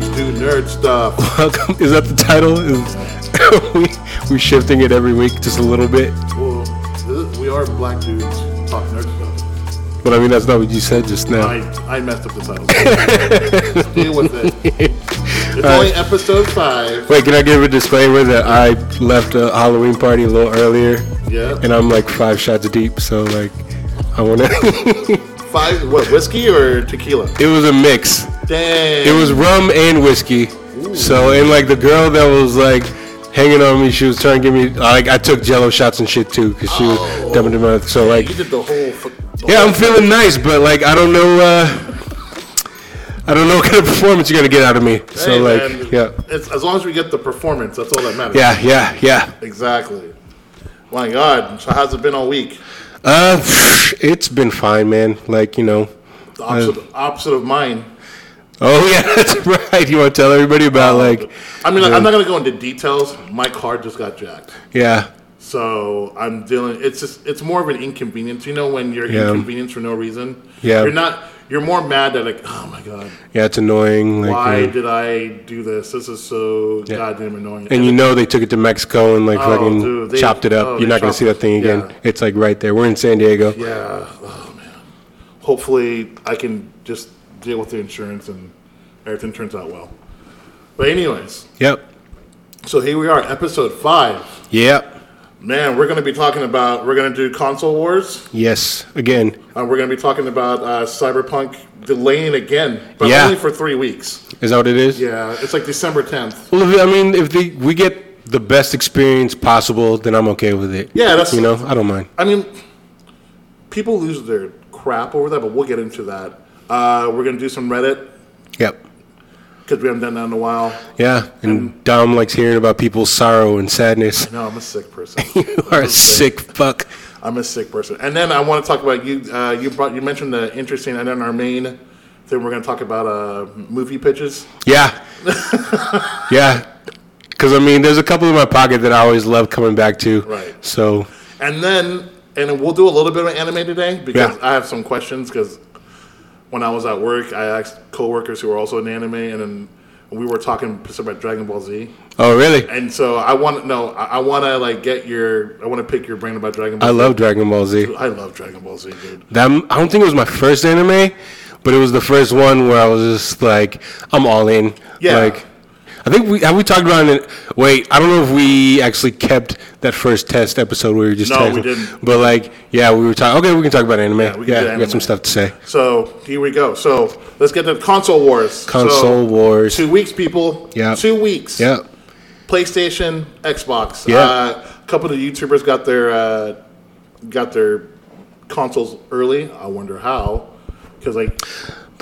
Dudes Do Nerd Stuff. Welcome. Is that the title? Is we we shifting it every week just a little bit? Well, we are Black Dudes Talk Nerd Stuff. But I mean that's not what you said just now. I, I messed up the title. Deal with it. It's only episode five. Wait, can I give a disclaimer that I left a Halloween party a little earlier Yeah. and I'm like five shots deep, so like I wanna. Five, what, whiskey or tequila? it was a mix. Dang. It was rum and whiskey. So and like the girl that was like hanging on me, she was trying to give me like I took Jello shots and shit too because she was dumping them out. So like You did the whole. yeah, I'm feeling nice, but like I don't know. uh I don't know what kind of performance you're gonna get out of me. So like man, yeah, It's, as long as we get the performance, that's all that matters. yeah, yeah, yeah. Exactly. My God. So how's it been all week? Uh, it's been fine, man. Like you know. The opposite, opposite of mine. Oh yeah, that's right. You want to tell everybody about um, like I mean, I'm not gonna go into details. My car just got jacked, yeah, so I'm dealing. It's just it's more of an inconvenience. You know, when you're Yeah. inconvenienced for no reason. Yeah. You're not. You're more mad that like, oh my god, yeah. It's annoying. Like, why you know, did I do this? This is so goddamn annoying. and you know they took it to Mexico and like Oh, fucking dude, they- chopped it up. oh, You're not gonna see that thing again. Yeah. It's like right there. We're in San Diego. Yeah. Oh man. Hopefully, I can just deal with the insurance and everything turns out well. But anyways, Yep. so here we are, episode five. Yep. Man, we're going to be talking about we're going to do console wars. Yes. Again. Uh, we're going to be talking about uh, Cyberpunk delaying again, but Yeah. only for three weeks. Is that what it is? Yeah, it's like December 10th. Well, if, I mean, if they, we get the best experience possible, then I'm okay with it. Yeah, that's- you know, I don't mind. I mean, people lose their crap over that, but we'll get into that. Uh, we're going to do some Reddit Yep. because we haven't done that in a while. Yeah. And Dom likes hearing about people's sorrow and sadness. No, I'm a sick person. you are a sick fuck. I'm a sick person. And then I want to talk about you. Uh, you brought you mentioned the interesting, and then our main thing we're going to talk about uh, movie pitches. Yeah. yeah. Because I mean, there's a couple in my pocket that I always love coming back to. Right. So And then, and we'll do a little bit of anime today because Yeah. I have some questions. Because when I was at work, I asked coworkers who were also in anime, and then we were talking about Dragon Ball Z. Oh, really? And so I want to know. I, I want to like get your. I want to pick your brain about Dragon Ball. I Z. love Dragon Ball Z. I love Dragon Ball Z, dude. That I don't think it was my first anime, but it was the first one where I was just like, I'm all in. Yeah. Like, I think we have we talked about it. Wait, I don't know if we actually kept that first test episode where we were just No, we didn't. But like, yeah, we were talking. Okay, we can talk about anime. we Yeah, can we, do got anime. some stuff to say. So here we go. So let's get to console wars. Console So, wars. Two weeks, people. Yeah. Two weeks. Yeah. PlayStation, Xbox. Yeah. Uh, a couple of YouTubers got their uh, got their consoles early. I wonder how. Because like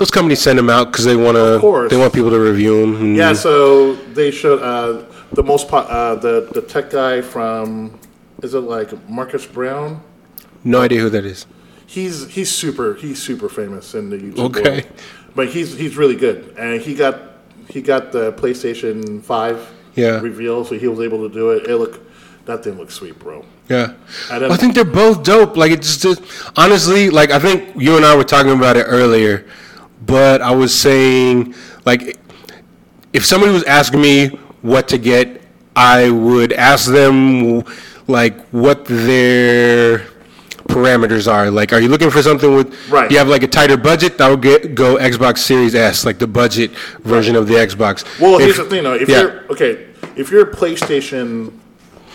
Those companies send them out because they want to. course. They want people to review them. yeah, so they showed uh, the most po- uh, the the tech guy from is it like Marcus Brown? No idea who that is. He's he's super he's super famous in the YouTube Okay. world. But he's he's really good, and he got he got the PlayStation Five Yeah. reveal, so he was able to do it. It look that thing looks sweet, bro. Yeah. I don't- I think they're both dope. Like it's just honestly, like I think you and I were talking about it earlier, but I was saying like if somebody was asking me what to get, I would ask them like what their parameters are. Like, are you looking for something with? Right. You have like a tighter budget. That would get go Xbox Series S, like the budget version of the Xbox. Well, If- here's the thing though. If yeah. you're okay, if you're a PlayStation,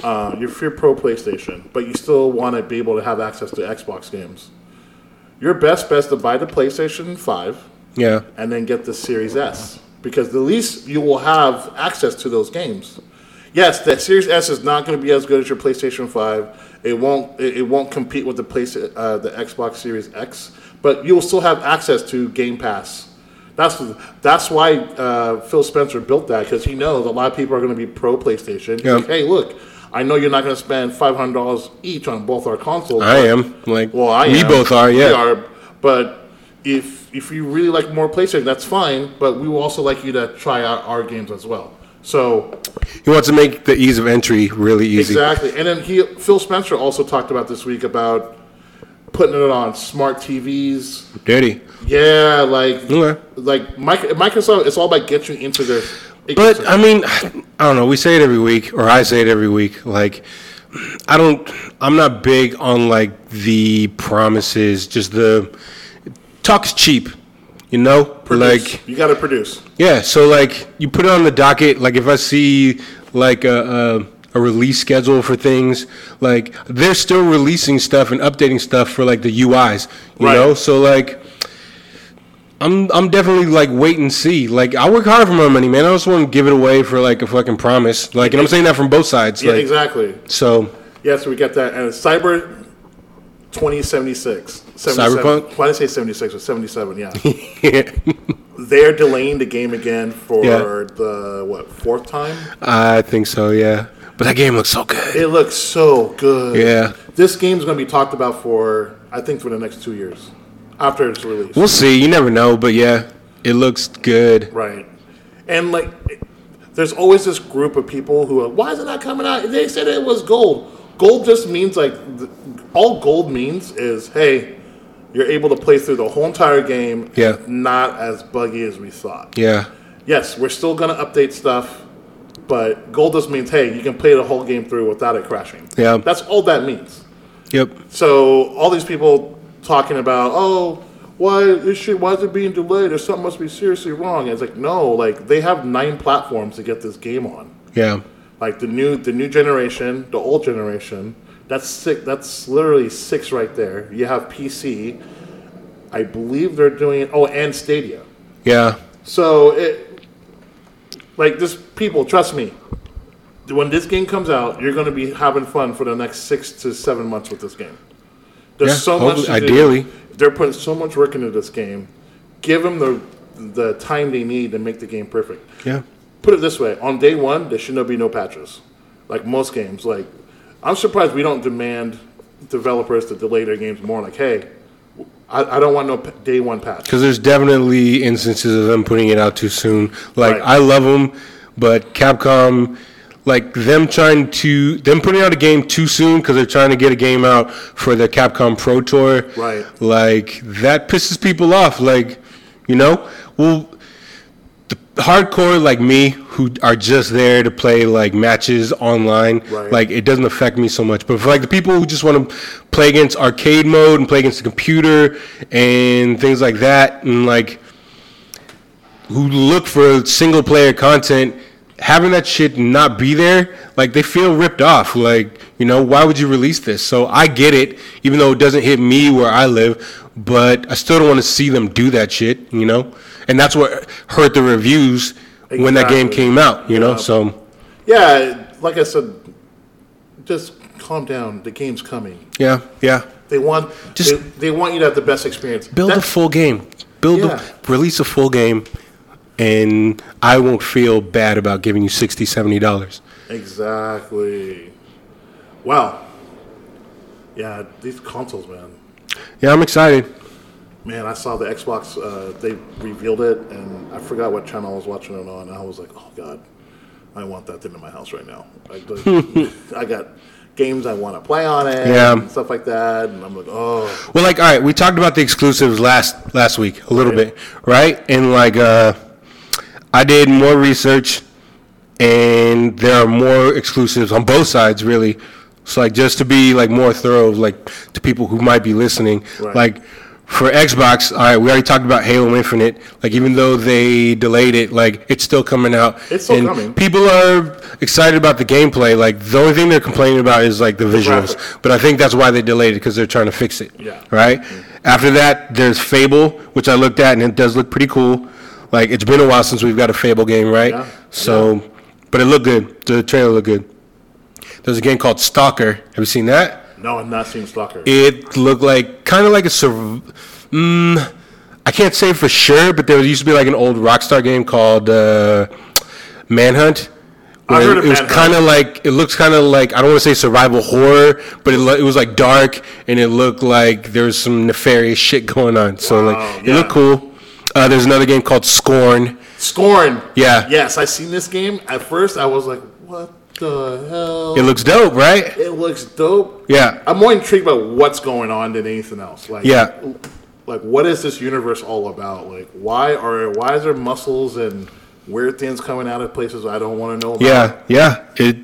uh, if you're pro PlayStation, but you still want to be able to have access to Xbox games, your best bet is to buy the PlayStation Five Yeah. and then get the Series S because the least you will have access to those games. Yes, the Series S is not going to be as good as your PlayStation Five. It won't. It, won't compete with the place, uh, the Xbox Series X, but you will still have access to Game Pass. That's that's why uh, Phil Spencer built that because he knows a lot of people are going to be pro PlayStation. Yeah. Like, hey, look, I know you're not going to spend five hundred dollars each on both our consoles. I am like well, I we am. both are. Yeah, We are, but if if you really like more PlayStation, that's fine. But we will also like you to try out our games as well. So He wants to make the ease of entry really easy. exactly, and then he Phil Spencer also talked about this week about putting it on smart TVs. Dirty. Yeah, like Okay. like Microsoft. It's all about getting you into their. But. I mean, I don't know. We say it every week, or I say it every week. Like, I don't. I'm not big on like the promises. Just the talk's cheap, you know. Produce. Like, you got to produce. yeah. So like, you put it on the docket. Like, if I see like a. a a release schedule for things like they're still releasing stuff and updating stuff for like the UIs, you Right. know. So like, I'm I'm definitely like wait and see. Like I work hard for my money, man. I just want to give it away for like a fucking promise. Like, and I'm saying that from both sides. Yeah, like, exactly. So Yes, we get that. And Cyber 2076. 77. Cyberpunk? Why did I say 76 or 77? Yeah. yeah, They're delaying the game again for Yeah. the, what, fourth time? I think so. Yeah, but that game looks so good. It looks so good. Yeah. This game's going to be talked about for, I think, for the next two years after it's released. We'll see. You never know, but yeah, it looks good. Right. And like, there's always this group of people who are, why is it not coming out? They said it was gold. Gold just means like, all gold means is, hey, you're able to play through the whole entire game. Yeah. Not as buggy as we thought. Yeah, Yes, we're still going to update stuff, but gold just means, hey, you can play the whole game through without it crashing. Yeah. That's all that means. yep, So all these people talking about, oh, why is shit? Why is it being delayed? Or something must be seriously wrong. And it's like, no, like they have nine platforms to get this game on. yeah, Like the new, the new generation, the old generation. That's six. That's literally six right there. You have PC. I believe they're doing. Oh, and Stadia. yeah, So it, like this, people trust me. When this game comes out, you're going to be having fun for the next six to seven months with this game. There's Yeah, so much. to do. ideally. they're putting so much work into this game. Give them the the time they need to make the game perfect. yeah. Put it this way: on day one, there should not be no patches. Like most games, like I'm surprised we don't demand developers to delay their games more. Like, hey, I, I don't want no p- day one patch. Because there's definitely instances of them putting it out too soon. Like Right. I love them, but Capcom, like them trying to them putting out a game too soon because they're trying to get a game out for the Capcom Pro Tour. Right. Like that pisses people off. Like, you know, well, hardcore like me who are just there to play like matches online. Right. Like it doesn't affect me so much. But for like the people who just want to play against arcade mode and play against the computer and things like that, and like who look for single player content, having that shit not be there, like they feel ripped off. Like, you know, why would you release this? So I get it, even though it doesn't hit me where I live, but I still don't want to see them do that shit, you know? And that's what hurt the reviews when that game Exactly. came out, you know? So, Yeah, like I said, just calm down. The game's coming. yeah, yeah. They want Just- they, they want you to have the best experience. Build a That- full game. Build Yeah. a, release a full game, and I won't feel bad about giving you 60 $70. exactly. Wow. Yeah, these consoles, man. Yeah, I'm excited. Man, I saw the Xbox. Uh, they revealed it, and I forgot what channel I was watching it on. I was like, "Oh God, I want that thing in my house right now." I, I got games I want to play on it, Yeah. and stuff like that, and I'm like, "Oh, Well, like, all right, we talked about the exclusives last last week a little Right. bit, right? And like, uh, I did more research, and there are more exclusives on both sides, really. So, like, just to be like more thorough, like to people who might be listening, Right. like. For Xbox, all right, we already talked about Halo Infinite. Like, even though they delayed it, like, it's still coming out. It's still and coming. People are excited about the gameplay. Like, the only thing they're complaining about is like the visuals. But I think that's why they delayed it because they're trying to fix it. Yeah. Right. Mm-hmm. After that, there's Fable, which I looked at and it does look pretty cool. Like it's been a while since we've got a Fable game, right? Yeah. So, but it looked good. The trailer looked good. There's a game called Stalker. Have you seen that? No, I'm not seeing Stalker." It looked like kind of like a mm, I can't say for sure, but there used to be like an old Rockstar game called uh, Manhunt. I where heard of it was kind of like it looks kind of like I don't want to say survival horror, but it, it was like dark and it looked like there was some nefarious shit going on. So Wow, like it yeah. looked cool. Uh, there's another game called Scorn. Scorn. Yeah. Yes, I seen this game. At first, I was like, "What the hell? It looks dope, right? It looks dope. Yeah. I'm more intrigued by what's going on than anything else. Like, Yeah. like what is this universe all about? Like, why are why is there muscles and weird things coming out of places I don't want to know about? Yeah, yeah. It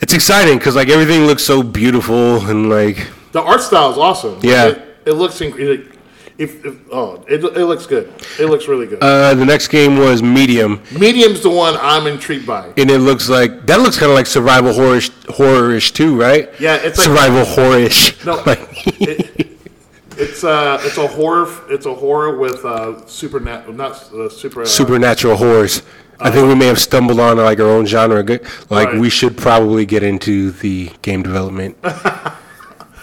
it's exciting because like everything looks so beautiful and like The art style is awesome. Yeah. It, it looks incredible. If, if oh, it, it looks good. It looks really good. uh, the next game was Medium, Medium's the one I'm intrigued by. and it looks like that looks kind of like survival horrorish, horrorish too, right? Yeah, it's like- survival horrorish. No, Like- it, it's uh, it's a horror. It's a horror with uh, supernatural, not uh, super. Uh, supernatural horrors. I think we may have stumbled on like our own genre. Good- Like Right. we should probably get into the game development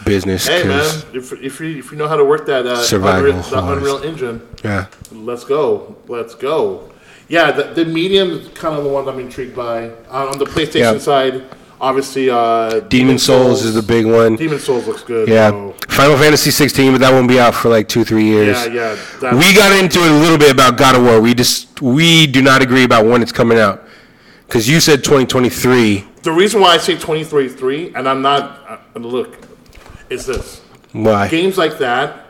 business. Hey man, if, if you if you know how to work that uh, Survival Unreal, the. Unreal Engine, yeah, let's go, let's go. Yeah, the, the medium is kind of the one I'm intrigued by. Uh, on the PlayStation Yeah. side, obviously, uh, Demon Souls is the big one. Demon Souls looks good. Yeah, so- Final Fantasy 16, but that won't be out for like two, three years. yeah, yeah. That, We got into it a little bit about God of War. We just we do not agree about when it's coming out because you said 2023. the reason why I say 23-3, and I'm not uh, look, is this Why? games like that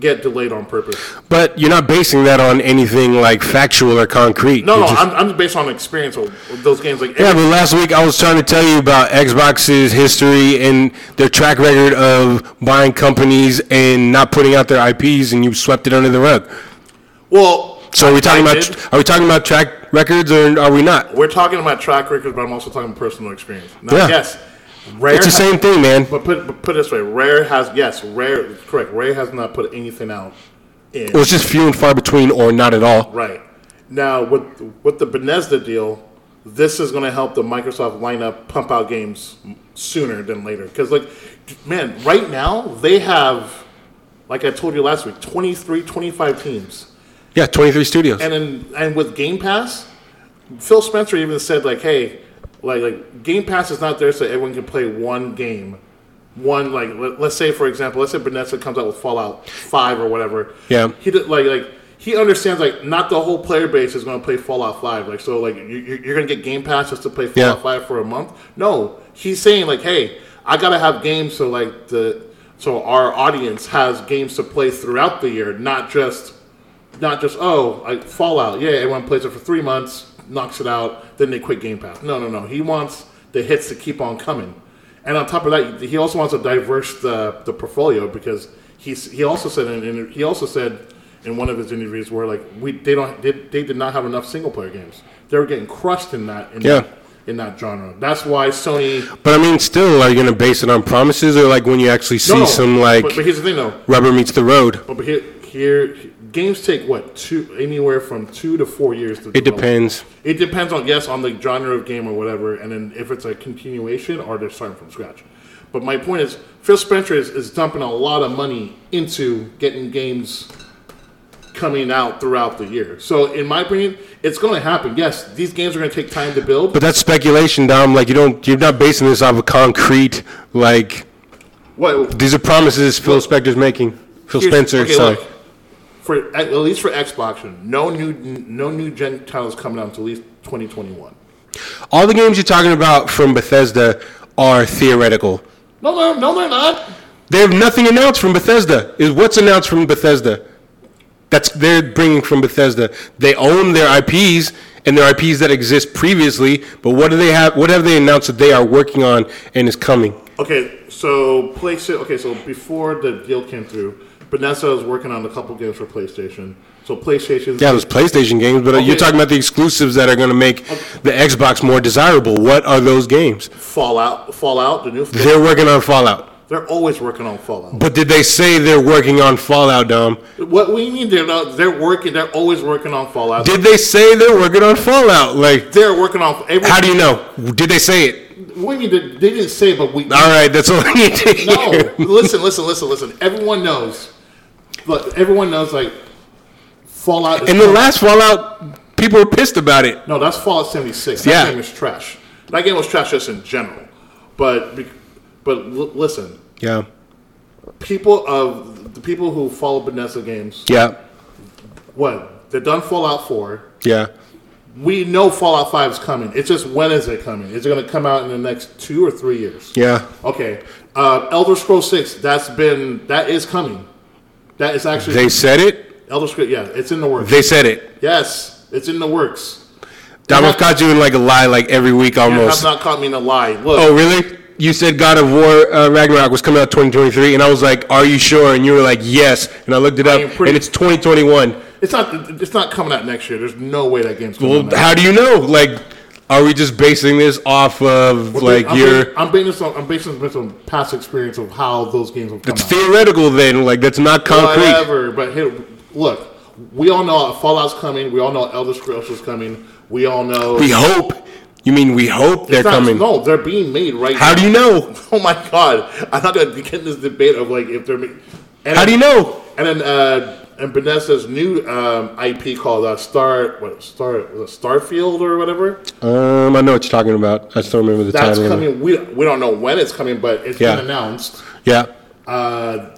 get delayed on purpose. But you're not basing that on anything like factual or concrete. No, You're no, just- I'm, I'm just based on experience of those games. Like, Yeah, but last week I was trying to tell you about Xbox's history and their track record of buying companies and not putting out their IPs, and you swept it under the rug. well, So are we talking I about did. are we talking about track records or are we not? We're talking about track records, but I'm also talking personal experience. Now, Yeah. yes, Rare. It's the same thing, man. But put but put it this way, Rare has yes, Rare correct. Rare has not put anything out in It was just few and far between, or not at all. right now with with the Bethesda deal. This is going to help the Microsoft lineup pump out games sooner than later. Because like, man, right now they have, like I told you last week, 23, 25 teams. Yeah, 23 studios. And then and with Game Pass, Phil Spencer even said like, hey, like like Game Pass is not there so everyone can play one game. One like let, let's say for example, let's say Bethesda comes out with Fallout Five or whatever. Yeah. He did like like he understands like not the whole player base is going to play Fallout Five. Like so like you, you're going to get Game Pass just to play Fallout Yeah. Five for a month. No, he's saying like, hey, I gotta have games so like the so our audience has games to play throughout the year, not just not just oh like Fallout. Yeah, everyone plays it for three months, knocks it out, then they quit Game Pass. No, no, no. He wants the hits to keep on coming, and on top of that, he also wants to diverse the the portfolio because he's he also said in, he also said in one of his interviews where like we they don't they, they did not have enough single player games. They were getting crushed in that in Yeah. that, in that genre. That's why Sony. But I mean, still, are you going to base it on promises or like when you actually see No, some like but, but here's the thing though. rubber meets the road? But here, here, games take what two anywhere from two to four years to. It develop. depends. It depends on yes on the genre of game or whatever, and then if it's a continuation or they're starting from scratch. But my point is, Phil Spencer is, is dumping a lot of money into getting games coming out throughout the year. So in my opinion, it's going to happen. Yes, these games are going to take time to build. But that's speculation, Dom. Like you don't, you're not basing this off of concrete. Like what these are promises Phil Spector's making. Phil Spencer, okay, sorry. look, for at least for Xbox, no new no new gen titles coming out until at least 2021. All the games you're talking about from Bethesda are theoretical. No, no, no, they're not. They have nothing announced from Bethesda. Is what's announced from Bethesda? That's they're bringing from Bethesda. They own their IPs and their IPs that exist previously. But what do they have? What have they announced that they are working on and is coming? Okay, so PlayStation. Okay, so before the deal came through, Bethesda was working on a couple games for PlayStation. So PlayStation. Yeah, those PlayStation games, but you're talking about the exclusives that are going to make the Xbox more desirable. What are those games? Fallout, Fallout, the new. They're working on Fallout. They're always working on Fallout. But did they say they're working on Fallout, Dom? What we mean? They're not. They're working. They're always working on Fallout. Did they say they're working on Fallout? Like, they're working on. How do you know? Did they say it? What do you mean? They, didn't say, but we. All right, that's all I need to No, listen, listen, listen, listen. Everyone knows. Look, everyone knows. Like Fallout. In the last Fallout, people were pissed about it. No, that's Fallout 76. That Yeah. game is trash. That game was trash just in general. But be- but l- listen, Yeah, people of the people who follow Bethesda games, yeah, what they've done Fallout 4. yeah. we know Fallout Five is coming. It's just when is it coming? Is it going to come out in the next two or three years? Yeah. Okay. Uh, Elder Scrolls Six. That's been that is coming. That is actually They said it. Elder Scrolls. Yeah, it's in the works. They said it. yes, it's in the works. Have- caught you in like a lie, like every week almost. You have not caught me in a lie. Look, Oh, really? You said God of War uh, Ragnarok was coming out 2023, and I was like, "Are you sure?" And you were like, "Yes." And I looked it up, pretty- and it's 2021. it's not. It's not coming out next year. There's no way that game's coming Well, out. how do you know? Like, are we just basing this off of like I'm your? basing, I'm basing this on I'm basing this on past experience of how those games come It's out. theoretical then. Like, that's not concrete. Whatever. But here, look, we all know Fallout's coming. We all know Elder Scrolls is coming. We all know. We hope. You mean we hope they're not- coming? No, they're being made right now. How now. do you know? Oh my god! I'm not gonna get in this debate of like if they're. And How do you know? And then uh, and Bethesda's new um, IP called uh, Star what Star Starfield or whatever. Um, I know what you're talking about. I still remember the That's title. coming. We we don't know when it's coming, but it's Yeah. been announced. Yeah. Uh,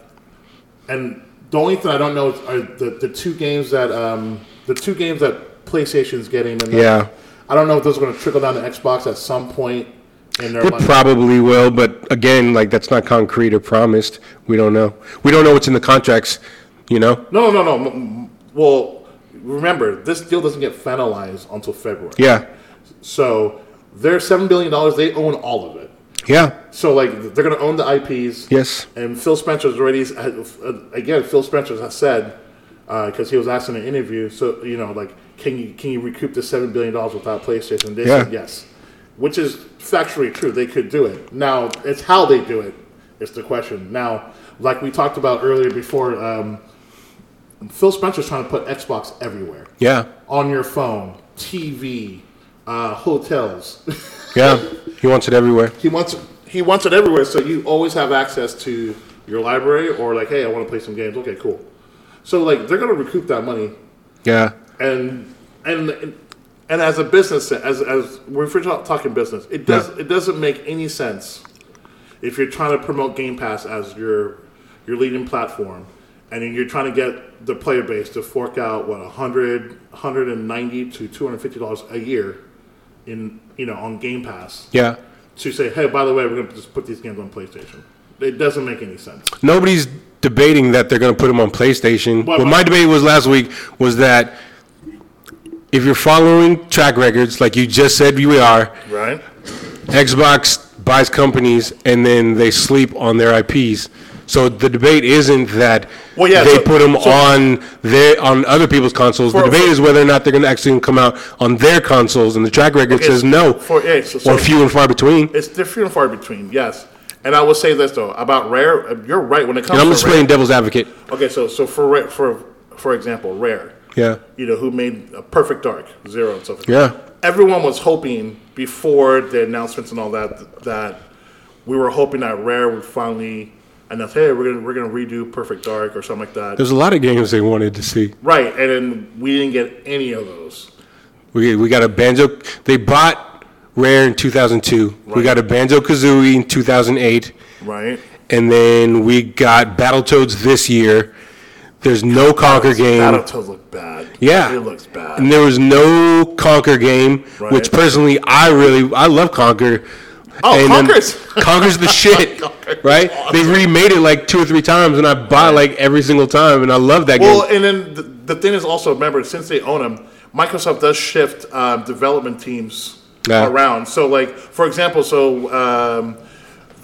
and the only thing I don't know is are the, the two games that um, the two games that PlayStation's getting. And Yeah. I don't know if those are going to trickle down to Xbox at some point It probably will, but again, like that's not concrete or promised. We don't know. We don't know what's in the contracts. You know? no, no, no, no. Well, remember this deal doesn't get finalized until February. Yeah. So their seven billion dollars, they own all of it. Yeah. So like they're going to own the IPs. Yes. And Phil Spencer's already uh, again. Phil Spencer has said because he was asked in an interview. So you know, like, can you can you recoup the seven billion dollars without PlayStation? They Yeah. said yes, which is factually true. They could do it. Now it's how they do it. it is the question. Now, like we talked about earlier before, um, Phil Spencer's trying to put Xbox everywhere Yeah. on your phone, TV, uh, hotels. Yeah. He wants it everywhere. he wants he wants it everywhere, so you always have access to your library or like, hey, I want to play some games. Okay, cool. So like they're gonna recoup that money, Yeah. and and and as a business, as as we're talking business, it does Yeah. it doesn't make any sense if you're trying to promote Game Pass as your your leading platform, and then you're trying to get the player base to fork out what 100 190 to 250 dollars a year in you know on Game Pass Yeah. to say, hey, by the way, we're going to just put these games on PlayStation. It doesn't make any sense. Nobody's debating that they're going to put them on PlayStation. Well, what my debate was last week was that if you're following track records, like you just said we are, Right? Xbox buys companies and then they sleep on their IPs. So the debate isn't that Well, yeah, they so- put them so- on their on other people's consoles. For- the debate for- is whether or not they're going to actually come out on their consoles, and the track record Okay, says no, for- yeah, so- or few and far between. It's they're few and far between, yes. And I will say this though about Rare. You're right when it comes And I'm to just playing devil's advocate. Okay, so so for for for example, Rare. Yeah, You know who made uh, Perfect Dark Zero and stuff. like yeah, Everyone was hoping before the announcements and all that that we were hoping that Rare would finally announce, hey, we're gonna we're gonna redo Perfect Dark or something like that. there's a lot of games they wanted to see. Right, and then we didn't get any of those. We we got a banjo. They bought Rare in 2002. We got a Banjo Kazooie in 2008, Right. and then we got Battletoads this year. There's no Conker game. Battletoads look bad. Yeah. it looks bad. And there was no Conker game, Right. which personally I really I love Conker. Oh, And Conker's the shit, right? awesome. They've remade it like two or three times, and I buy like every single time, and I love that Well, game. Well, and then the, the thing is also remember since they own them, Microsoft does shift um, development teams Yeah. around. So, like for example, so um,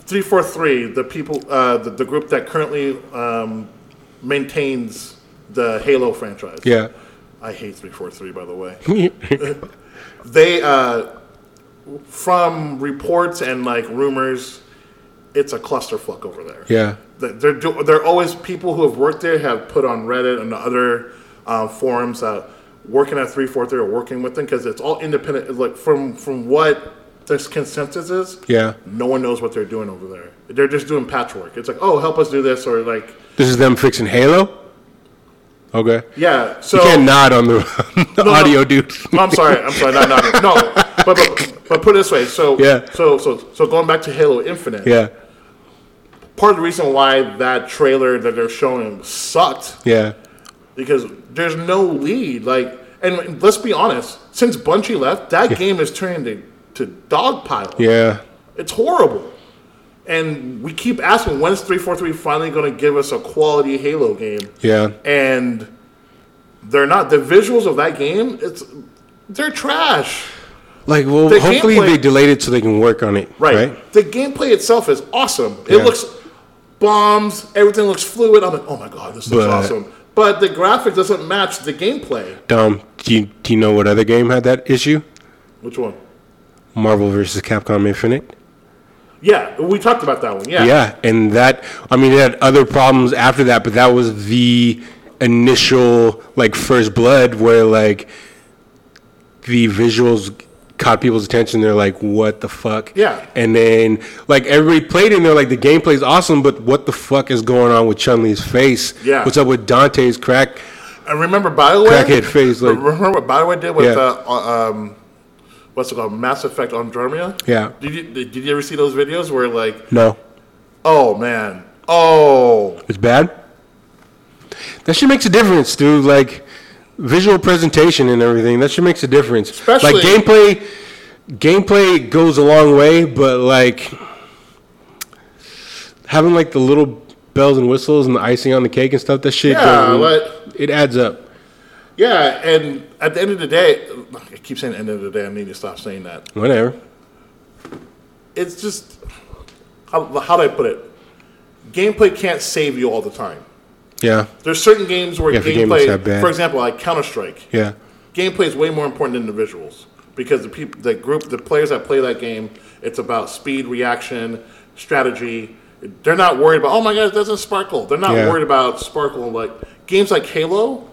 three four three, the people, uh, the, the group that currently um, maintains the Halo franchise. Yeah, I hate three four three, by the way. they uh, from reports and like rumors, it's a clusterfuck over there. yeah, They're do, they're always people who have worked there have put on Reddit and other uh, forums that working at three four three or working with them because it's all independent. Like from from what this consensus is, yeah. no one knows what they're doing over there. They're just doing patchwork. It's like, oh, help us do this, or like, This is them fixing Halo. Okay. yeah. So You can't nod on the, the no. audio, dude. I'm sorry. I'm sorry. Not, not, no, but, but but put it this way. So Yeah. So so so going back to Halo Infinite. yeah, Part of the reason why that trailer that they're showing sucked yeah, because there's no lead. Like And let's be honest, since Bungie left, that game is turning to, to dog pile. Yeah. It's horrible. And we keep asking when's 343 finally going to give us a quality Halo game? Yeah. And they're not. The visuals of that game, it's they're trash. Like, well, The hopefully gameplay- they delayed it so they can work on it. Right. Right. The gameplay itself is awesome. It Yeah. looks bombs, everything looks fluid. I'm like, oh my god, this looks But- awesome. But the graphic doesn't match the gameplay. Dom, do you, do you know what other game had that issue? Which one? Marvel vs. Capcom Infinite. Yeah, we talked about that one. Yeah. Yeah, and that I mean, it had other problems after that, but that was the initial like first blood where like the visuals caught people's attention. They're like, "What the fuck?" Yeah. and then like everybody played it, and they're like, "The gameplay's awesome, but what the fuck is going on with Chun Li's face? Yeah. what's up with Dante's crack?" I remember, Bioware. Crackhead face, like- remember what Bioware did with Yeah. uh, um, what's it called, Mass Effect Andromeda? Yeah. Did you did you ever see those videos where like, No, oh man, oh it's bad. That shit makes a difference, dude. Like visual presentation and everything. That shit makes a difference. Especially- like gameplay. Gameplay goes a long way, but like having like the little bells and whistles and the icing on the cake and stuff. That shit. Yeah, goes- like- it adds up. yeah. And at the end of the day, I keep saying the end of the day. I need to stop saying that. Whatever. It's just how how do I put it? Gameplay can't save you all the time. Yeah. There's certain games where Yeah, if game is gameplay, for example, like Counter Strike. Yeah. gameplay is way more important than the visuals because the people, the group, the players that play that game, it's about speed, reaction, strategy. They're not worried about oh my god, it doesn't sparkle. They're not Yeah. worried about sparkle. Like games like Halo,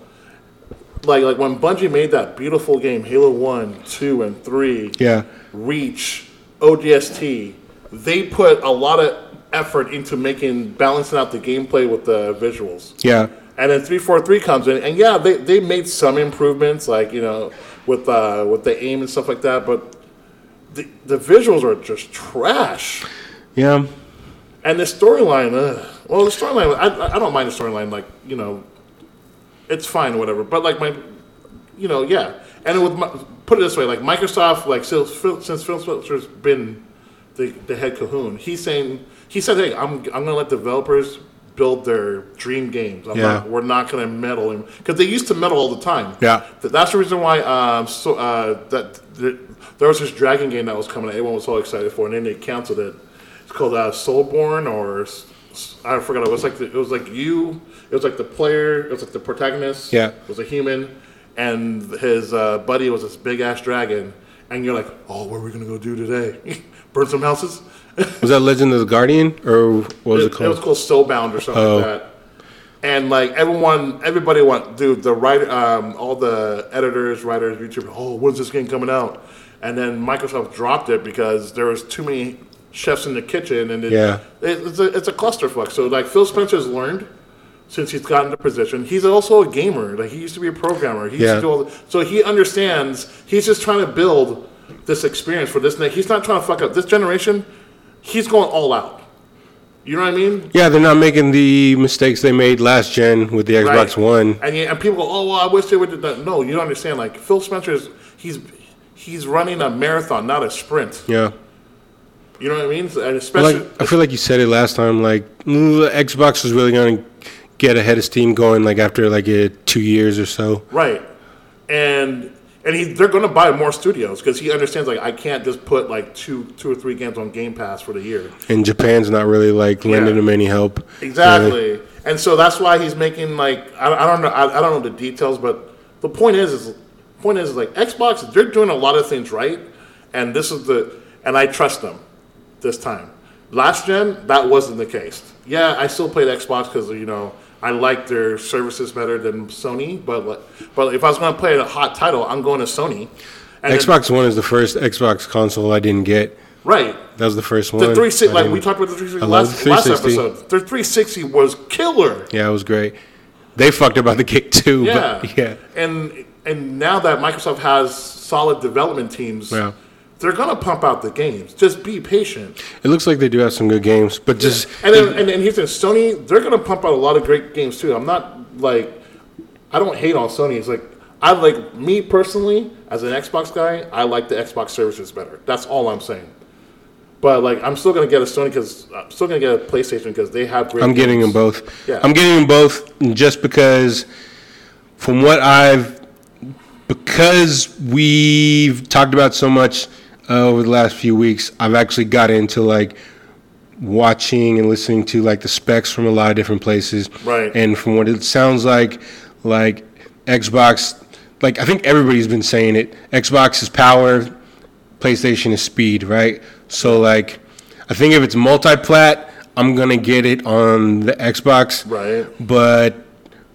like like when Bungie made that beautiful game, Halo One, Two, and Three. Yeah. Reach, ODST, they put a lot of effort into making balancing out the gameplay with the visuals. Yeah. And then three four three comes in, and yeah, they, they made some improvements, like you know, with uh, with the aim and stuff like that. But the the visuals are just trash, Yeah. and the storyline. Uh, well, the storyline, I, I- don't mind the storyline. Like you know, it's fine, or whatever. But like my, you know, yeah. And with my, put it this way, like Microsoft, like since Phil, since Phil Spencer's been the, the head Cahoon, he's saying he said, "Hey, I'm I'm gonna let developers build their dream games. I'm Yeah. not, we're not gonna meddle in because they used to meddle all the time. Yeah. That's the reason why um, so uh, that th- there was this dragon game that was coming. out. Everyone was so excited for, and then they canceled it. It's called uh, Soulborn, or I forgot. It was like the, it was like you. It was like the player. It was like the protagonist. Yeah. was a human, and his uh, buddy was this big ass dragon. And you're like, oh, what are we gonna go do today? Burn some houses? Was that Legend of the Guardian or what was it, it, it was called? called Scalebound or something Oh. like that. And like everyone, everybody went, dude, the writer, um, all the editors, writers, YouTubers. Oh, when's this game coming out? And then Microsoft dropped it because there was too many chefs in the kitchen, and it, Yeah. it, it's a it's a clusterfuck. So like Phil Spencer's learned since he's gotten the position. He's also a gamer. Like he used to be a programmer. He used Yeah. to do all the, so he understands. He's just trying to build this experience for this. He's not trying to fuck up this generation. He's going all out. You know what I mean? Yeah, they're not making the mistakes they made last gen with the Xbox Right. One. And, and people go, oh, well, I wish they would do that. No, you don't understand. Like, Phil Spencer is, he's, he's running a marathon, not a sprint. Yeah. You know what I mean? And Like especially, I feel like you said it last time. Like mm, the Xbox is really going to get ahead of Steam going like after like uh, two years or so. right. And and he, they're going to buy more studios because he understands, like, I can't just put, like, two two or three games on Game Pass for the year. And Japan's not really like lending Yeah. them any help. Exactly. And so that's why he's making, like, I, I don't know, I, I don't know the details, but the point is, is point is, is, like, Xbox, they're doing a lot of things right. And this is the, and I trust them. this time. Last gen, that wasn't the case. Yeah, I still played Xbox because you know I like their services better than Sony. But but if I was going to play a hot title, I'm going to Sony. And then- Xbox One is the first Xbox console I didn't get. right? That was the first one. The 360, I like we talked about the 360 I last, the last episode. The 360 was killer. Yeah, it was great. They fucked up about the kick too. Yeah, But yeah. And and now that Microsoft has solid development teams, Yeah. They're gonna pump out the games. Just be patient. It looks like they do have some good games, but just And then, and, and here's the Sony, they're gonna pump out a lot of great games too. I'm not like, I don't hate on Sony. It's like I like me personally as an Xbox guy. I like the Xbox services better. That's all I'm saying. But like, I'm still gonna get a Sony because I'm still gonna get a PlayStation because they have great. I'm getting them both. Yeah. I'm getting them both just because, from what I've, because we've talked about so much uh, over the last few weeks, I've actually got into like watching and listening to like the specs from a lot of different places. Right. And from what it sounds like, like Xbox, like I think everybody's been saying it. Xbox is power, PlayStation is speed, right? So like, I think if it's multi-plat, I'm gonna get it on the Xbox. Right. But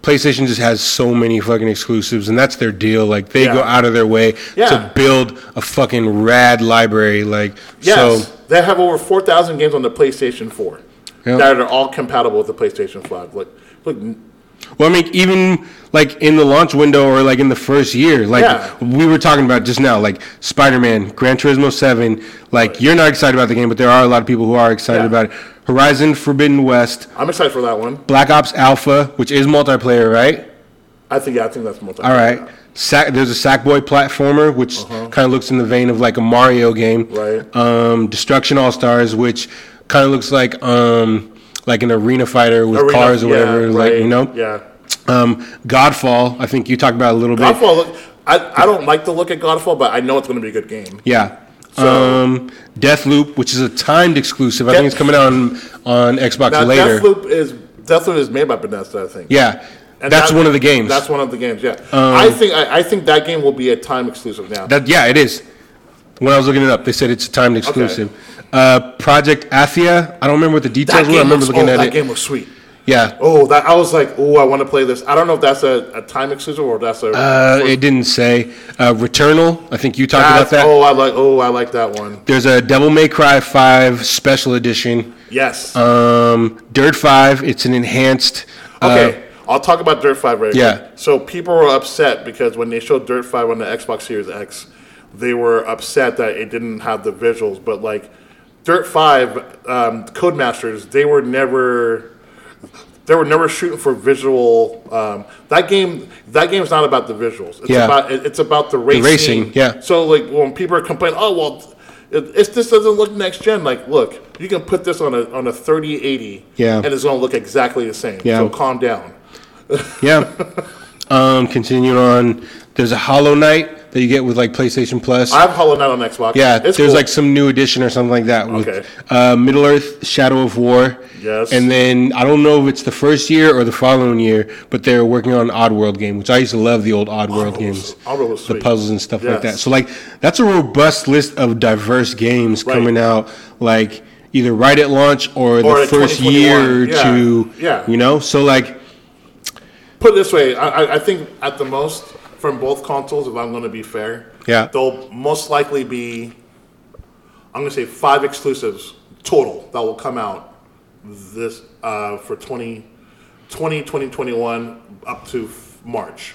PlayStation just has so many fucking exclusives, and that's their deal. Like they go out of their way Yeah. to build a fucking rad library. Like Yes, so, they have over four thousand games on the PlayStation Four Yeah. that are all compatible with the PlayStation Five. Like, look, well, I mean, even like in the launch window or like in the first year, like Yeah. we were talking about just now, like Spider-Man, Gran Turismo Seven. Like you're not excited about the game, but there are a lot of people who are excited Yeah. about it. Horizon Forbidden West, I'm excited for that one. Black Ops Alpha, which is multiplayer, right? I think yeah, I think that's multi. All right. Sack, there's a Sackboy platformer, which kind of looks in the vein of like a Mario game. Uh-huh. Right. Um, Destruction All Stars, which kind of looks like um, like an arena fighter with Arena- cars or yeah, whatever. Like right, you know. Yeah. Um, Godfall, I think you talked about it a little bit. Godfall. Look, I, I don't like the look at Godfall, but I know it's going to be a good game. Yeah. So- um, Deathloop, which is a timed exclusive. I think it's coming out on, on Xbox Now, later. Deathloop is Deathloop is made by Bethesda, I think. Yeah. And that's that- one of the games. Um, That's one of the games. Yeah. I think I, I think that game will be a time exclusive now. That yeah, it is. When I was looking it up, they said it's a timed exclusive. Uh, Project Athia. I don't remember what the details were. I remember looking oh, at that it. game was sweet. Yeah. Oh, that I was like, oh, I want to play this. I don't know if that's a, a time exclusive or that's a. Uh, it didn't say. Uh, Returnal. I think you talked about that. Oh, I like. Oh, I like that one. There's a Devil May Cry 5 Special Edition. Yes. Um, Dirt 5. It's an enhanced. uh, okay, I'll talk about Dirt Five right Yeah. quick. So people were upset because when they showed Dirt Five on the Xbox Series X, they were upset that it didn't have the visuals. But like Dirt Five, um, Codemasters, they were never. They were never shooting for visual. Um, that game, that game's not about the visuals. It's Yeah. about it's about the racing. racing, yeah. So like when people are complaining, oh well, it, it's this doesn't look next gen. Like, look, you can put this on a on a thirty eighty, Yeah. and it's gonna look exactly the same. Yeah. So calm down. Yeah. um, continuing on. There's a Hollow Knight that you get with like PlayStation Plus. I have Hollow Knight on Xbox. Yeah, it's there's cool. like some new edition or something like that with Okay. uh, Middle Earth: Shadow of War. Yes. And then I don't know if it's the first year or the following year, but they're working on an Oddworld game, which I used to love the old Oddworld was- games, Oddworld was the puzzles and stuff like that. So like that's a robust list of diverse games Right. coming out, like either right at launch or, Or the first year or Yeah. two. Yeah. You know, so like Put it this way, I- I think at the most from both consoles, if I'm going to be fair, Yeah. they'll most likely be. I'm going to say five exclusives total that will come out this uh, for 20, 20, 2021 up to f- March,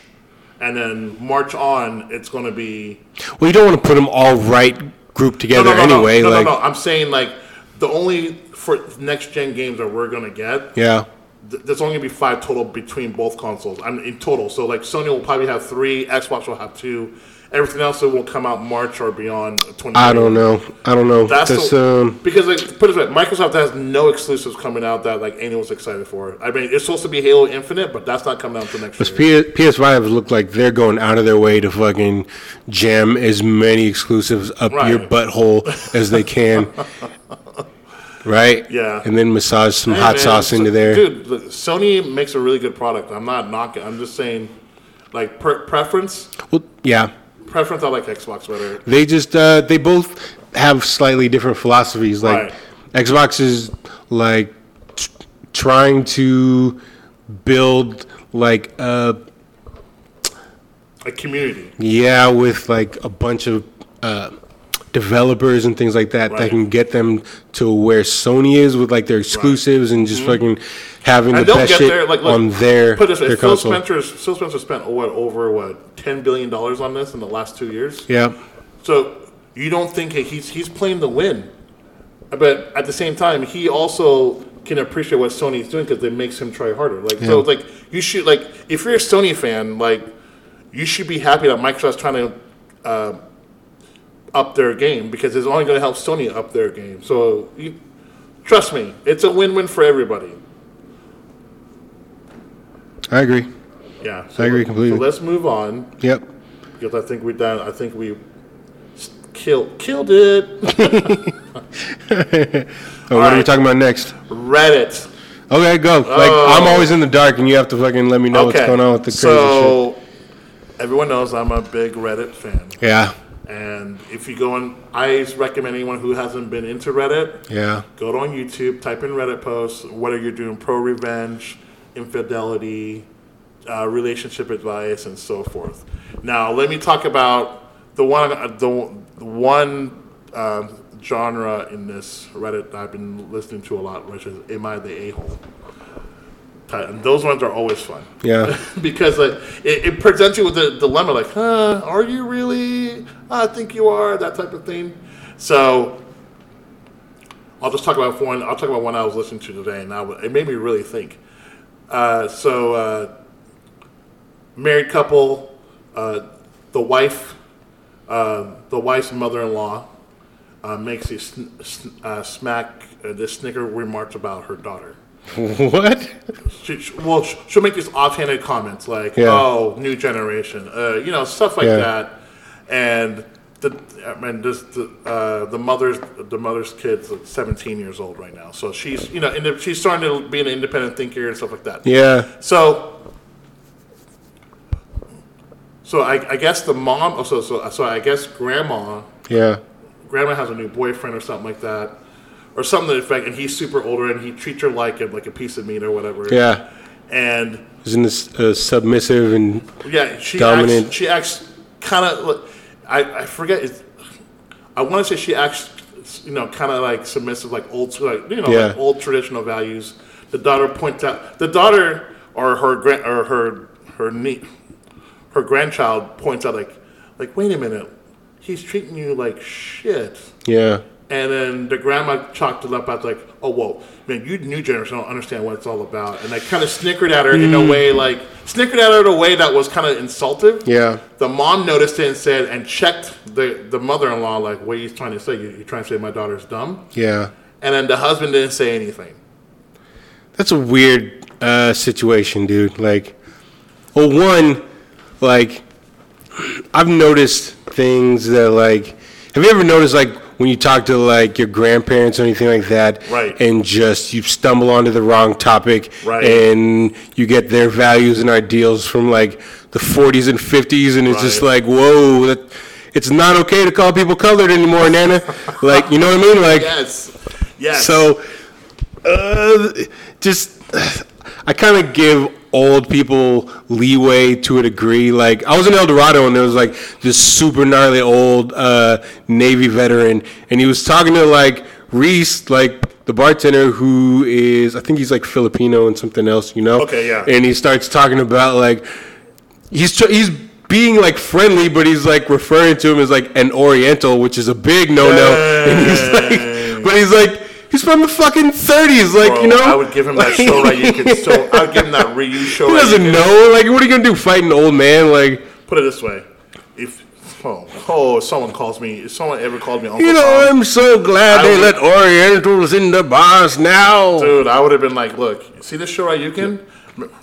and then March on, it's going to be well, you don't want to put them all right grouped together anyway. No, like no, no. I'm saying like the only for next gen games that we're gonna get. yeah. Th- There's only gonna be five total between both consoles. I mean, in total. So like Sony will probably have three, Xbox will have two. Everything else will come out March or beyond. 20 I don't know. I don't know. That's That's, the, um, because like put it this way, Microsoft has no exclusives coming out that like anyone's excited for. I mean, it's supposed to be Halo Infinite, but that's not coming out until next year. P- PS5 look like they're going out of their way to fucking jam as many exclusives up Right. your butthole as they can. right? Yeah. And then massage some Hey, hot man, sauce so- into there. Dude, Sony makes a really good product. I'm not knocking. I'm just saying, like preference. Well, yeah. Preference, I like Xbox better. They just uh, they both have slightly different philosophies. Like Right. Xbox is like t- trying to build like uh A community. Yeah, with like a bunch of uh, developers and things like that that can get them to where Sony is with like their exclusives and just fucking having Mm-hmm. And the best get shit there. Like, look, on their put this their Phil console. Spencer's Phil Spencer spent oh, what over what ten billion dollars on this in the last two years. Yeah, So you don't think hey, he's he's playing the win, but at the same time he also can appreciate what Sony's doing because it makes him try harder. Like so, like you should like if you're a Sony fan, like you should be happy that Microsoft's trying to uh, up their game because it's only going to help Sony up their game. So you, trust me, it's a win-win for everybody. I agree. Yeah, so I agree completely. So let's move on Yep. because I think we're done. I think we killed killed it. Oh, what are we talking about next? Reddit. Okay, go. Like Oh. I'm always in the dark, and you have to fucking let me know what's going on with the crazy shit. so everyone knows I'm a big Reddit fan. Yeah, And if you go on, I recommend anyone who hasn't been into Reddit, yeah, go on YouTube, type in Reddit posts, whether you're doing pro revenge, infidelity, uh, relationship advice, and so forth. Now, let me talk about the one, uh, the, the one uh, genre in this Reddit that I've been listening to a lot, which is "Am I the a-hole?" And those ones are always fun. Yeah, because like, it, it presents you with a dilemma like huh are you really? I think you are that type of thing. So i'll just talk about one i'll talk about one i was listening to today and now it made me really think. Uh, so uh, married couple uh, the wife uh, the wife's mother-in-law uh, makes these sn- sn- uh, smack uh, this snicker remarks about her daughter what? she, she- well, she'll make these offhanded comments like, Yeah. "Oh, new generation," uh, you know, stuff like Yeah. that. And the, I mean, this, the uh, the mother's the mother's kid's like 17 years old right now, so she's you know, inde- she's starting to be an independent thinker and stuff like that. Yeah, So, so I, I guess the mom, oh, so so so I guess grandma yeah, grandma has a new boyfriend or something like that, or something to the effect, and he's super older and he treats her like a, like a piece of meat or whatever. yeah. And Isn't this uh, submissive and yeah, she Dominant. acts. She acts kind of. I I forget. It's, I want to say she acts, you know, kind of like submissive, like old, like you know, Yeah. like old traditional values. The daughter points out. The daughter or her grand or her her nie- her grandchild points out like like wait a minute, he's treating you like shit. yeah, And then the grandma chalked it up as like, oh, whoa, man, you new generation don't understand what it's all about. And I kind of snickered at her in a way, like, snickered at her in a way that was kind of insultive. yeah, The mom noticed it and said, and checked the, the mother in law, like, what are you trying to say? You, you trying to say my daughter's dumb? yeah. And then the husband didn't say anything. That's a weird uh, situation, dude. Like, well, one, like, I've noticed things that, like, have you ever noticed, like, when you talk to, like, your grandparents or anything like that, Right. and just you stumble onto the wrong topic, Right. and you get their values and ideals from, like, the 40s and 50s, and it's just like, whoa, that, it's not okay to call people colored anymore, Nana. like, you know what I mean? Like, Yes. Yes. so, uh, just I kind of give old people leeway to a degree. Like I was in El Dorado and there was like this super gnarly old uh, Navy veteran, and he was talking to like Reese, like the bartender who is I think he's like Filipino and something else, you know? Okay, yeah. And he starts talking about like he's tr- he's being like friendly, but he's like referring to him as like an Oriental, which is a big no no. And he's like, but he's like. He's from the fucking 30s, like Bro, you know. I would give him that Shoryuken so I would give him that Ryu show. He doesn't know. Like, what are you gonna do? Fight an old man? Like, Put it this way: if oh, oh, someone calls me, if someone ever called me Uncle you know, Tom, I'm so glad I they let Orientals in the bars now. Dude, I would have been like, look, see this show right? You can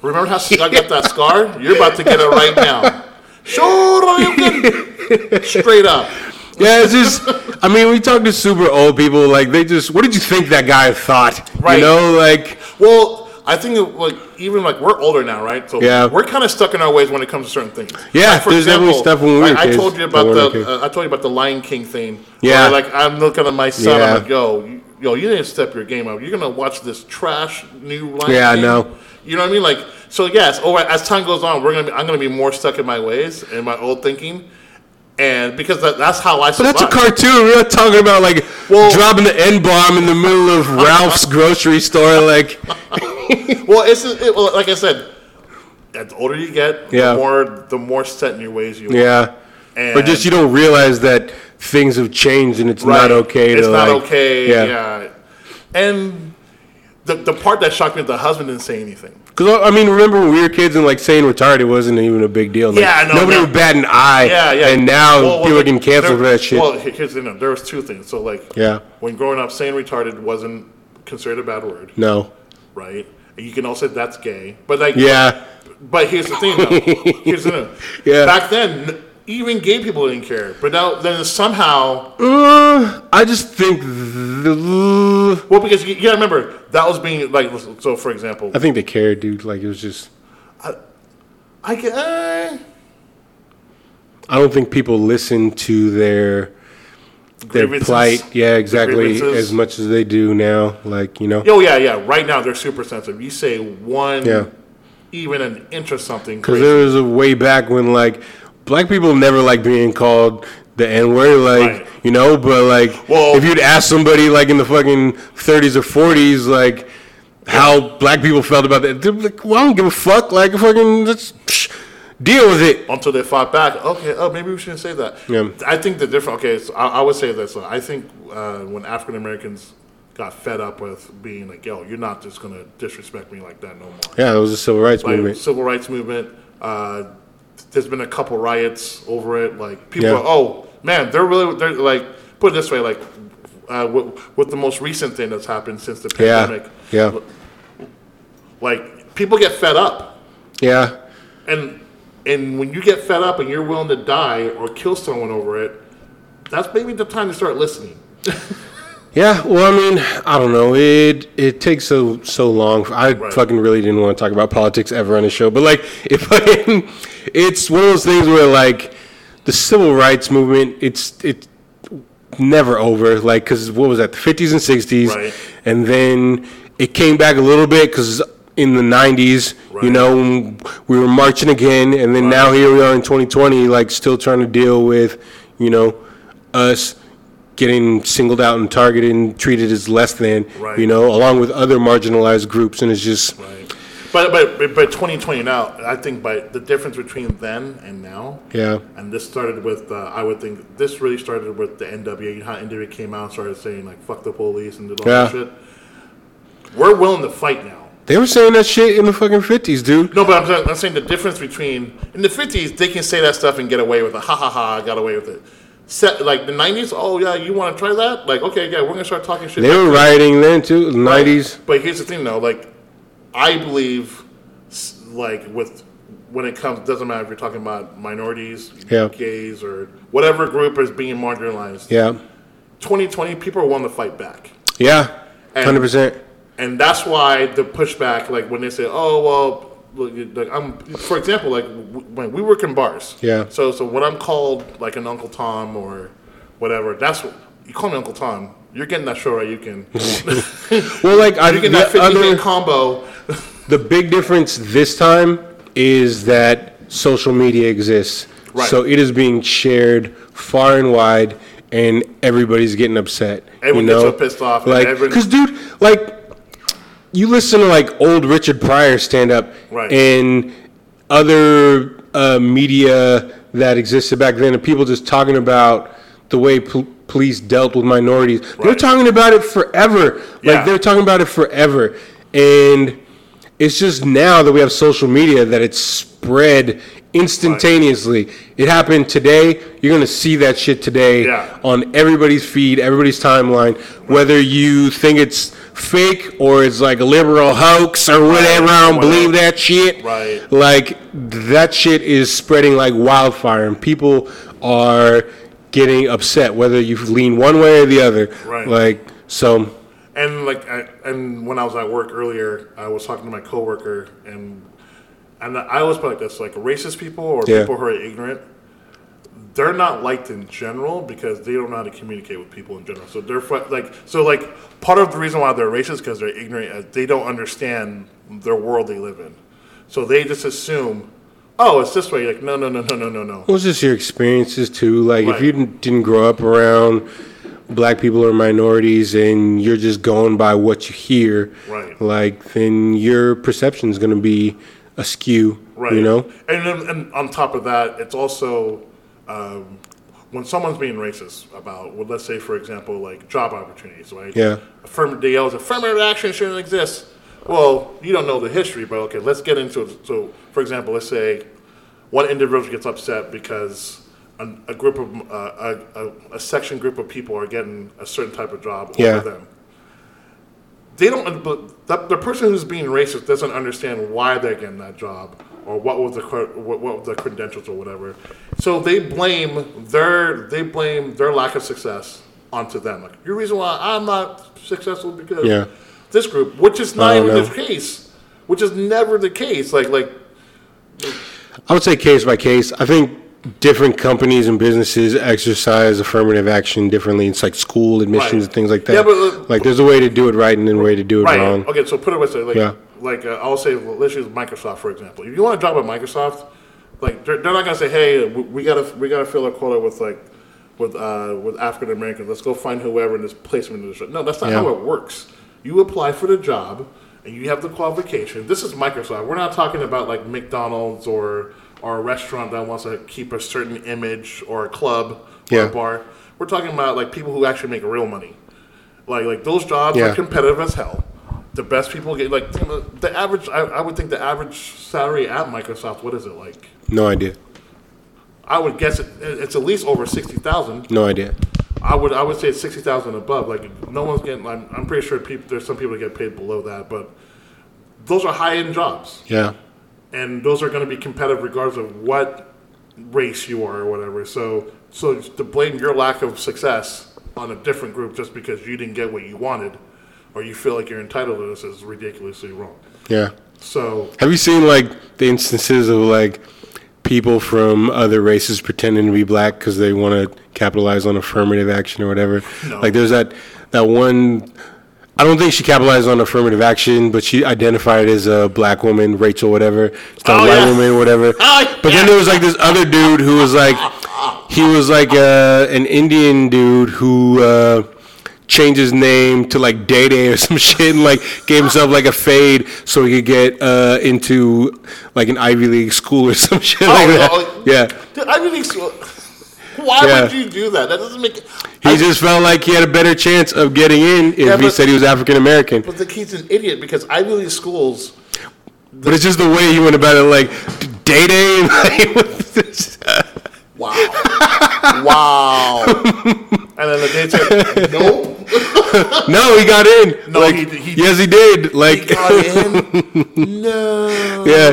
remember how I got that scar? You're about to get it right now. Can straight up. Yeah, it's just. I mean, we talk to super old people. Like, they just. What did you think that guy thought? Right. You know, like. Well, I think that, like even like we're older now, right? So Yeah. we're kind of stuck in our ways when it comes to certain things. Yeah, Like, for there's definitely stuff when we like, I told you about the uh, I told you about the Lion King thing. Yeah. like I'm looking at my son. Yeah. I'm like, yo, you, yo, you didn't step your game up. You're gonna watch this trash new Lion King. Yeah, I know. You know what I mean? Like, so yes. Oh, as time goes on, we're gonna be, I'm gonna be more stuck in my ways and my old thinking, and because that, that's how I. But that's a cartoon. We're not talking about like Well- dropping the N bomb in the middle of Ralph's grocery store. Like, Well, it's it, well, like I said. The older you get, Yeah. the more the more set in your ways you are. yeah. And or just you don't realize that things have changed and it's not okay It's to not like, okay. Yeah. Yeah. And the, the part that shocked me, the husband didn't say anything. Because I mean, remember when we were kids and like saying retarded wasn't even a big deal. Like, Yeah, know, Nobody no. would bat an eye. Yeah, yeah. And now Well, well, people are getting canceled for that shit. Well, here- here's the thing. There was two things. So like, Yeah. when growing up, saying retarded wasn't considered a bad word, no. right? You can also say that's gay, but like, Yeah. But here's the thing, though. here's the thing. Yeah. Back then, even gay people didn't care, but now then somehow, Uh, I just think. The, well, because you, you gotta remember that was being like, so for example, I think they cared, dude. Like it was just. I can. Uh, I don't think people listen to their their plight. Yeah, exactly. As much as they do now. Like you know. oh yeah, yeah. Right now they're super sensitive. You say one, Yeah. even an inch of something, Because there was a way back when like black people never like being called the N word, like Right. you know. But like, Well- if you'd ask somebody like in the fucking 30s or 40s, like how black people felt about that, they'd be like, "Well, I don't give a fuck." Like, fucking, let's deal with it. until they fought back. Okay, oh, maybe we shouldn't say that. Yeah. I think the different. Okay, so I, I would say this. I think uh, when African Americans got fed up with being like, "Yo, you're not just gonna disrespect me like that no more." Yeah, it was a civil rights Like movement. civil rights movement. Uh, there's been a couple riots over it. Like people, Yeah. are, oh man, they're really they're like put it this way, like uh, with, with the most recent thing that's happened since the pandemic. yeah, Like people get fed up. yeah. And and when you get fed up and you're willing to die or kill someone over it, that's maybe the time to start listening. Yeah, well, I mean, I don't know. It it takes so so long. I Right. fucking really didn't want to talk about politics ever on the show, but like, if fucking, it's one of those things where like the civil rights movement, it's it's never over. Like, because what was that, the fifties and sixties, Right. and then it came back a little bit because in the nineties, you know, we were marching again, and then now here we are in 2020, like still trying to deal with, you know, us getting singled out and targeted and treated as less than, Right. you know, along with other marginalized groups, and it's just, Right. But but but- but 2020 now, I think by the difference between then and now, yeah, and this started with uh, I would think this really started with the NWA. How NWA came out and started saying like "fuck the police" and did all that Yeah. shit. We're willing to fight now. they were saying that shit in the fucking 50s, dude. No, but I'm, saying- I'm saying the difference between in the 50s they can say that stuff and get away with it. Ha ha ha! I got away with it. Set, like the 90s. Oh yeah, you want to try that? Like okay, yeah, we're gonna start talking shit. They were rioting then too, the 90s. But here's the thing, though. Like, I believe, like, with when it comes, doesn't matter if you're talking about minorities, Yeah. gays, or whatever group is being marginalized. Yeah, 2020, people are willing to fight back, yeah, 100%. and that's why the pushback, like when they say, "Oh, well." Look, like I'm, for example, like when we work in bars. Yeah. So, so when I'm called like an Uncle Tom or whatever, that's what you call me Uncle Tom. You're getting that Shoryuken. Well, like, I, getting the, that 50 other, combo. The big difference this time is that social media exists. Right. So it is being shared far and wide, and everybody's getting upset. Everyone you gets so pissed off, Like, everyone- because, dude, like, you listen to like old Richard Pryor stand up, Right. and other uh, media that existed back then, and people just talking about the way pol- police dealt with minorities. They're talking about it forever. Yeah. Like they're talking about it forever, and it's just now that we have social media that it's spread instantaneously. It happened today. You're gonna see that shit today Yeah. on everybody's feed, everybody's timeline. Whether you think it's fake or it's like a liberal hoax or whatever, I don't believe that shit. Right. Like that shit is spreading like wildfire, and people are getting upset whether you lean one way or the other. Right. Like so. And like, I, and when I was at work earlier, I was talking to my coworker, and and I always put like this: like racist people or Yeah. people who are ignorant, they're not liked in general because they don't know how to communicate with people in general. So they're like, so like part of the reason why they're racist because they're ignorant. uh, They don't understand their world they live in, so they just assume, oh, it's this way. Like, no, no, no, no, no, no, no. Well, it's just your experiences too. Like Right. if you didn't, didn't grow up around black people are minorities, and you're just going by what you hear, Right. like then your perception is going to be askew. Right. You know. And then, and on top of that, it's also um, when someone's being racist about, well, let's say for example, like job opportunities, right? Yeah. Affirm- they yell, affirmative action shouldn't exist. Well, you don't know the history, but okay, let's get into it. So, for example, let's say one individual gets upset because a, a group of uh, a, a, a section group of people are getting a certain type of job Yeah. over them. They don't. But the, the person who's being racist doesn't understand why they're getting that job or what was the what, what the credentials or whatever. So they blame their they blame their lack of success onto them. Like your reason why I'm not successful because Yeah. this group, which is not even know. the case, which is never the case. Like like I would say case by case. I think different companies and businesses exercise affirmative action differently. It's like school admissions Right. and things like that. Yeah, but, uh, like there's a way to do it right and then a way to do it right. wrong. Okay, so put it this way, like Yeah. like uh, I'll say well, let's use Microsoft for example. If you want a job at Microsoft, like they're, they're not gonna say, hey, we, we gotta we gotta fill a quota with like with uh, with African Americans. Let's go find whoever in this placement in this. No, that's not Yeah. how it works. You apply for the job and you have the qualification. This is Microsoft. We're not talking about like McDonald's or or a restaurant that wants to keep a certain image or a club or a bar. We're talking about like people who actually make real money. Like like those jobs Yeah. are competitive as hell. The best people get like the, the average. I, I would think the average salary at Microsoft. What is it like? No idea. I would guess it, it's at least over sixty thousand. No idea. I would I would say sixty thousand above. Like no one's getting. I'm, I'm pretty sure people, there's some people that get paid below that, but those are high end jobs, Yeah. And those are going to be competitive regardless of what race you are or whatever. So so to blame your lack of success on a different group just because you didn't get what you wanted, or you feel like you're entitled to this is ridiculously wrong. Yeah. So Have you seen like the instances of like people from other races pretending to be black because they want to capitalize on affirmative action or whatever? No. Like there's that that one. I don't think she capitalized on affirmative action, but she identified as a black woman, Rachel, whatever. Oh, white yeah. woman, whatever. Oh, But then there was like this other dude who was like, he was like uh, an Indian dude who uh, changed his name to like Day Day or some shit, and like gave himself like a fade so he could get uh, into like an Ivy League school or some shit like that. oh, yeah, Dude, I really. Why Yeah. would you do that? That doesn't make. he just felt like he had a better chance of getting in if Yeah, he said he was African American. But the kid's an idiot because Ivy League schools. But it's just the way he went about it, like Day Day. like, Wow. wow. and then the day said, nope. no, he got in. No, like, he- he- yes, he did. He Like, got in. No. Yeah.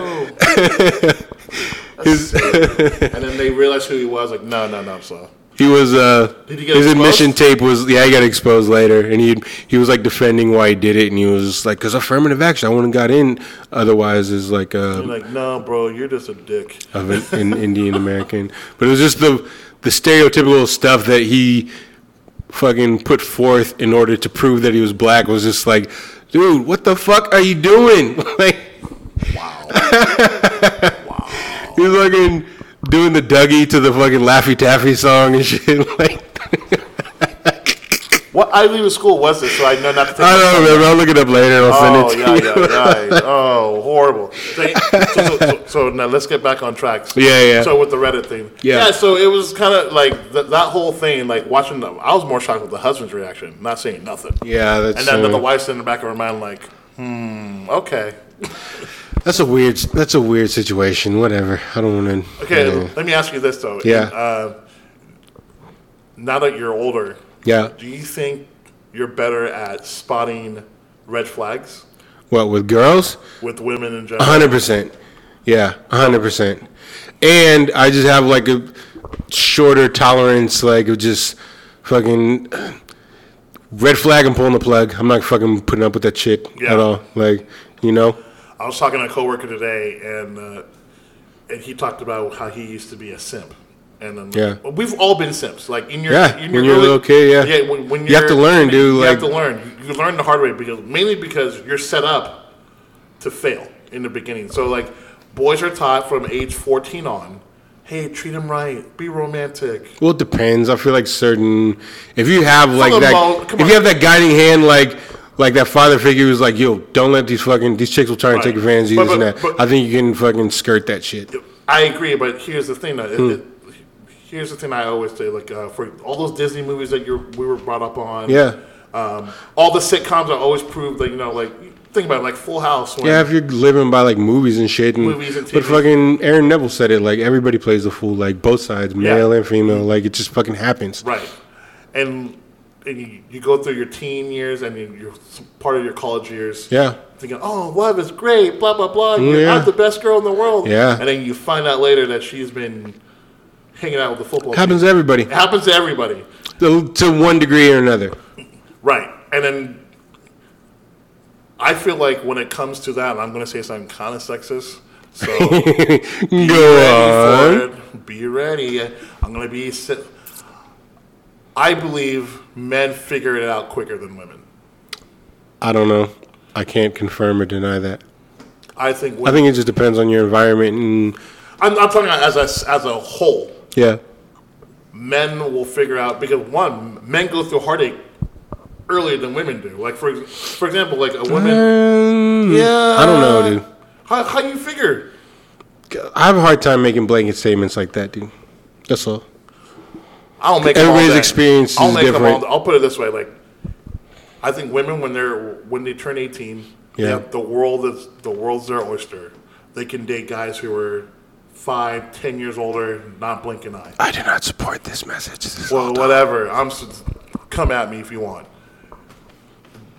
His, And then they realized who he was. Like, no, no, no. I'm so he was. Uh, Did he get his exposed? admission tape was. Yeah, he got exposed later, and he he was like defending why he did it, and he was like, "Cause affirmative action, I wouldn't have got in. Otherwise, is like you're uh, like, no, bro, you're just a dick. of an, an Indian American." But it was just the the stereotypical stuff that he fucking put forth in order to prove that he was black was just like, dude, what the fuck are you doing? like. Wow. He was fucking doing the Dougie to the fucking Laffy Taffy song and shit. Like, what Ivy League school was this? So I know not to take I don't remember. I'll look it up later. I'll Oh, send it yeah, you. yeah, yeah. Oh, horrible. So, so, so, so now let's get back on track. Yeah, yeah. So with the Reddit thing. Yeah. so it was kind of like th- that whole thing, like watching them. I was more shocked with the husband's reaction, not saying nothing. Yeah, that's And then uh, the wife's in the back of her mind, like, hmm, okay. that's a weird that's a weird situation. Whatever. I don't want to. Okay, let me ask you this, though. Yeah. Uh, now that you're older, Yeah. do you think you're better at spotting red flags What with girls? with women in general? hundred percent. Yeah, hundred percent. And I just have like a shorter tolerance, like of just fucking red flag and pulling the plug. I'm not fucking putting up with that shit Yeah. at all. Like, you know. I was talking to a coworker today, and uh, and he talked about how he used to be a simp. And then, Yeah. we've all been simps. Like in your, Yeah, in when you're a little kid, yeah. yeah. When, when You have to learn, dude, You like- have to learn. You, you learn the hard way because mainly because you're set up to fail in the beginning. So like, boys are taught from age 14 on, hey, treat him right, be romantic. Well, it depends. I feel like certain. If you have like that, if on. you have that guiding hand, like like that father figure was like, "Yo, don't let these fucking these chicks will try and Right. take advantage of you." But- this and that. but- I think you can fucking skirt that shit. I agree, but here's the thing: though, it- it- here's the thing I always say: like uh, for all those Disney movies that you we were brought up on, Yeah. um, all the sitcoms are always proved that you know, like think about it, like Full House. When, Yeah, if you're living by like movies and shit, and, Movies and but fucking Aaron Neville said it like everybody plays the fool, like both sides, male Yeah. and female, like it just fucking happens. right, and you, you go through your teen years and you- you're part of your college years. Yeah, thinking, "Oh, love is great," blah blah blah. You're Yeah. I'm the best girl in the world. Yeah. and then you find out later that she's been hanging out with the football. happens team. to everybody It happens to everybody, to, to one degree or another. right? And then I feel like when it comes to that, I'm going to say something kind of sexist. So be ready on. for it. Be ready. I'm going to be. I believe men figure it out quicker than women. I don't know. I can't confirm or deny that. I think. I think it just depends on your environment and I'm, I'm talking about as a as a whole. yeah. men will figure out because one, men go through heartache earlier than women do. Like for for example, like a woman. Um, yeah, I don't know, dude. How how you figure? I have a hard time making blanket statements like that, dude. That's all. I don't make Everybody's experience I'll is make them different. all. I'll put it this way: like, I think women when they're when they turn eighteen, Yeah. the world is the world's their oyster. They can date guys who are five, ten years older, not blink an eye. I do not support this message. This Well, whatever. I'm come at me if you want.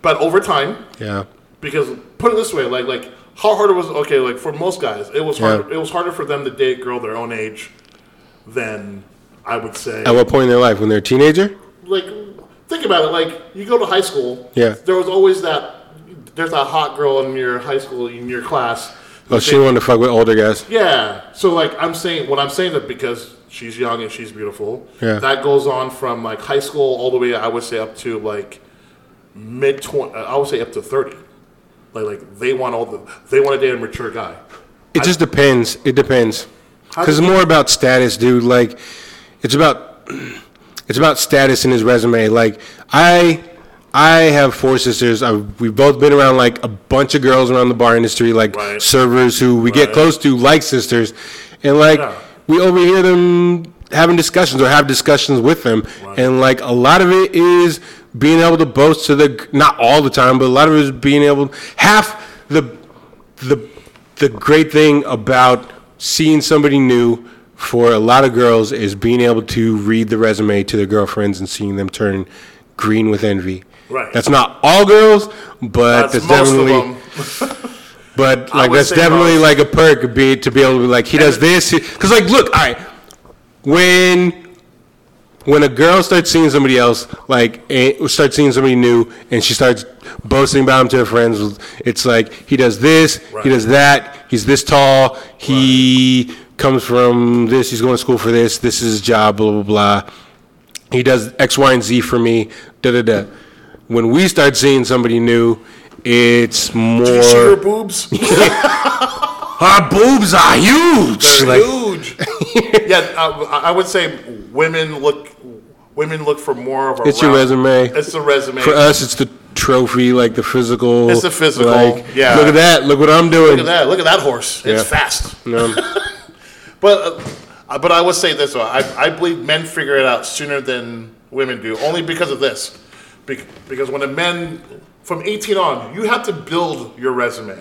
But over time, Yeah. because put it this way, like like how hard it was. Okay, like for most guys, it was Yeah. hard. It was harder for them to date a girl their own age than I would say. At what point in their life? When they're a teenager? like think about it. Like you go to high school. Yeah. There was always that. There's that hot girl in your high school in your class. Oh, she wanted to fuck with older guys. Yeah. So like I'm saying, what I'm saying that because she's young and she's beautiful. Yeah. That goes on from like high school all the way I would say up to like mid twenty. I would say up to thirty. Like like they want all the they want to date a mature guy. It just depends. It depends. Because it's more about status, dude. Like, it's about it's about status in his resume. Like, I I have four sisters. I, we've both been around like a bunch of girls around the bar industry, like Right. servers who we get close to, like sisters, and like Yeah. we overhear them having discussions or have discussions with them, Right. and like a lot of it is being able to boast to the not all the time, but a lot of it is being able half the the the great thing about seeing somebody new for a lot of girls is being able to read the resume to their girlfriends and seeing them turn green with envy. Right. That's not all girls, but That's that's, definitely. But like that's definitely most. like a perk be to be able to be like he does this because like look all right when when a girl starts seeing somebody else like starts seeing somebody new and she starts boasting about him to her friends it's like he does this Right. he does that he's this tall he comes from this he's going to school for this this is his job blah blah blah he does X, Y, and Z for me. Da da da. When we start seeing somebody new, it's more. you see her boobs? Our boobs are huge. They're Like, huge. yeah, I, I would say women look women look for more of a. It's your resume. It's the resume. for us, it's the trophy, like the physical. It's the physical, Like, yeah. Look at that. Look what I'm doing. Look at that! Look at that horse. It's Yeah. fast. Um, But uh, but I would say this: though. I I believe men figure it out sooner than women do, only because of this. Bec- Because when a men from 18 on, you have to build your resume.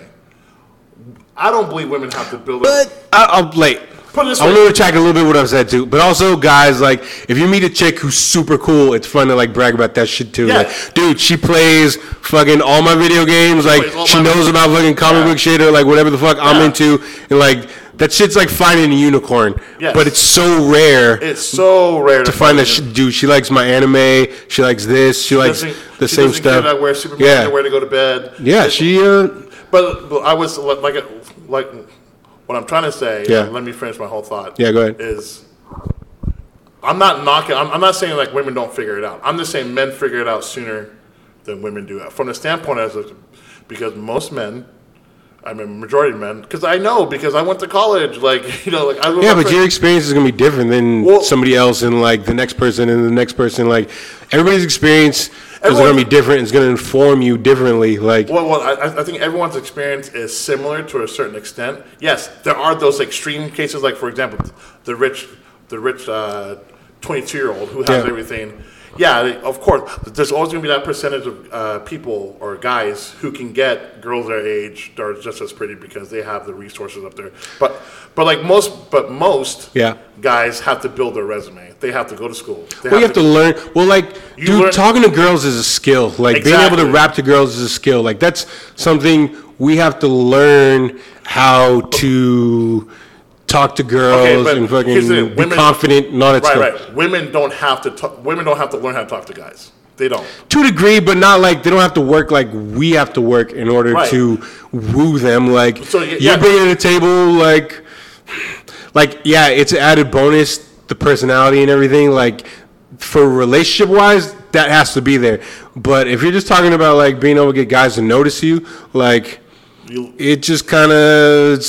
I don't believe women have to build it. but I, I'll like. Put this I want to retract a little bit what I've said too, but also guys like if you meet a chick who's super cool, it's fun to like brag about that shit too. Yeah. Like, dude, she plays fucking all my video games. Like she knows about fucking comic Yeah. book shit or like whatever the fuck I'm into, and like that shit's like finding a unicorn. Yes. But it's so rare It's so rare to find that. She, dude, she likes my anime. She likes this. She likes the she same care stuff. that wear Superman Yeah. underwear to go to bed. Yeah, she. Uh, But, but I was like, like, what I'm trying to say. Yeah. Let me finish my whole thought. Yeah, go ahead. Is I'm not knocking. I'm, I'm not saying like women don't figure it out. I'm just saying men figure it out sooner than women do. From the standpoint as because most men. I mean, majority men, because I know because I went to college. Like you know, like I yeah, but your experience is gonna be different than Well- somebody else, and like the next person, and the next person. Like everybody's experience is gonna be different. It's gonna inform you differently. Like Well, well I, I think everyone's experience is similar to a certain extent. Yes, there are those extreme cases, like for example, the rich, the rich uh, twenty-two year old who has Yeah. everything. Yeah, of course. There's always going to be that percentage of uh, people or guys who can get girls their age that are just as pretty because they have the resources up there. But but like most, but most Yeah. guys have to build their resume. They have to go to school. They Well, you have to learn. Well, like, You dude, learn- talking to girls is a skill. Like, being able to rap to girls is a skill. Like, that's something we have to learn how to talk to girls Okay, but and fucking here's the be thing, women- confident and all that Right, stuff. right. Women don't have to. Talk, women don't have to learn how to talk to guys. They don't. To a degree, but not like they don't have to work like we have to work in order Right. to woo them. Like, So, y- you're yeah. bringing to the table, like, like yeah, it's an added bonus, the personality and everything. Like, for relationship wise, that has to be there. But if you're just talking about like being able to get guys to notice you, like, You, it just kind of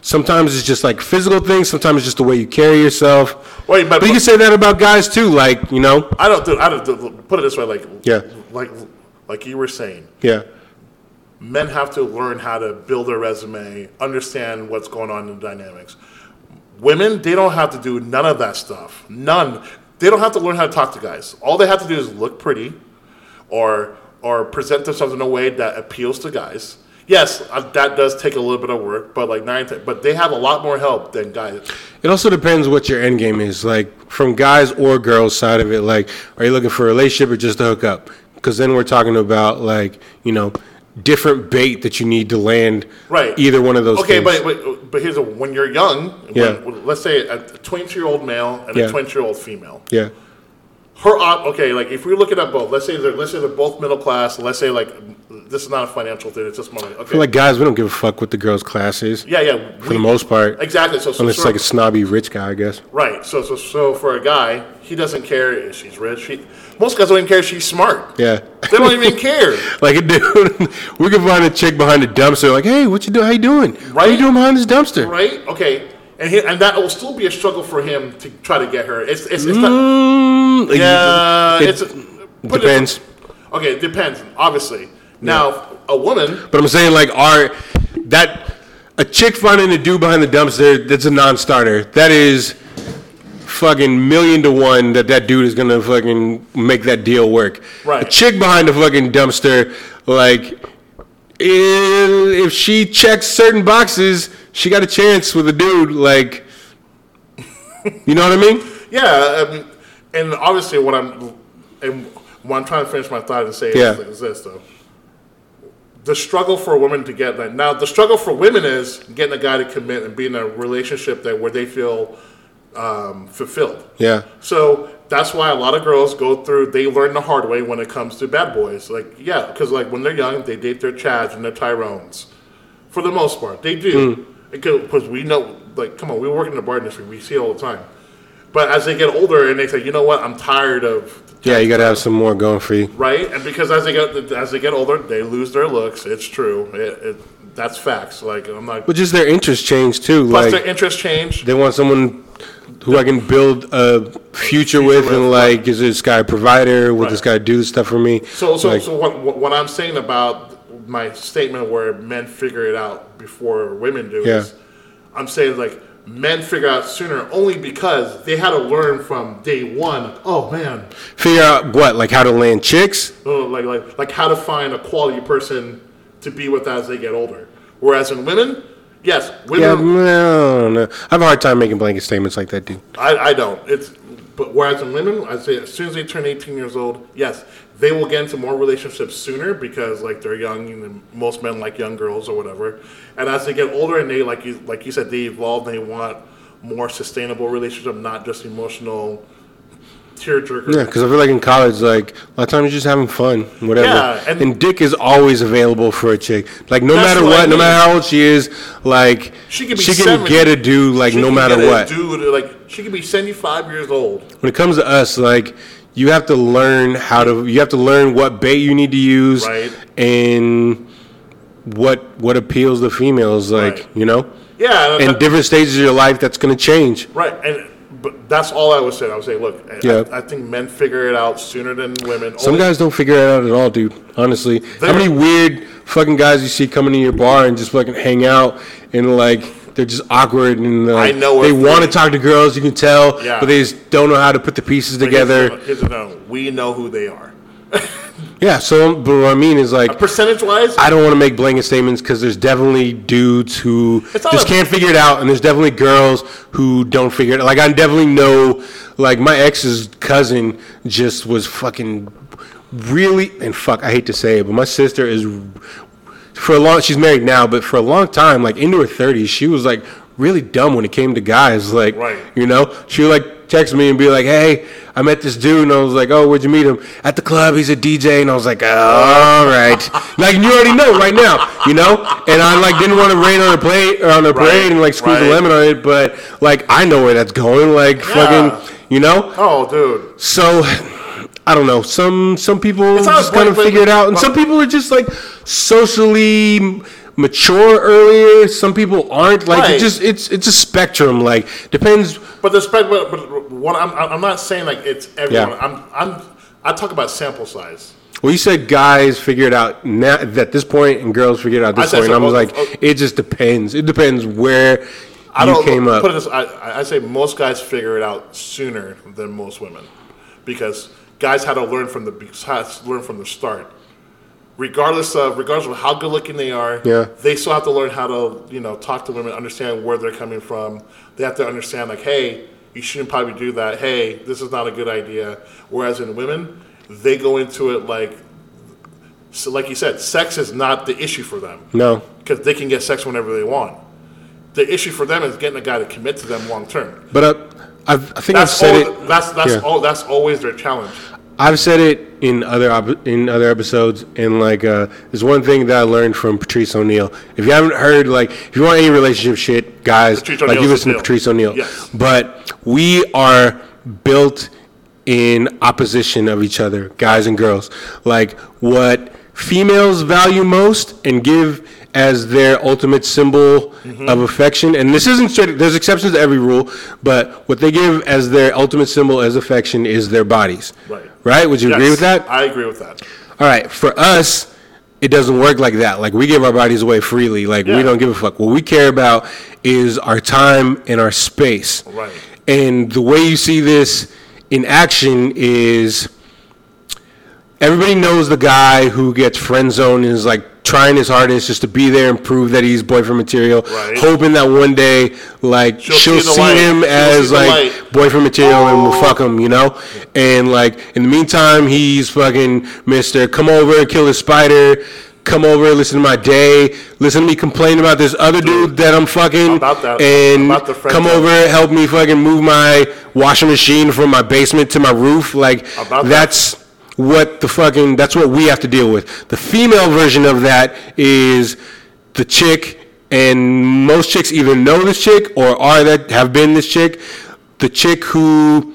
sometimes it's just like physical things sometimes it's just the way you carry yourself Wait, but- but you can say that about guys too like you know I don't do. I don't do, put it this way. Like Yeah. Like like you were saying. yeah men have to learn how to build their resume, understand what's going on in the dynamics. Women, they don't have to do none of that stuff. None. They don't have to learn how to talk to guys. All they have to do is look pretty or or present themselves in a way that appeals to guys. Yes, uh, that does take a little bit of work, but like nine, but they have a lot more help than guys. It also depends what your end game is, like from guys or girls side of it. Like, are you looking for a relationship or just to hook up? Because then we're talking about like you know different bait that you need to land Right. either one of those. Okay, but, but but here's a when you're young, Yeah. when, let's say a 22 year old male and Yeah. a 20 year old female. yeah, her op- okay like if we're looking at both let's say they're let's say they're both middle class let's say like this is not a financial thing it's just money okay like guys, we don't give a fuck what the girls' class is yeah yeah for the most part, exactly so, so unless it's like a snobby rich guy, I guess. right so so so for a guy he doesn't care if she's rich he, most guys don't even care if she's smart Yeah. they don't even care Like a dude, we can find a chick behind a dumpster. Like, hey, what you doing? How you doing? What are Right. you doing behind this dumpster? right okay and he, and that will still be a struggle for him to try to get her it's it's, it's not Mm, like, yeah it it's put it- depends. okay it depends obviously now a woman But I'm saying like our that a chick finding a dude behind the dumpster that's a non-starter. That is fucking million to one that that dude is gonna fucking make that deal work. Right. A chick behind the fucking dumpster, like if she checks certain boxes, she got a chance with a dude. Like, you know what I mean? Yeah, I mean, and obviously what I'm and what I'm trying to finish my thought and say Yeah. is, is this though. The struggle for a woman to get that now the struggle for women is getting a guy to commit and be in a relationship that where they feel um, fulfilled. Yeah. So that's why a lot of girls go through. They learn the hard way when it comes to bad boys. Like yeah, because like when they're young, they date their Chads and their Tyrones. For the most part, they do. Because we know, like, come on, we work in the bar industry. We see it all the time. But as they get older and they say, you know what, I'm tired of Yeah, you gotta have some more going for you. right? And because as they get as they get older, they lose their looks. It's true. It, it, that's facts. Like I'm not. But just their interests change too. Plus, like their interests change. They want someone who I can build a future with, with, and like, is this guy a provider? Will this guy do this stuff for me? So, so, Like, so what what I'm saying about my statement where men figure it out before women do Yeah. is, I'm saying like men figure out sooner only because they had to learn from day one. Oh man, figure out what, like, how to land chicks. oh, like like like how to find a quality person to be with as they get older. Whereas in women, yes, Yeah, women. no, no. I have a hard time making blanket statements like that, dude. I, I don't. It's but whereas in women, I say as soon as they turn 18 years old, yes, they will get into more relationships sooner because like they're young and most men like young girls or whatever. And as they get older and they like you like you said they evolve, and they want more sustainable relationship, not just emotional tearjerker. Yeah, because I feel like in college, like, a lot of times you're just having fun, whatever. Yeah, and- and, dick is always available for a chick. Like, no matter what I what, no matter how old she is, like, She be she can get a dude, like, She no can matter get a what. dude like she could be 75 years old. when it comes to us, like you have to learn how to you have to learn what bait you need to use Right. and what what appeals to females, like Right. you know. Yeah, and different stages of your life, that's gonna change. Right, and but that's all I was saying. I was saying, look, I- Yeah. I, I think men figure it out sooner than women. Some Only- guys don't figure it out at all, dude. Honestly, how many weird fucking guys you see coming to your bar and just fucking hang out and like they're just awkward and like, I know they want to talk to girls. You can tell, Yeah. but they just don't know how to put the pieces But here's together. the- here's the we know who they are. Yeah. So, but what I mean is like. Uh, Percentage wise, I don't want to make blanket statements because there's definitely dudes who just can't figure it out, and there's definitely girls who don't figure it. out. Like I definitely know, like my ex's cousin just was fucking really and fuck. I hate to say it, but my sister is for a long. She's married now, but for a long time, like into her 30s, she was like really dumb when it came to guys. Like, Right. you know, she would like text me and be like, "Hey, I met this dude," and I was like, "Oh, where'd you meet him?" At the club. He's a DJ, and I was like, "All right." like you already know right now, you know. And I like didn't want to rain on her plate or on her Right, parade and like squeeze right. a lemon on it, but like I know where that's going. Like Yeah. fucking, you know. oh, dude. So I don't know. Some some people just kind of figure it out, and some uh, people are just like socially mature earlier. Some people aren't. Like it just it's it's a spectrum. Like depends. But the spread, but, but what I'm, I'm not saying like it's everyone. Yeah. I'm, I'm, I talk about sample size. Well, you said guys figure it out now, at this point, and girls figure it out at I this said point. so, I'm oh, like, oh. it just depends. It depends where I you came up. Put it this, I, I I say most guys figure it out sooner than most women, because guys had to learn from the learn from the start. Regardless of regardless of how good looking they are, Yeah. they still have to learn how to you know talk to women, understand where they're coming from. They have to understand like, hey, you shouldn't probably do that. Hey, this is not a good idea. Whereas in women, they go into it like, so like you said, sex is not the issue for them no, because they can get sex whenever they want. The issue for them is getting a guy to commit to them long term. but uh, I think I've said all. it. That's that's yeah. all. That's always their challenge. I've said it in other op- in other episodes, and like uh, there's one thing that I learned from Patrice O'Neal. If you haven't heard, like, if you want any relationship shit, guys, Patrice like you listen to. Patrice O'Neal. Yes. But we are built in opposition of each other, guys and girls. Like what females value most and give as their ultimate symbol Mm-hmm. of affection, and this isn't straight. There's exceptions to every rule, but what they give as their ultimate symbol as affection is their bodies. Right. Right? Would you agree with that? I agree with that. All right. For us, it doesn't work like that. Like we give our bodies away freely. Like Yeah. we don't give a fuck. What we care about is our time and our space. Right. And the way you see this in action is everybody knows the guy who gets friend zoned and is like trying his hardest just to be there and prove that he's boyfriend material, Right. hoping that one day like she'll, She'll see see, him as see like boyfriend material and we'll Oh. fuck him, you know? And like in the meantime, he's fucking Mister. Come over, kill the spider. Come over, listen to my day. Listen to me complain about this other dude that I'm fucking. About that- And about come over, help me fucking move my washing machine from my basement to my roof. Like About that. What the fucking. That's what we have to deal with. The female version of that is the chick, and most chicks either know this chick or are that have been this chick. The chick who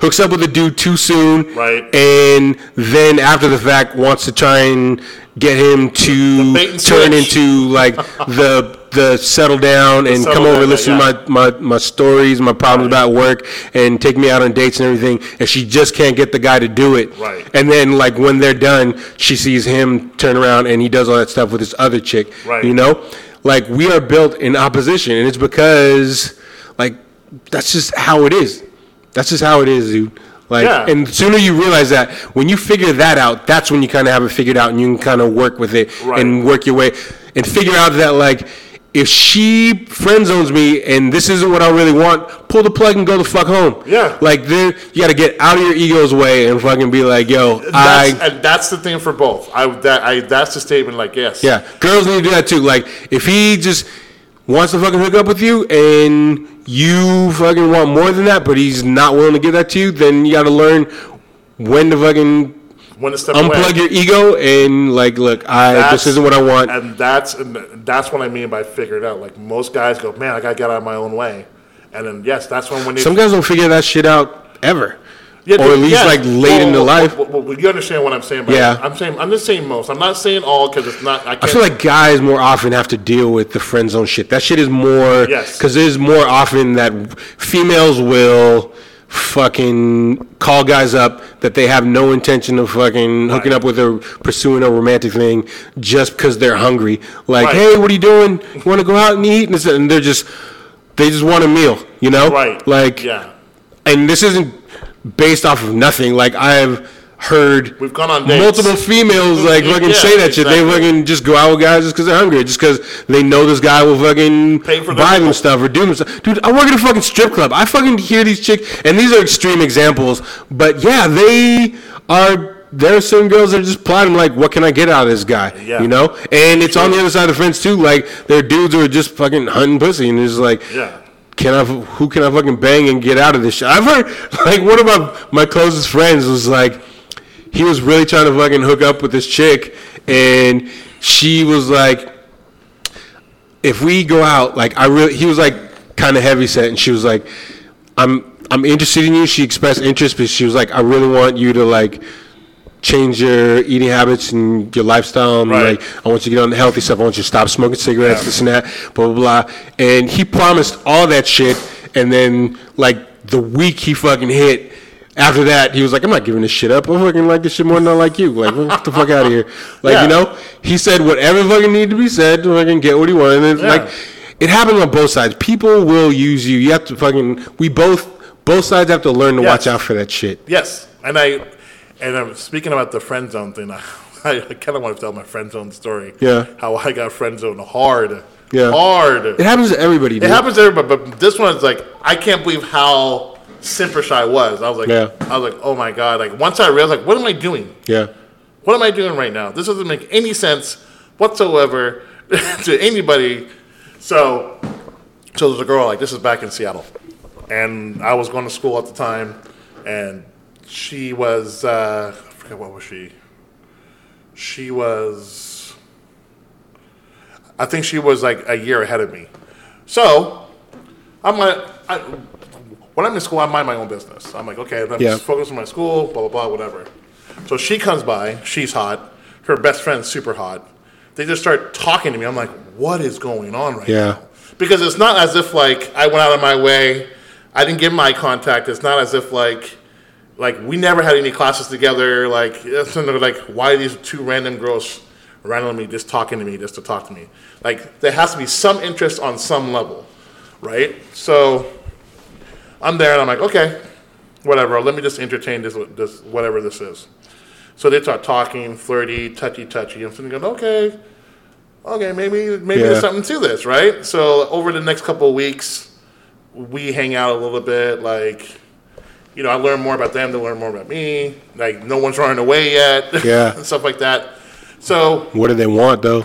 hooks up with a dude too soon, Right. And then after the fact wants to try and get him to turn switch. into like the the settle down and settle come over, down, listen yeah. to my, my my stories, my problems about work, and take me out on dates and everything. And she just can't get the guy to do it. Right. And then like when they're done, she sees him turn around and he does all that stuff with this other chick. Right. You know, like we are built in opposition, and it's because like that's just how it is. That's just how it is, dude. Like, Yeah. and the sooner you realize that, when you figure that out, that's when you kind of have it figured out, and you can kind of work with it Right. and work your way and figure out that like. If she friend zones me and this isn't what I really want, pull the plug and go the fuck home. Yeah. Like then you got to get out of your ego's way and fucking be like, yo, That's, I and that's the thing for both. I that I that's the statement. Like yes. yeah, girls need to do that too. Like, if he just wants to fucking hook up with you and you fucking want more than that, but he's not willing to give that to you, then you got to learn when to fucking When to step unplug away. your ego and like, look, I That's- this isn't what I want. And that's and that's what I mean by figure it out. Like most guys go, man, I gotta get out of my own way. And then yes, that's when when Some guys don't figure that shit out ever, Yeah, or at least yes. like late Well, the well, life. well, you understand what I'm saying? Yeah. I'm saying I'm just saying most. I'm not saying all because it's not. I, can't, I feel like guys more often have to deal with the friend zone shit. That shit is more Yes. because it is more often that females will fucking call guys up that they have no intention of fucking hooking up with or pursuing a romantic thing just because they're hungry. Like, Right. hey, what are you doing? You want to go out and eat? And, they're just, they just want a meal, you know? Right. Like, yeah. and this isn't based off of nothing. Like I have heard We've gone on dates. multiple females like fucking Yeah, say that shit. They fucking just go out with guys just because they're hungry, just because they know this guy will fucking Pay for buy them stuff or do them stuff. Dude, I work at a fucking strip club. I fucking hear these chicks, and these are extreme examples, but yeah, they are. There are certain girls that are just plotting like, what can I get out of this guy? Yeah. You know, and it's on the other side of the fence too. Like, there are dudes who are just fucking hunting pussy, and it's like, Yeah. can I, who can I fucking bang and get out of this shit? I've heard, like, one of my, my closest friends was like, he was really trying to fucking hook up with this chick, and she was like, if we go out, like, I really, he was like kind of heavy set, and she was like, I'm, I'm interested in you. She expressed interest, but she was like, I really want you to like change your eating habits and your lifestyle. And Right. like, I want you to get on the healthy stuff. I want you to stop smoking cigarettes, this and that, blah blah blah. And he promised all that shit, and then like the week he fucking hit. After that, he was like, "I'm not giving this shit up. I fucking like this shit more than I like you. Like, get the fuck out of here." Like, Yeah. you know, he said whatever fucking needed to be said to fucking get what he wanted. And Yeah. like, it happened on both sides. People will use you. You have to fucking. We both, both sides have to learn to Yes. watch out for that shit. Yes, and I, and I'm speaking about the friend zone thing. I, I kind of want to tell my friend zone story. Yeah. how I got friend zone hard. Yeah. hard. It happens to everybody. Dude. It happens to everybody, but this one's like I can't believe how simper shy I was. I was like, Yeah. I was like, oh my god! Like once I realized, like, what am I doing? Yeah. What am I doing right now? This doesn't make any sense whatsoever to anybody. So, so there's a girl like this is back in Seattle, and I was going to school at the time, and she was uh, I forget what was she. She was, I think she was like a year ahead of me. So, I'm like, I, when I'm in school, I mind my own business. I'm like, okay, I'm Yeah. just on my school, blah blah blah, whatever. So she comes by, she's hot. Her best friend's super hot. They just start talking to me. I'm like, what is going on right Yeah. now? Because it's not as if like I went out of my way. I didn't give my contact. It's not as if like like we never had any classes together. Like it's like why are these two random girls randomly just talking to me just to talk to me? Like there has to be some interest on some level, right? So I'm there and I'm like, okay, whatever. Let me just entertain this, this whatever this is. So they start talking, flirty, touchy, touchy. I'm sitting going, okay, okay, maybe maybe Yeah. there's something to this, right? So over the next couple of weeks, we hang out a little bit. Like, you know, I learn more about them. They learn more about me. Like, no one's running away yet. Yeah. and stuff like that. So What do they want though?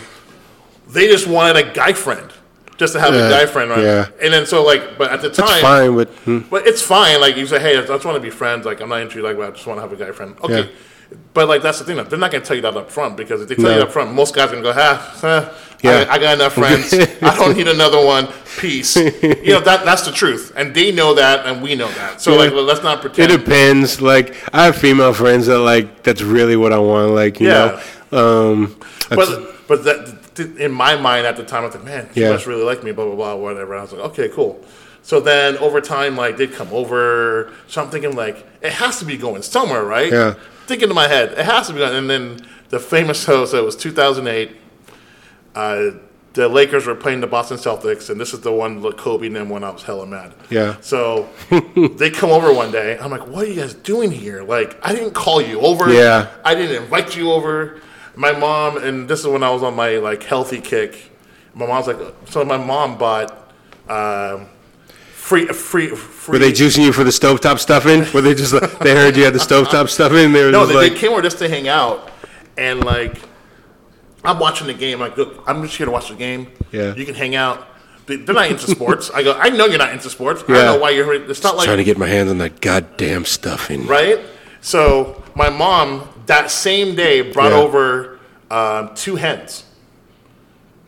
they just wanted a guy friend, just to have Yeah, a guy friend, right? yeah. And then so like, but at the That's time, fine, but hmm, but it's fine. Like you say, hey, I just want to be friends. Like I'm not into you. Like I just want to have a guy friend. Okay. Yeah. But like that's the thing. They're not gonna tell you that up front because if they tell you No. up front, most guys are gonna go, "Ha, huh, Yeah. I, I got enough friends. I don't need another one. Peace." you know that that's the truth, and they know that, and we know that. So Yeah. like, let's not pretend. it depends. Like I have female friends that like that's really what I want. Like you Yeah. know, um, but but that th- in my mind at the time, I was like, man, she Yeah. must really like me, blah blah blah, whatever. I was like, okay, cool. So then over time, like they'd come over. So I'm thinking like it has to be going somewhere, right? Yeah. Thinking in my head, it has to be going. And then the famous host, it was 2008. Uh, the Lakers were playing the Boston Celtics, and this is the one that Kobe and them when I was hella mad. Yeah. So they come over one day. I'm like, what are you guys doing here? Like, I didn't call you over. Yeah. I didn't invite you over. My mom, and this is when I was on my like healthy kick. My mom's like, so my mom bought um, free, free, free. were they juicing you for the stovetop stuffing? Were they just like, they heard you had the stovetop stuffing? They were No, they, like, they came over just to hang out, and like, I'm watching the game. Like, look, I'm just here to watch the game. Yeah. You can hang out. They- They're not into sports. I go, I know you're not into sports. I Yeah. don't know why you're. It's not like trying to get my hands on that goddamn stuffing. right? So my mom that same day brought Yeah. over um, two hens,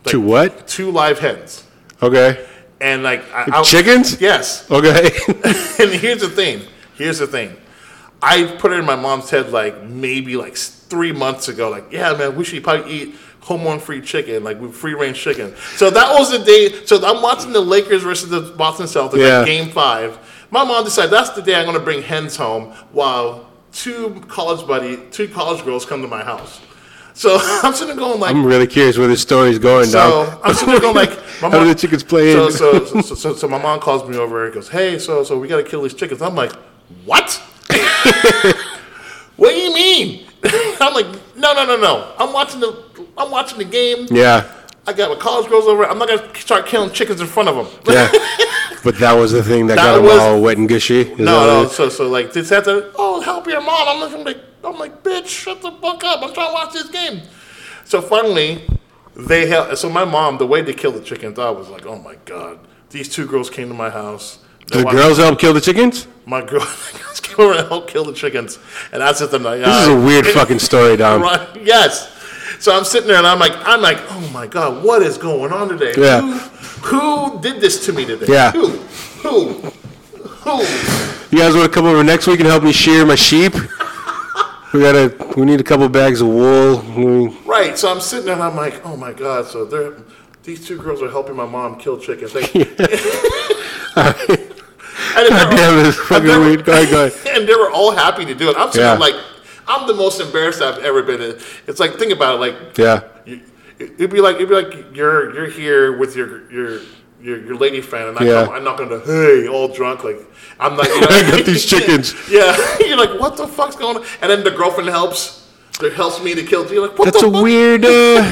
To what? two live hens, Okay. and like I, I- Chickens? Yes. Okay. and here's the thing. Here's the thing. I put it in my mom's head like maybe like three months ago. Like, yeah, man, we should probably eat hormone free chicken, like with free range chicken. So that was the day. So I'm watching the Lakers versus the Boston Celtics, Yeah. like game five. My mom decided that's the day I'm going to bring hens home while two college buddy, two college girls come to my house. So I'm sitting there going like, I'm really curious where this story's going, so dog. I'm sitting there going like, my How do the chickens play so, in? so, so, so, so, so my mom calls me over and goes, hey, so so we got to kill these chickens. I'm like, what? what do you mean? I'm like, no, no, no, no. I'm watching the I'm watching the game. yeah, I got my college girls over. I'm not gonna start killing chickens in front of them. yeah. but that was the thing that, That got them was- all wet and gushy. No, no. So, so like, this had to. Oh, help your mom. I'm like, I'm like, I'm like, bitch, shut the fuck up. I'm trying to watch this game. So finally, they help. So my mom, the way they killed the chickens, I was like, oh my god. These two girls came to my house. The girls help kill the chickens. My girl came over and helped kill the chickens, and that's just the night. This is a weird fucking story, Dom. Right. Yes. So I'm sitting there and I'm like, I'm like, oh my god, what is going on today? Yeah. Who, who did this to me today? Yeah. Who? Who? Who? You guys want to come over next week and help me shear my sheep? We gotta. We need a couple bags of wool. Right. So I'm sitting there and I'm like, oh my god. So they're these two girls are helping my mom kill chickens. They, and they were- Damn, this and fucking they were- weird. Go ahead, go ahead. And they were all happy to do it. I'm sitting Yeah. like, I'm the most embarrassed I've ever been. in. It's like, think about it. Like, Yeah. you, it'd be like it'd be like you're you're here with your your your, your lady friend, and I Yeah. come, I'm not gonna hey all drunk like I'm like you know, I got these chickens. yeah, you're like what the fuck's going on? And then the girlfriend helps. It helps me to kill. You're like what That's a fuck? weird. Uh,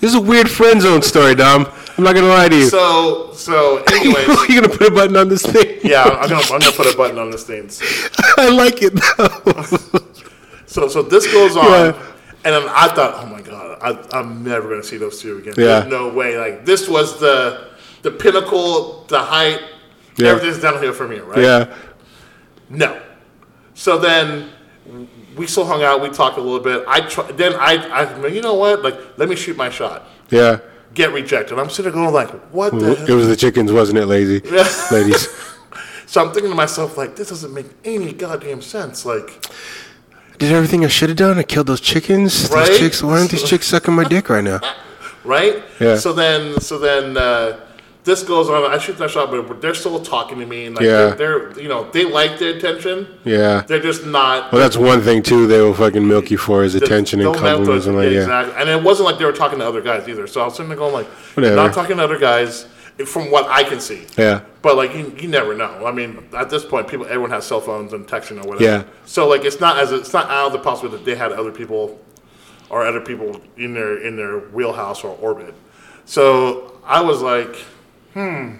this is a weird friend zone story, Dom. I'm not gonna lie to you. So so anyways, You're gonna put a button on this thing. yeah, I'm gonna I'm gonna put a button on this thing. I like it though. So so this goes on, Yeah. and then I thought, oh my god, I, I'm never gonna see those two again. Yeah. There's no way. Like this was the the pinnacle, the height. Yeah. Everything's downhill from here, right? yeah. No. So then we still hung out. We talked a little bit. I try, then I I you know what? Like let me shoot my shot. Yeah. Get rejected. I'm sitting there going like, what the? It hell? was the chickens, wasn't it, lazy ladies? So I'm thinking to myself like, this doesn't make any goddamn sense. Like. Did everything I should have done. I killed those chickens. Right? These chicks. Why aren't these chicks sucking my dick right now? right? Yeah. So then, so then uh, this goes on. I shoot that shot, but they're still talking to me, and like Yeah. they're, they're, you know, they like the attention. Yeah. They're just not. Well, that's one thing too. They will fucking milk you for is attention and compliments to- and like yeah, yeah. exactly. And it wasn't like they were talking to other guys either. So I was sitting there going like, Whatever. not talking to other guys, from what I can see. Yeah. But like you, you never know. I mean, at this point, people, everyone has cell phones and texting or whatever. Yeah. So like, it's not as it's not out of the possibility that they had other people, or other people in their in their wheelhouse or orbit. So I was like, hmm,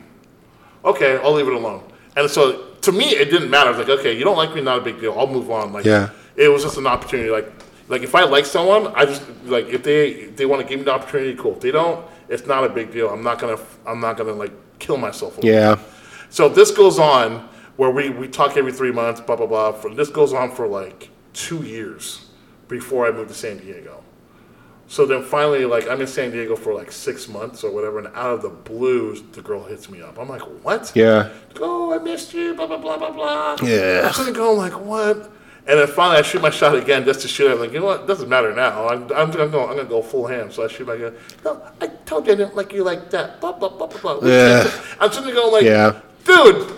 okay, I'll leave it alone. And so to me, it didn't matter. I was like, okay, you don't like me, not a big deal. I'll move on. Like, Yeah. it was just an opportunity. Like, like if I like someone, I just like if they if they want to give me the opportunity, cool. If they don't, it's not a big deal. I'm not gonna I'm not gonna like kill myself. over it. Yeah. So this goes on where we, we talk every three months, blah blah blah. For, this goes on for like two years before I moved to San Diego. So then finally, like I'm in San Diego for like six months or whatever, and out of the blue, the girl hits me up. I'm like, what? Yeah. Oh, I missed you. Blah blah blah blah blah. Yeah. I'm sitting going like, what? And then finally, I shoot my shot again just to shoot. I'm like, you know what? It doesn't matter now. I'm, I'm, gonna go. I'm gonna go full ham. So I shoot my gun. No, I told you I didn't like you like that. Blah blah blah blah blah. Yeah. I'm sitting there going like, Yeah. dude,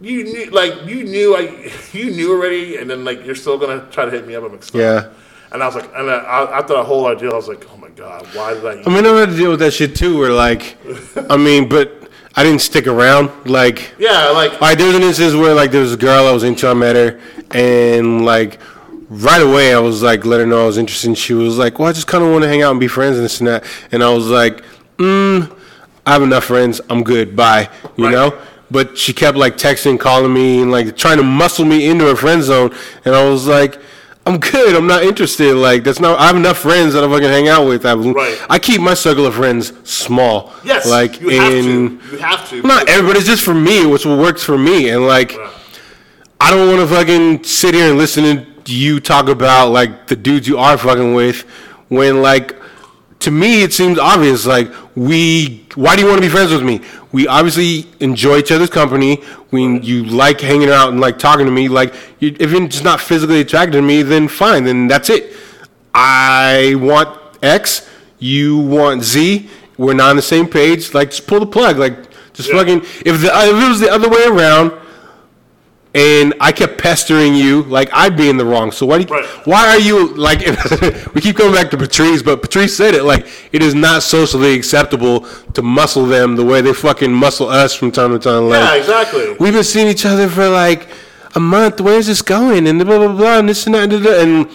you knew like you knew I you knew already, and then like you're still gonna try to hit me up. I'm stop. Yeah. And I was like, and I, after that whole ordeal, I was like, oh my god, why did I? I mean, I had to deal with that shit too. Where like, I mean, but I didn't stick around. Like, yeah, like right, there's an instance where like there was a girl I was into, I met her, and like right away I was like let her know I was interested. And she was like, "Well, I just kind of want to hang out and be friends and this and that." And I was like, "Mm, I have enough friends. I'm good. Bye." You Right. know. But she kept like texting, calling me, and like trying to muscle me into her friend zone, and I was like. I'm good. I'm not interested. Like that's not. I have enough friends that I fucking hang out with. I, Right. I keep my circle of friends small. yes, Like you have in to. You have to. not everybody. It's just for me. What's what works for me, and like, I don't want to fucking sit here and listen to you talk about like the dudes you are fucking with, when like, to me it seems obvious. Like, we, why do you want to be friends with me? We obviously enjoy each other's company. We, you like hanging out and like talking to me. Like, you, if you're just not physically attracted to me, then fine. Then that's it. I want X. You want Z. We're not on the same page. Like, just pull the plug. Like, just Yeah. fucking. If the if it was the other way around, and I kept pestering you like I'd be in the wrong. So why do you, Right. why are you like? we keep coming back to Patrice, but Patrice said it like it is not socially acceptable to muscle them the way they fucking muscle us from time to time. Like, Yeah, exactly. We've been seeing each other for like a month. Where's this going? And blah blah blah, and this and that, and, da, da, and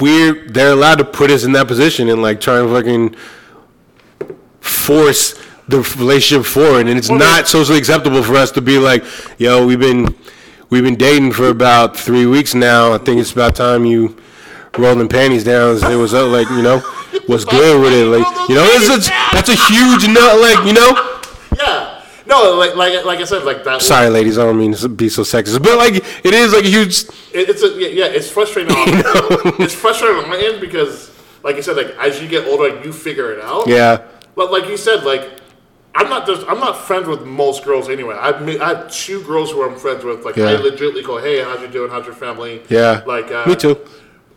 we're they're allowed to put us in that position and like try and fucking force the relationship forward. And it's Well, not socially acceptable for us to be like, yo, we've been we've been dating for about three weeks now. I think it's about time you rolled them panties down. It was uh, like you know, what's good with it? Like you know, it's, a, that's a huge nut. Like you know. Yeah. No, like like like I said, like that. Sorry, ladies, I don't mean to be so sexist, but like it is like a huge. It, it's a yeah, yeah, it's frustrating. On, it's frustrating on my end because, like I said, like as you get older, you figure it out. Yeah, But like you said, like I'm not just I'm not friends with most girls anyway. I've I have two girls who I'm friends with. Like I Yeah. legitimately go, hey, how's you doing? How's your family? yeah. Like uh, me too.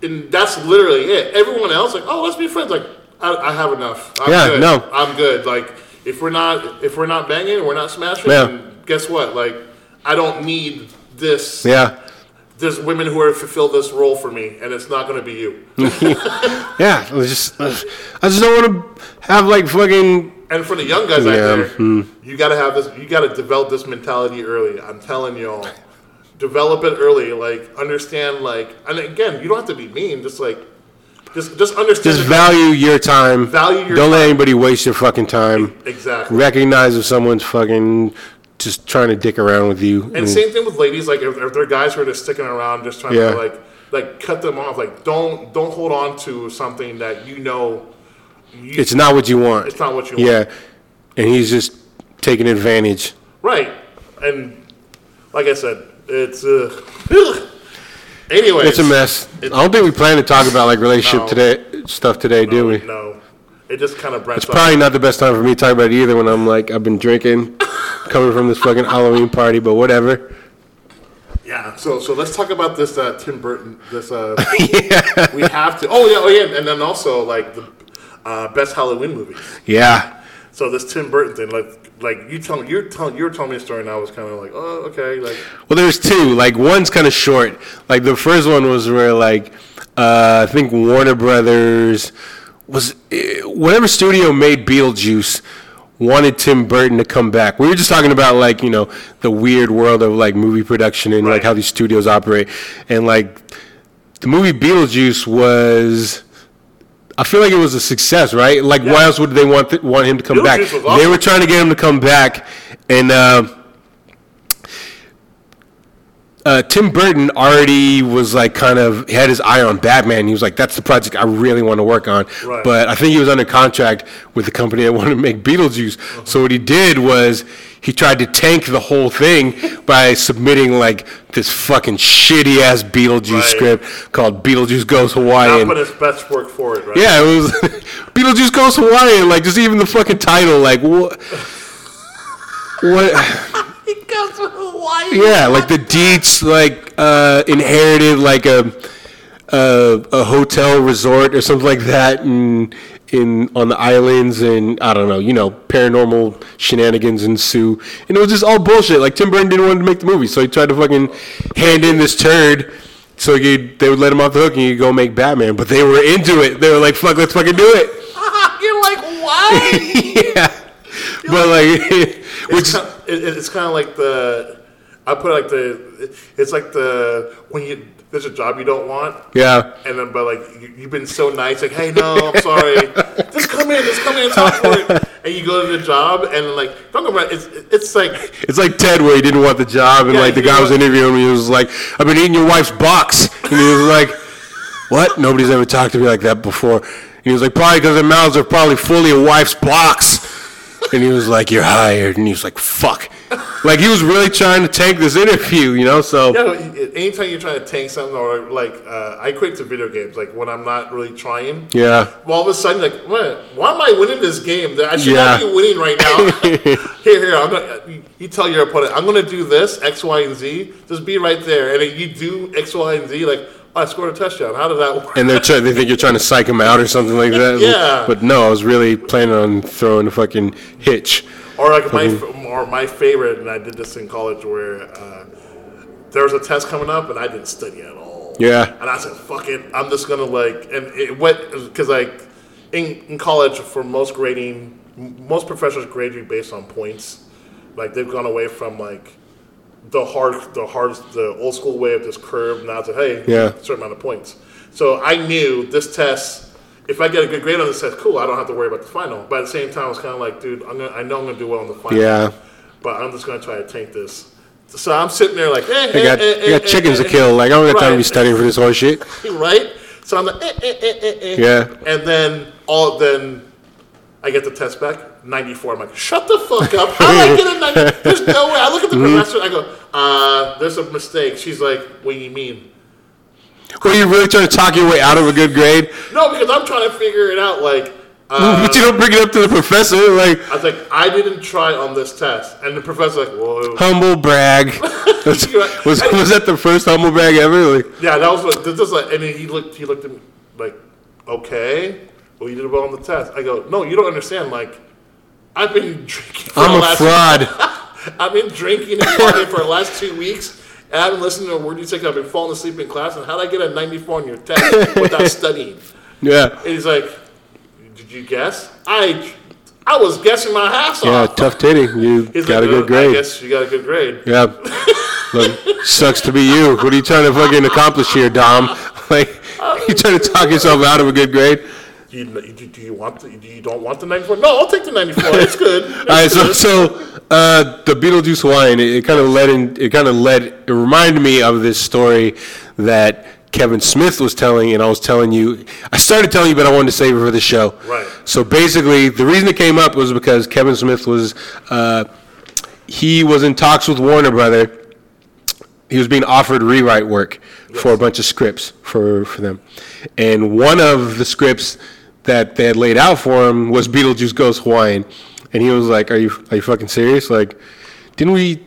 And that's literally it. Everyone else, like, oh, let's be friends. Like I, I have enough. I'm Yeah, good. no. I'm good. Like if we're not if we're not banging, we're not smashing. Yeah. Then guess what? Like I don't need this. Yeah, There's women who are fulfill this role for me, and it's not going to be you. yeah. Just, I just don't want to have like fucking. And for the young guys out Yeah, there, mm-hmm. you got to have this. You got to develop this mentality early. I'm telling y'all, develop it early. Like understand. Like and again, you don't have to be mean. Just like, just just understand. Just value your time. Value your Don't let anybody waste your fucking time. exactly. Recognize if someone's fucking just trying to dick around with you. And mm. same thing with ladies. Like if, if they're guys who are just sticking around, just trying Yeah. to like like cut them off. Like don't don't hold on to something that you know. You, it's not what you want. It's not what you want. Yeah, and he's just taking advantage. right. And like I said, it's uh. Anyways, It's a mess. I don't think we plan to talk about like relationship No. today stuff today, do we? No, it just kind of It's probably not the best time for me to talk about it either when I'm like I've been drinking, coming from this fucking Halloween party, but whatever. Yeah. So so let's talk about this uh, Tim Burton. This uh, we have to. Oh yeah, oh yeah, and then also like the uh, best Halloween movies. Yeah, So this Tim Burton thing, like like you tell me, you're telling you're telling me a story, and I was kind of like, oh okay, like Well, there's two. Like one's kind of short. Like the first one was where like uh, I think Warner Brothers was eh, whatever studio made Beetlejuice wanted Tim Burton to come back. We were just talking about like you know the weird world of like movie production and like how these studios operate, and like the movie Beetlejuice was. I feel like it was a success, right? Like, why else would they want th- want him to come back? They were trying to get him to come back, and uh, uh, Tim Burton already was like kind of had his eye on Batman. He was like, "That's the project I really want to work on." Right. But I think he was under contract with the company that wanted to make Beetlejuice. Uh-huh. So what he did was he tried to tank the whole thing by submitting like this fucking shitty ass Beetlejuice Right. script called Beetlejuice Goes not Hawaiian. put his best work forward, right? Yeah, it was Beetlejuice Goes Hawaiian. Like just even the fucking title, like what? What? He goes to Hawaii. Yeah, like the Deetz like uh, inherited like a, a a hotel resort or something like that and in on the islands and I don't know, you know, paranormal shenanigans ensue. And it was just all bullshit. Like Tim Burton didn't want to make the movie, so he tried to fucking hand in this turd so he they would let him off the hook and he'd go make Batman. But they were into it. They were like, fuck, let's fucking do it. You're like what? yeah. But like which it's, kind it, it's kind of like the I put it like the it's like the when you there's a job you don't want yeah. and then but like you, you've been so nice like hey no I'm sorry just come in just come in and talk for it and you go to the job and like don't go about it's it's like It's like Ted where he didn't want the job, and Yeah, like the guy was interviewing me, He was like, "I've been eating your wife's box," and he was like, "What? Nobody's ever talked to me like that before." And he was like, "Probably because their mouths are probably fully of wife's box." And he was like, "You're hired," and he was like, "Fuck." Like he was really trying to tank this interview, you know. So yeah anytime you're trying to tank something or like uh, I quit to video games like when I'm not really trying yeah, Well, all of a sudden, like, what? Why am I winning this game? I should Yeah. not be winning right now. here, here, I'm gonna. you- tell your opponent, I'm gonna do this X, Y, and Z. Just be right there, and you do X, Y, and Z. Like, I scored a touchdown. How did that work? and they're try- they think you're trying to psych him out or something like that. Yeah. But no, I was really planning on throwing a fucking hitch. Or like my or my favorite, and I did this in college where uh, there was a test coming up and I didn't study at all. Yeah. And I said, "Fuck it, I'm just gonna like." And it went because like in, in college for most grading, m- most professors grade you based on points. Like they've gone away from like the hard, the hard, the old school way of this curve. Now to hey, Yeah. a certain amount of points. So I knew this test. If I get a good grade on this test, cool. I don't have to worry about the final. But at the same time, I was kind of like, dude, I'm gonna, I know I'm gonna do well on the final. Yeah. But I'm just gonna try to tank this. So I'm sitting there like, eh, I got, eh, eh, I got eh, chickens eh, to kill. Like, I don't got time to be studying for this whole shit. right? So I'm like, eh, eh, eh, eh, eh. Yeah. And then all then I get the test back, 94. I'm like, shut the fuck up. How did I get a 90? There's no way. I look at the Mm-hmm. professor. I go, uh, there's a mistake. She's like, what do you mean? Were you really trying to talk your way out of a good grade? No, because I'm trying to figure it out. Like, uh, but you don't bring it up to the professor. Like, I was like, I didn't try on this test, and the professor's like, whoa. humble brag. was, was was that the first humble brag ever? Like, Yeah, that was what this is like. And then he looked. He looked at me like, okay, well, you did well on the test. I go, no, you don't understand. Like, I've been drinking. For the I'm a last, fraud. I've been drinking and partying for the last two weeks. And I haven't listened to a word you say. I've been falling asleep in class. And how would I get a 94 on your test without studying? Yeah. And he's like, did you guess? I, I was guessing my ass Yeah, off. tough titty. You He's got a good "Oh, I grade. guess you got a good grade. Yeah. Look, sucks to be you. What are you trying to fucking accomplish here, Dom? Like, uh, you trying to talk yourself out of a good grade? Do you, do do you want the, do you don't want the 94? No, I'll take the 94. It's good. It's All right, so good. so uh, the Beetlejuice wine, it, it kind of led in. It kind of led. It reminded me of this story that Kevin Smith was telling, and I was telling you. I started telling you, but I wanted to save it for the show. Right. So basically, the reason it came up was because Kevin Smith was uh, he was in talks with Warner Brother. He was being offered rewrite work for a bunch of scripts for, for them. And one of the scripts that they had laid out for him was Beetlejuice Goes Hawaiian. And he was like, Are you are you fucking serious? Like, didn't we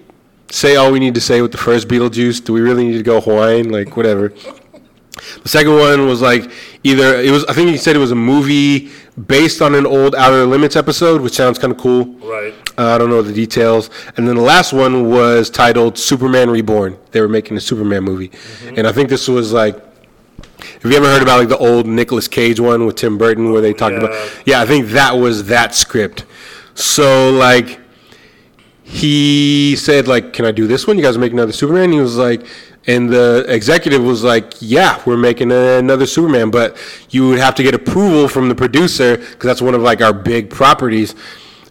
say all we need to say with the first Beetlejuice? Do we really need to go Hawaiian? Like, whatever. The second one was like either it was I think he said it was a movie based on an old Outer Limits episode, which sounds kind of cool. Right. Uh, I don't know the details. And then the last one was titled Superman Reborn. They were making a Superman movie, and I think this was like. Have you ever heard about like the old Nicolas Cage one with Tim Burton where they oh, talked Yeah. about? Yeah, I think that was that script. So like, he said like, "Can I do this one? You guys are making another Superman." He was like, and the executive was like, "Yeah, we're making another Superman, but you would have to get approval from the producer because that's one of like our big properties."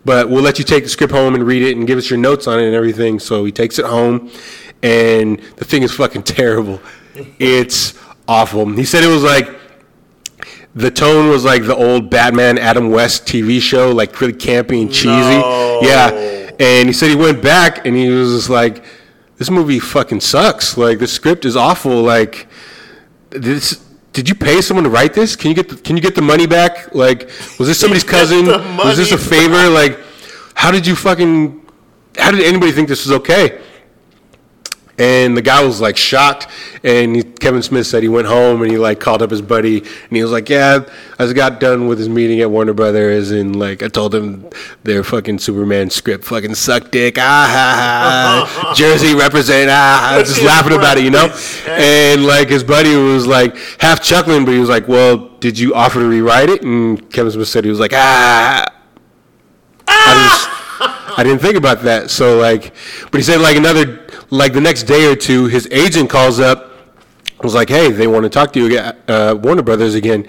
But we'll let you take the script home and read it and give us your notes on it and everything. So he takes it home, and the thing is fucking terrible. It's awful. He said it was like the tone was like the old Batman Adam West TV show, like really campy and cheesy. No. Yeah. And he said he went back and he was just like, this movie fucking sucks. Like the script is awful. Like this. Did you pay someone to write this? Can you get the, can you get the money back? Like, was this somebody's cousin? Was this a favor? Like, how did you fucking? How did anybody think this was okay? And the guy was like shocked. And he, Kevin Smith said he went home and he like called up his buddy and he was like, "Yeah, I just got done with his meeting at Warner Brothers and like I told him their fucking Superman script fucking sucked dick. Ah, ha, ha. Jersey represent. Ah, just laughing about it, you know." And like his buddy was like half chuckling, but he was like, "Well, did you offer to rewrite it?" And Kevin Smith said he was like, "Ah." I just I didn't think about that. So like, but he said like another like the next day or two, his agent calls up, was like, hey, they want to talk to you again, uh, Warner Brothers again,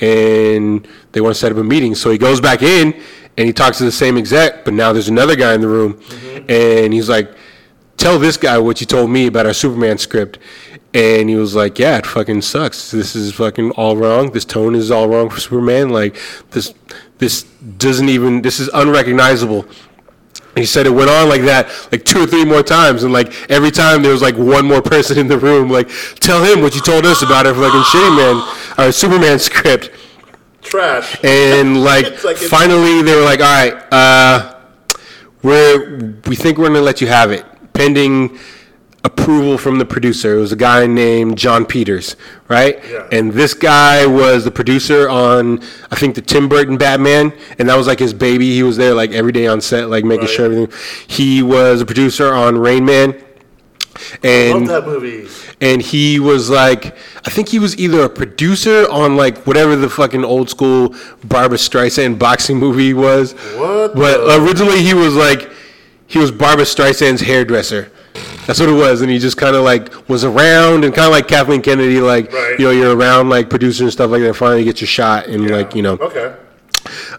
and they want to set up a meeting. So he goes back in and he talks to the same exec, but now there's another guy in the room, and he's like, tell this guy what you told me about our Superman script. And he was like, "Yeah, it fucking sucks. This is fucking all wrong. This tone is all wrong for Superman. Like this, this doesn't even. This is unrecognizable." He said it went on like that, like two or three more times, and like every time there was like one more person in the room, like, "Tell him what you told us about our fucking Shitty Man, our Superman script." Trash. And like, It's like it's- finally, they were like, "All right, uh, we're we think we're gonna let you have it, pending approval from the producer. It was a guy named Jon Peters, right? Yeah. And this guy was the producer on I think the Tim Burton Batman, and that was like his baby. He was there like every day on set, like making Right. sure everything. He was a producer on Rain Man. Love And that movie. and he was like I think he was either a producer on like whatever the fucking old school Barbra Streisand boxing movie was. What But the- originally he was like he was Barbra Streisand's hairdresser. That's what it was, and he just kind of like was around and kind of like Kathleen Kennedy, like Right. you know you're around like producers and stuff like that. Finally get your shot and like you know Okay.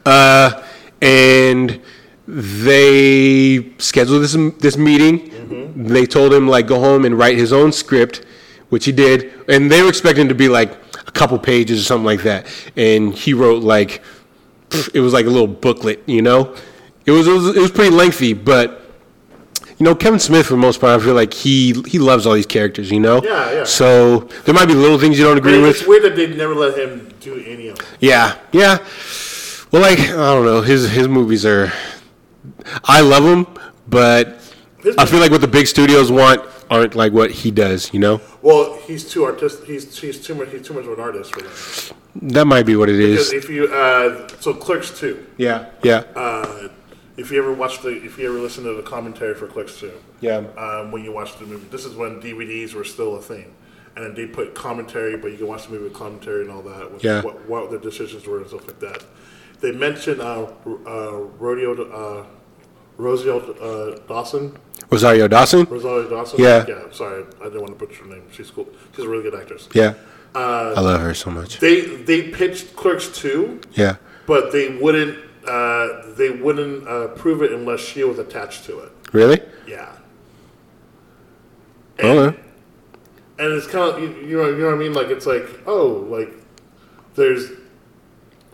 uh, and they scheduled this this meeting. They told him like go home and write his own script, which he did, and they were expecting to be like a couple pages or something like that. And he wrote like it was like a little booklet, you know. It was it was, it was pretty lengthy, but. You know, Kevin Smith, for the most part, I feel like he he loves all these characters. You know, Yeah, yeah. So there might be little things you don't agree with. It's weird that they never let him do any of it. Yeah, yeah. Well, like I don't know, his his movies are. I love them, but I feel like what the big studios want aren't like what he does. You know, Well, he's too artistic. He's he's too much. He's too much of an artist for that. that might be what it Because is. if you uh, so Clerks two, Yeah, yeah, uh, if you ever watch the if you ever listen to the commentary for Clerks two, yeah. um, when you watch the movie, this is when DVDs were still a thing, and then they put commentary, but you can watch the movie with commentary and all that. With Yeah. What, what their decisions were and stuff like that. They mentioned uh, uh, Rodeo uh, Rosario uh, Dawson. Rosario Dawson. Rosario Dawson. Yeah. Yeah. Sorry, I didn't want to put her name. She's cool. She's a really good actress. Yeah, Uh, I love her so much. They they pitched Clerks two, Yeah, but they wouldn't uh, they wouldn't uh, prove it unless she was attached to it. really? Yeah. And, Okay. and it's kind of you, you know you know what I mean. Like it's like oh like there's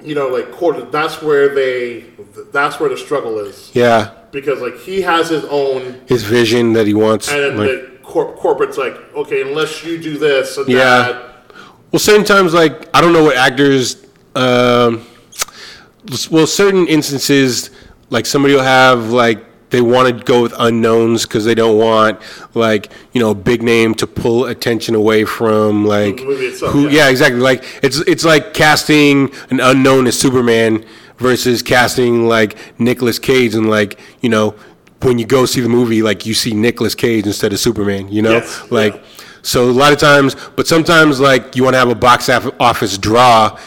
you know like quarter. That's where they that's where the struggle is Yeah, because like he has his own his vision that he wants. and then like- the cor- corporate's like okay unless you do this and Yeah. that. Well, certain times, like I don't know what actors. Um, well, certain instances, like somebody will have like they want to go with unknowns because they don't want like you know a big name to pull attention away from like itself, who. yeah. Yeah, exactly. Like it's it's like casting an unknown as Superman versus casting like Nicolas Cage and like you know when you go see the movie like you see Nicolas Cage instead of Superman. You know, Yes, like. yeah. So a lot of times, but sometimes like you want to have a box office draw.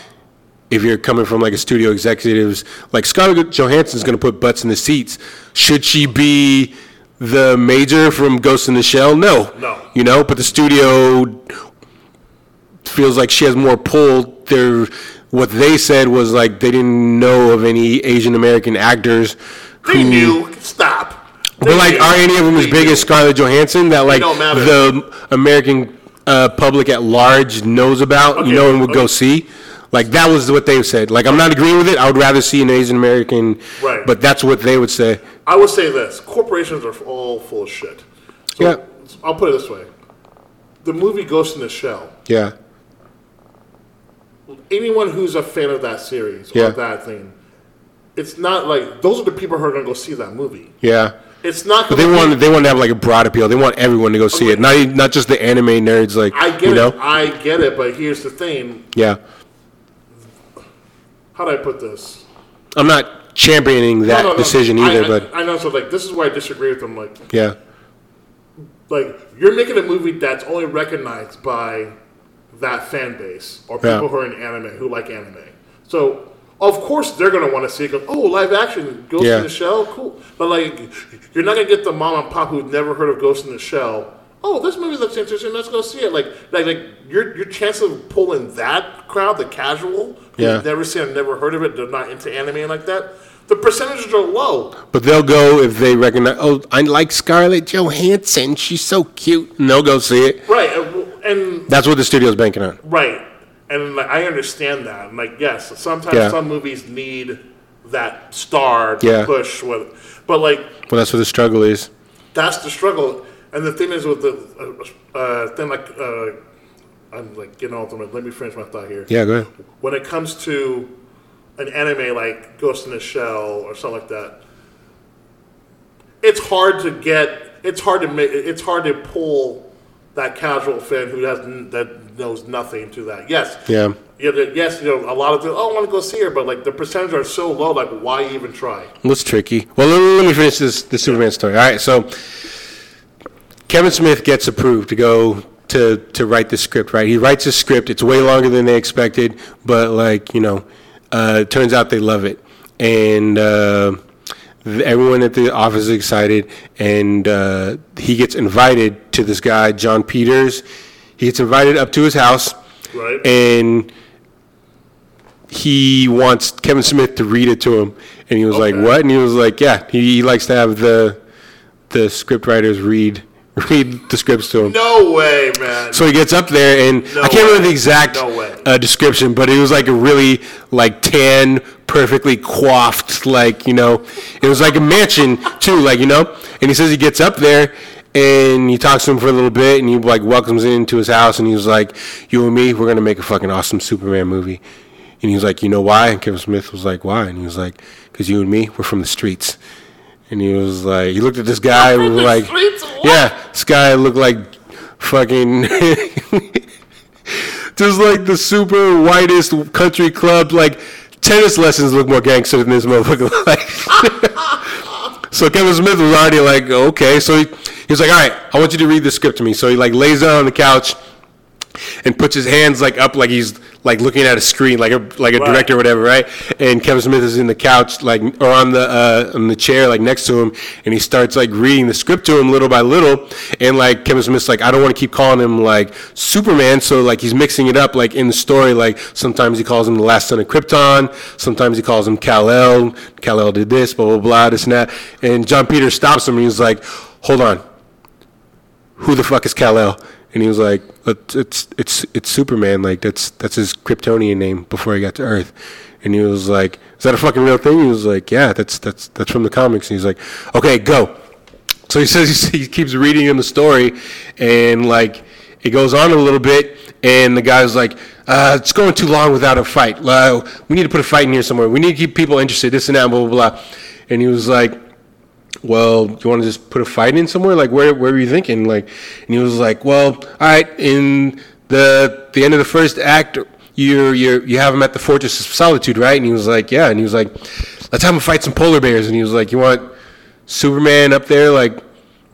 If you're coming from like a studio executives, like Scarlett Johansson's going to put butts in the seats. Should she be the major from Ghost in the Shell? No. No. You know, but the studio feels like she has more pull. They're, what they said was like they didn't know of any Asian American actors. They who- knew stop. but like, knew. are any of them as They big knew. as Scarlett Johansson that like the American uh, public at large knows about, Okay, you know, and would go see? Like that was what they said. Like I'm not agreeing with it. I would rather see an Asian American, Right. but that's what they would say. I would say this: corporations are all full of shit. So Yeah. I'll put it this way: the movie Ghost in the Shell. Yeah, Anyone who's a fan of that series or that thing, it's not like those are the people who are going to go see that movie. yeah. It's not. But they be- want they want to have like a broad appeal. They want everyone to go see it, not not just the anime nerds. Like I get you it. I get it. But here's the thing: yeah. How do I put this? I'm not championing that No, no, no. decision I- either, I, but I know. So like, this is why I disagree with them. Like, yeah, like you're making a movie that's only recognized by that fan base or Yeah. people who are in anime who like anime. So of course they're gonna want to see it. Go, oh, live action, Ghost Yeah. in the Shell, cool. But like, you're not gonna get the mom and pop who've never heard of Ghost in the Shell. Oh, this movie looks interesting. Let's go see it. Like, like, like your your chance of pulling that crowd, the casual, who's Yeah. never seen, never heard of it, they're not into anime like that. The percentages are low. but they'll go if they recognize. Oh, I like Scarlett Johansson. She's so cute, and they'll go see it. Right, uh, and- and That's what the studio's banking on. Right, and like, I understand that. I'm like, yes, sometimes Yeah. some movies need that star to Yeah. push with, but like Well, that's what the struggle is. that's the struggle. And the thing is with the uh, uh, thing like uh, I'm like getting off the let me finish my thought here. Yeah, go ahead. When it comes to an anime like Ghost in the Shell or something like that, it's hard to get. it's hard to make it's hard to pull that casual fan who has that knows nothing to that. Yes. Yeah. Yeah, the- yes, you know, a lot of them, oh, I want to go see her, but like the percentage are so low, like why even try? That's tricky. Well, let, let me finish this the Superman story. All right, so Kevin Smith gets approved to go to to write the script. Right, he writes a script. It's way longer than they expected, but like you know, uh, it turns out they love it, and uh, everyone at the office is excited, and uh, he gets invited to this guy Jon Peters. He gets invited up to his house, Right. and he wants Kevin Smith to read it to him, and he was like, "What?" And he was like, "Yeah, he, he likes to have the the script writers read read the scripts to him." No way, man. So he gets up there, and No I can't remember the exact No uh, description, but it was like a really like tan, perfectly coiffed, like you know, it was like a mansion too, like you know. And he says he gets up there. And he talks to him for a little bit, and he like welcomes him into his house, and he was like, "You and me, we're gonna make a fucking awesome Superman movie." And he was like, "You know why?" And Kevin Smith was like, "Why?" And he was like, "Cause you and me, we're from the streets." And he was like, he looked at this guy, From the like, streets? Yeah, this guy looked like fucking just like the super whitest country club. Like tennis lessons look more gangster than this motherfucker. Like, so Kevin Smith was already like, okay. So he, he was like, all right, I want you to read the script to me. So he like lays down on the couch and puts his hands like up like he's like looking at a screen like a like a Right. director or whatever right and kevin smith is in the couch like or on the uh on the chair like next to him and he starts like reading the script to him little by little and like kevin smith's like i don't want to keep calling him like superman so like he's mixing it up like in the story like sometimes he calls him the last son of krypton sometimes he calls him kal-el kal-el did this blah blah blah this and that and john peter stops him and he's like hold on who the fuck is Kal-El? And he was like, it's it's it's, Superman. Like that's that's his Kryptonian name before he got to Earth. And he was like, is that a fucking real thing? He was like, yeah, that's that's that's from the comics. And he's like, okay, go. So he says he keeps reading him the story, and like it goes on a little bit, and the guy's like, uh, "It's going too long without a fight. Uh, we need to put a fight in here somewhere. We need to keep people interested. This and that, blah blah blah." And he was like, well, do you want to just put a fight in somewhere? Like, where, where were you thinking? Like, and he was like, well, all right, in the the end of the first act, you're you you have him at the Fortress of Solitude, right? And he was like, yeah. And he was like, let's have him fight some polar bears. And he was like, you want Superman up there like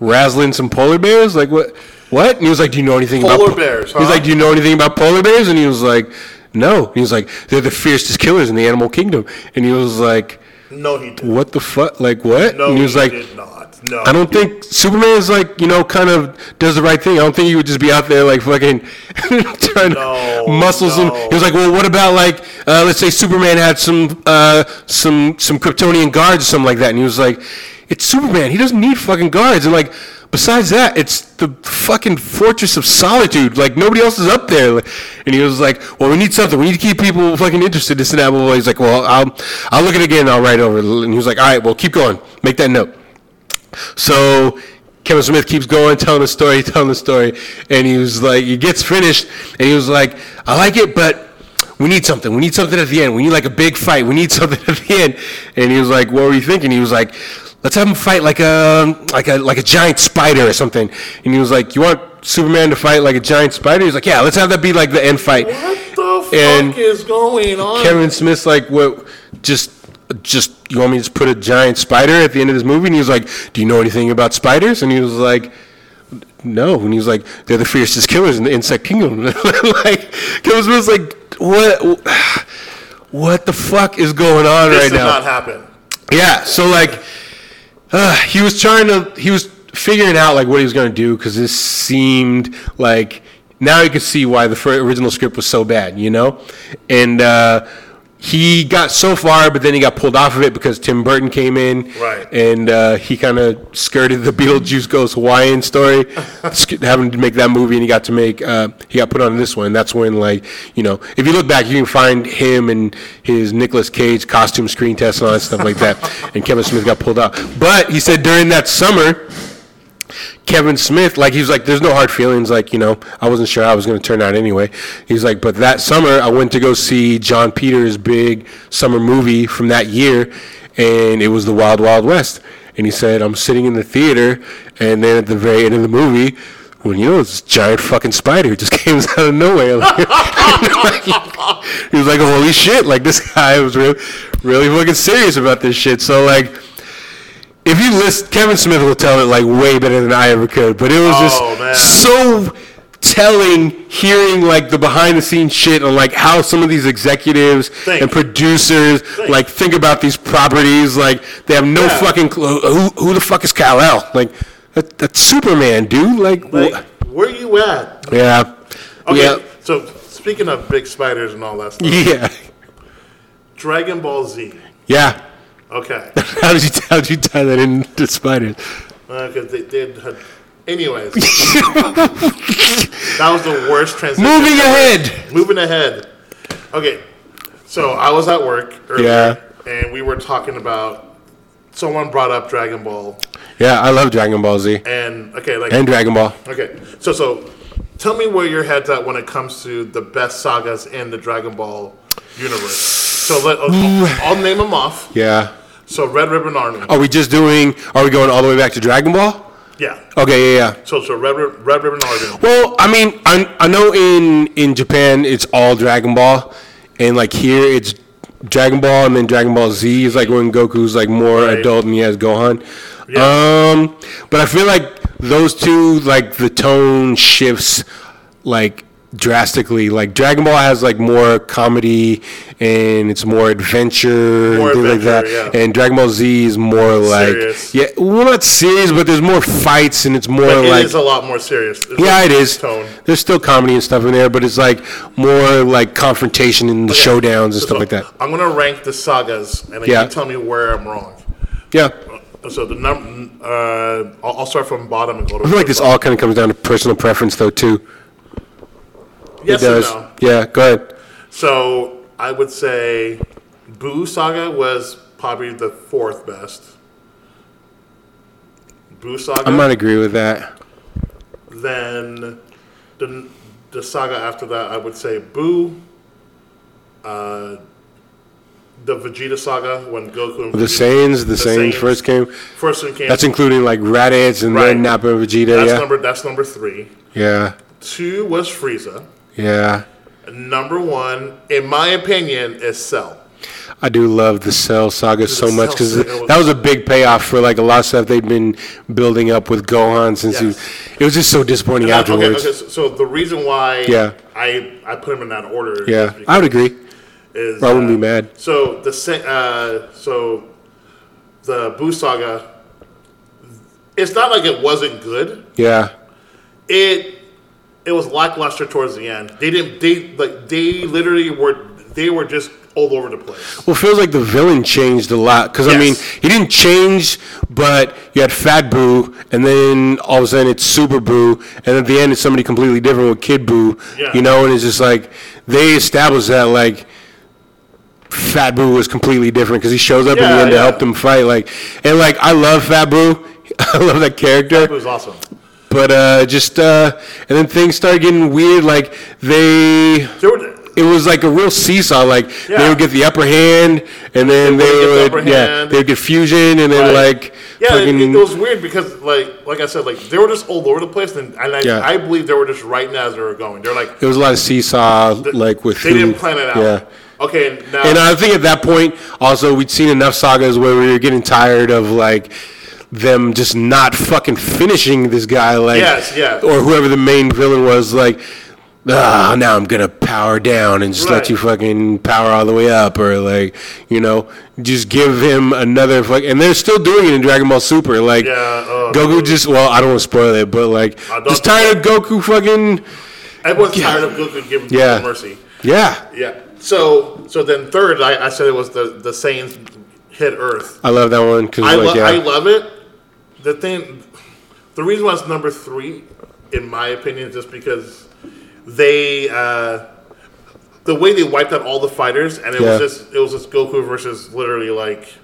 razzling some polar bears? Like what? What? And he was like, do you know anything about Polar bears, He was huh? like, do you know anything about polar bears? And he was like, no. And he was like, they're the fiercest killers in the animal kingdom. And he was like. No, he did. What the fuck? Like what? No, and he was like, did not. No. I don't think Superman is like you know kind of does the right thing. I don't think he would just be out there like fucking trying No, to muscle some. no. He was like, well, what about like uh, let's say Superman had some uh, some some Kryptonian guards or something like that, and he was like, it's Superman. He doesn't need fucking guards, and like. Besides that, it's the fucking fortress of solitude. Like nobody else is up there. And he was like, "Well, we need something. We need to keep people fucking interested." This and that. Blah. He's like, "Well, I'll I'll look at it again. I'll write over." And he was like, "All right, well, keep going. Make that note." So Kevin Smith keeps going, telling the story, telling the story, and he was like, he gets finished, and he was like, I like it, but we need something. We need something at the end. We need like a big fight. We need something at the end. And he was like, What were you thinking? He was like, Let's have him fight like a like a like a giant spider or something. And he was like, You want Superman to fight like a giant spider? He's like, Yeah, let's have that be like the end fight. What the fuck And is going on? Kevin Smith's like, what? Just, just you want me to just put a giant spider at the end of this movie? And he was like, Do you know anything about spiders? And he was like, No. And he was like, They're the fiercest killers in the insect kingdom. like Kevin Smith's like, What? What the fuck is going on this right did now? not happen. Yeah, so like uh, he was trying to he was figuring out like what he was going to do because this seemed like now you could see why the original script was so bad, you know, and uh, he got so far, but then he got pulled off of it because Tim Burton came in, Right. and uh, he kind of skirted the Beetlejuice Goes Hawaiian story, having to make that movie, and he got to make uh, he got put on this one. That's when like you know if you look back, you can find him and his Nicolas Cage costume screen test and all that stuff like that, and Kevin Smith got pulled out. But he said during that summer. Kevin Smith, like he was like, there's no hard feelings. Like you know, I wasn't sure how I was going to turn out anyway. He's like, but that summer I went to go see Jon Peters' big summer movie from that year, and it was the Wild Wild West. and he said, "I'm sitting in the theater," and then at the very end of the movie. When you know this giant fucking spider just came out of nowhere, like, he was like, "Holy shit!" Like this guy was real, really fucking serious about this shit. So like, if you list, Kevin Smith will tell it like way better than I ever could. But it was Oh, man. just so telling hearing like the behind the scenes shit on like how some of these executives Think. and producers like think about these properties like they have no Yeah. fucking clue who, who the fuck is Kal-El like that, that's Superman dude like, Like, wh- where you at? yeah Okay, yeah so speaking of big spiders and all that stuff, yeah Dragon Ball Z. yeah Okay, how did you how did you tie that into spiders Well, because they did. Had, anyways, that was the worst transition. moving ever. ahead Moving ahead. Okay, so I was at work earlier, Yeah. and we were talking about. Someone brought up Dragon Ball, yeah I love Dragon Ball Z and okay, like and Dragon Ball okay, so so, tell me where your head's at when it comes to the best sagas in the Dragon Ball universe. So let I'll, I'll name them off. yeah So Red Ribbon Army, are we just doing are we going all the way back to Dragon Ball yeah. okay yeah yeah So so Red Rib- Red Ribbon Army, Well, I mean, I, I know in in Japan it's all Dragon Ball, and like here it's Dragon Ball, and then Dragon Ball Z is like when Goku's like more Right. adult and he has Gohan. Yeah. Um, but I feel like those two, like the tone shifts, like drastically. Like Dragon Ball has like more comedy and it's more adventure More and things like that, yeah. and Dragon Ball Z is more like Serious. yeah, well not serious, but there's more fights and it's more But like it is a lot more serious. It's yeah, like it is. Tone. There's still comedy and stuff in there, but it's like more like confrontation and the showdowns and So- stuff like that. I'm gonna rank the sagas, and then Yeah. you tell me where I'm wrong. Yeah, So the number uh, I'll, I'll start from bottom and go to. I feel like this all kind of comes down to personal preference, though, too. Yes it does. no. Yeah, go ahead. So I would say, Boo Saga was probably the fourth best. Boo Saga. I might agree with that. Then the the saga after that, I would say Boo. Uh, the Vegeta saga when Goku and The Vegeta- Saiyans, the, Saiyans Saiyans. first came. first one came. That's including like Raditz and Right. then Nappa and Vegeta. that's yeah, number that's number three. yeah, Two was Frieza. Yeah. Number one, in my opinion, is Cell. I do love the Cell saga so much because that was a big payoff for like a lot of stuff they've been building up with Gohan since Yes. he. It was just so disappointing Okay, okay, afterwards. so, the reason why Yeah. I I put him in that order Yeah, I would agree. is, I wouldn't uh, be mad. So the uh, so the Boo saga, it's not like it wasn't good. Yeah, It it was lackluster towards the end. They didn't they like they literally were they were just all over the place. Well, it feels like the villain changed a lot because I mean he didn't change, but you had Fat Boo, and then all of a sudden it's Super Boo, and at the end it's somebody completely different with Kid Boo. Yeah. You know, and it's just like they established that like Fat Boo was completely different because he shows up in the Yeah, end to help them fight. Like, and like I love Fat Boo, I love that character. It was awesome. But uh, just uh, and then things started getting weird. Like they were, it was like a real seesaw. Like they would get the upper hand, and then They they, would the yeah, hand. they would get fusion, and then Right. like yeah, it, fucking, it was weird because like like I said, like they were just all over the place, and, and I, Yeah. I believe they were just writing as they were going. They're like there was a lot of seesaw, like with they who- didn't plan it out. Yeah, Okay, now and I think at that point also we'd seen enough sagas where we were getting tired of like them just not fucking finishing this guy, like Yes, yeah. or whoever the main villain was, like. Ah, now I'm gonna power down and just let you fucking power all the way up, or like, you know, just give him another fuck. And they're still doing it in Dragon Ball Super. Like, yeah, uh, Goku just well, I don't want to spoil it, but like, just tired of Goku fucking everyone's tired of Goku giving Yeah. mercy. yeah. Yeah. So so then third, I, I said it was the the Saiyans hit Earth. I love that one because I, like lo- I love it. The thing, the reason why it's number three, in my opinion, is just because they, uh, the way they wiped out all the fighters, and it Yeah. was just it was just Goku versus literally like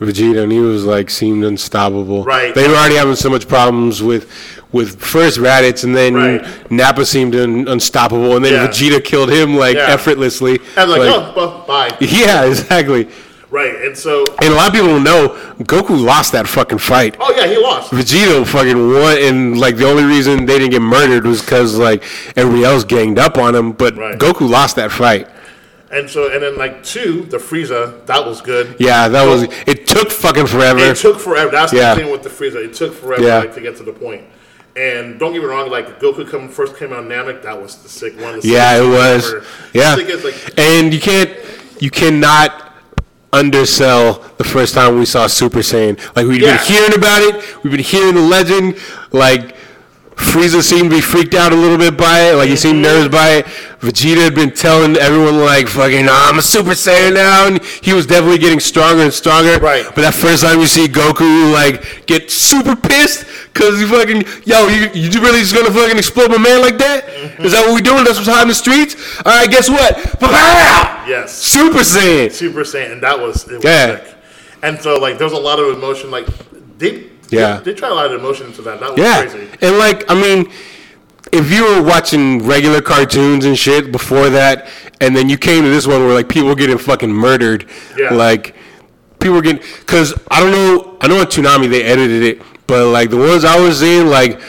Vegeta and he was like seemed unstoppable. Right. They were already having so much problems with with first Raditz and then Right. Nappa seemed un- unstoppable and then Yeah. Vegeta killed him like Yeah. effortlly. and like, oh well, bye. Yeah, exactly. Right, and so And a lot of people don't know Goku lost that fucking fight. oh yeah, he lost. Vegeta fucking won, and like the only reason they didn't get murdered was because like everybody else ganged up on him. But Right. Goku lost that fight. And so and then like two, the Frieza, that was good. Yeah, that was. It took fucking forever. It took forever. That's Yeah. the thing with the Frieza. It took forever Yeah. like, to get to the point. And don't get me wrong, like Goku come first came out Namek, that was the sick one. The Yeah, it was. ever. Yeah, like, and you can't, you cannot undersell the first time we saw Super Saiyan. Like we've Yeah. been hearing about it, we've been hearing the legend. Like Frieza seemed to be freaked out a little bit by it. Like he seemed Mm-hmm. nervous by it. Vegeta had been telling everyone like, "Fucking, nah, I'm a Super Saiyan now," and he was definitely getting stronger and stronger. Right. But that first time you see Goku like get super pissed because he fucking, yo, you, you really just gonna fucking explode my man like that? Mm-hmm. Is that what we doing? That's what's hot in the streets. All right, guess what? Pow! Yes. Super Saiyan. Super Saiyan, and that was it was Yeah. sick. And so like there was a lot of emotion. Like they Yeah. they, they tried a lot of emotion into that. That was Yeah, crazy. and like I mean, if you were watching regular cartoons and shit before that, and then you came to this one where like people were getting fucking murdered, Yeah. like people were getting because I don't know, I know on Toonami they edited it, but like the ones I was in, like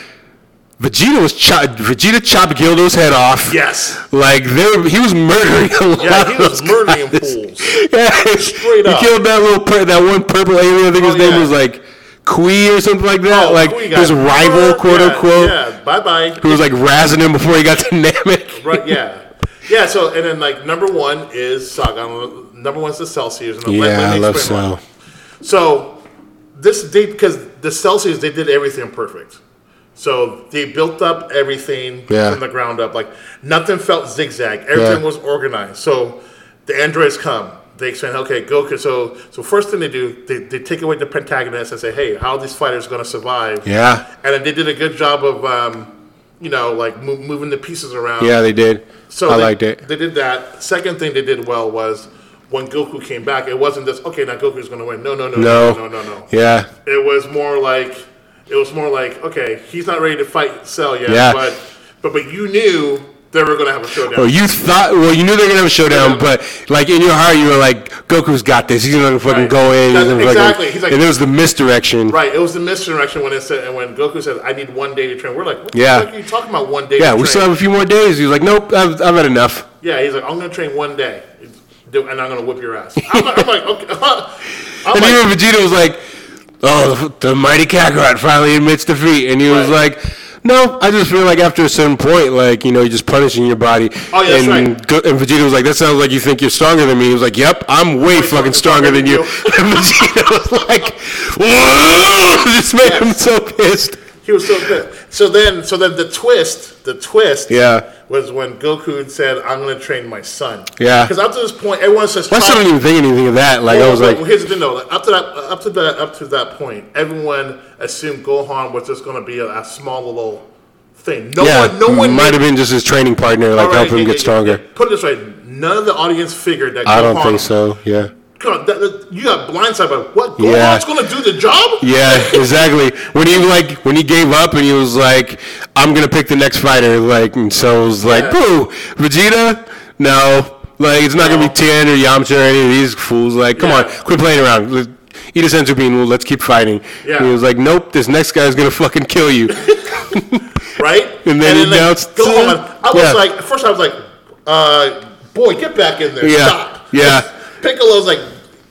Vegeta was chop, Vegeta chopped Guldo's head off. Yes. Like there, he was murdering a lot Yeah, he was murdering guys. fools. Yeah, Straight up. he killed that little that one purple alien. I think oh, his Oh, name yeah. was like Kui or something like that. Oh, like his rival, quote Yeah, unquote, Yeah, bye bye. who was like razzing him before he got to Namek. Right, yeah. Yeah, so, and then, like, number one is Sagan, Number one is the Cell saga. And let Yeah, I love. Cell. So, this, they, because the Cell saga, they did everything perfect. So, they built up everything Yeah. from the ground up. Like, nothing felt zigzag. Everything Yeah. was organized. So, the androids come. They explain, okay, Goku. So, so first thing they do, they, they take away the protagonist and say, hey, how are these fighters going to survive? Yeah, And then they did a good job of, um, you know, like mo- moving the pieces around. yeah, they did. So I they, liked it. They did that. Second thing they did well was when Goku came back. It wasn't just okay. Now Goku's going to win. No, no, no, No, no, no, no, no. Yeah, It was more like it was more like okay, he's not ready to fight Cell yet. Yeah. But but but you knew they were going to have a showdown. Well, you thought, well, you knew they were gonna have a showdown, but like in your heart, you were like, "Goku's got this. He's gonna fucking Right. go in." He's gonna fucking-" exactly. He's like- and it was the misdirection. Right. It was the misdirection when it said and when Goku said, "I need one day to train." We're like, what Yeah. the fuck are you talking about? One day? Yeah, to we train? still have a few more days. He's like, "Nope, I've, I've had enough." Yeah, he's like, I'm going to train one day, and I'm going to whip your ass. I'm like, I'm like okay. I'm And like, even Vegeta was like, "Oh, the, the mighty Kakarot finally admits defeat," and he was like, "No, I just feel like after a certain point, like you know, you're just punishing your body." Oh, yeah, that's and, right. Go- and Vegeta was like, "That sounds like you think you're stronger than me." He was like, "Yep, I'm way fucking stronger than you." and Vegeta was like, "Whoa!" This made him so pissed. He was so good. So then, so then the twist, the twist, Yeah. Was when Goku said, "I'm going to train my son." Yeah. Because up to this point, everyone says, I still try- didn't even think anything of that. Like I Well, was well, like, here's the thing, though. Like, up to that, up to that, up to that point, everyone assumed Gohan was just going to be a, a small little thing. No yeah, one, no one might have been just his training partner, like right, help him yeah, get yeah, stronger. Put it this way: none of the audience figured that. I Gohan, don't think so. Yeah. Come on, that, that- you got blindsided by what? Yeah. Going to do the job? Yeah, exactly. When he like when he gave up and he was like, "I'm gonna pick the next fighter," like, and so it was like, Yeah. "Boo, Vegeta, no, like it's not gonna be Tien or Yamcha or any of these fools. Like, come Yeah. on, quit playing around. Eat a senzu bean. Well, let's keep fighting." Yeah. And he was like, "Nope, this next guy's gonna fucking kill you." right? And then he like, announced-. I was Yeah. like, at first I was like, uh, boy, get back in there. Yeah. Stop. Yeah. Piccolo's like,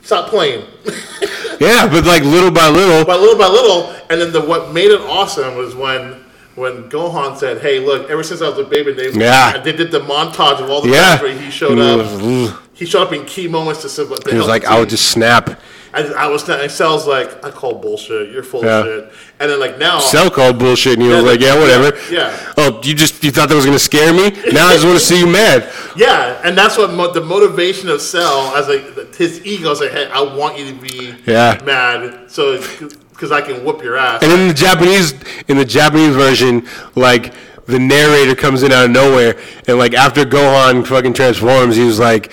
stop playing. yeah, but like little by little, But little by little, and then the what made it awesome was when when Gohan said, "Hey, look, ever since I was a baby, they Yeah. they did the montage of all the Yeah. times where he showed up. he showed up in key moments to, to he was like, "I would just snap." I, I was and Cell's like, I call bullshit. You're full Yeah. of shit. And then like now, Cell called bullshit, and was Yeah, like, "Yeah, whatever." yeah. Oh, you just you thought that was gonna scare me? Now I just want to see you mad. yeah, and that's what mo- the motivation of Cell as like his ego is like, hey, I want you to be Yeah. mad, so because I can whoop your ass. And in the Japanese, in the Japanese version, like the narrator comes in out of nowhere, and like after Gohan fucking transforms, he was like,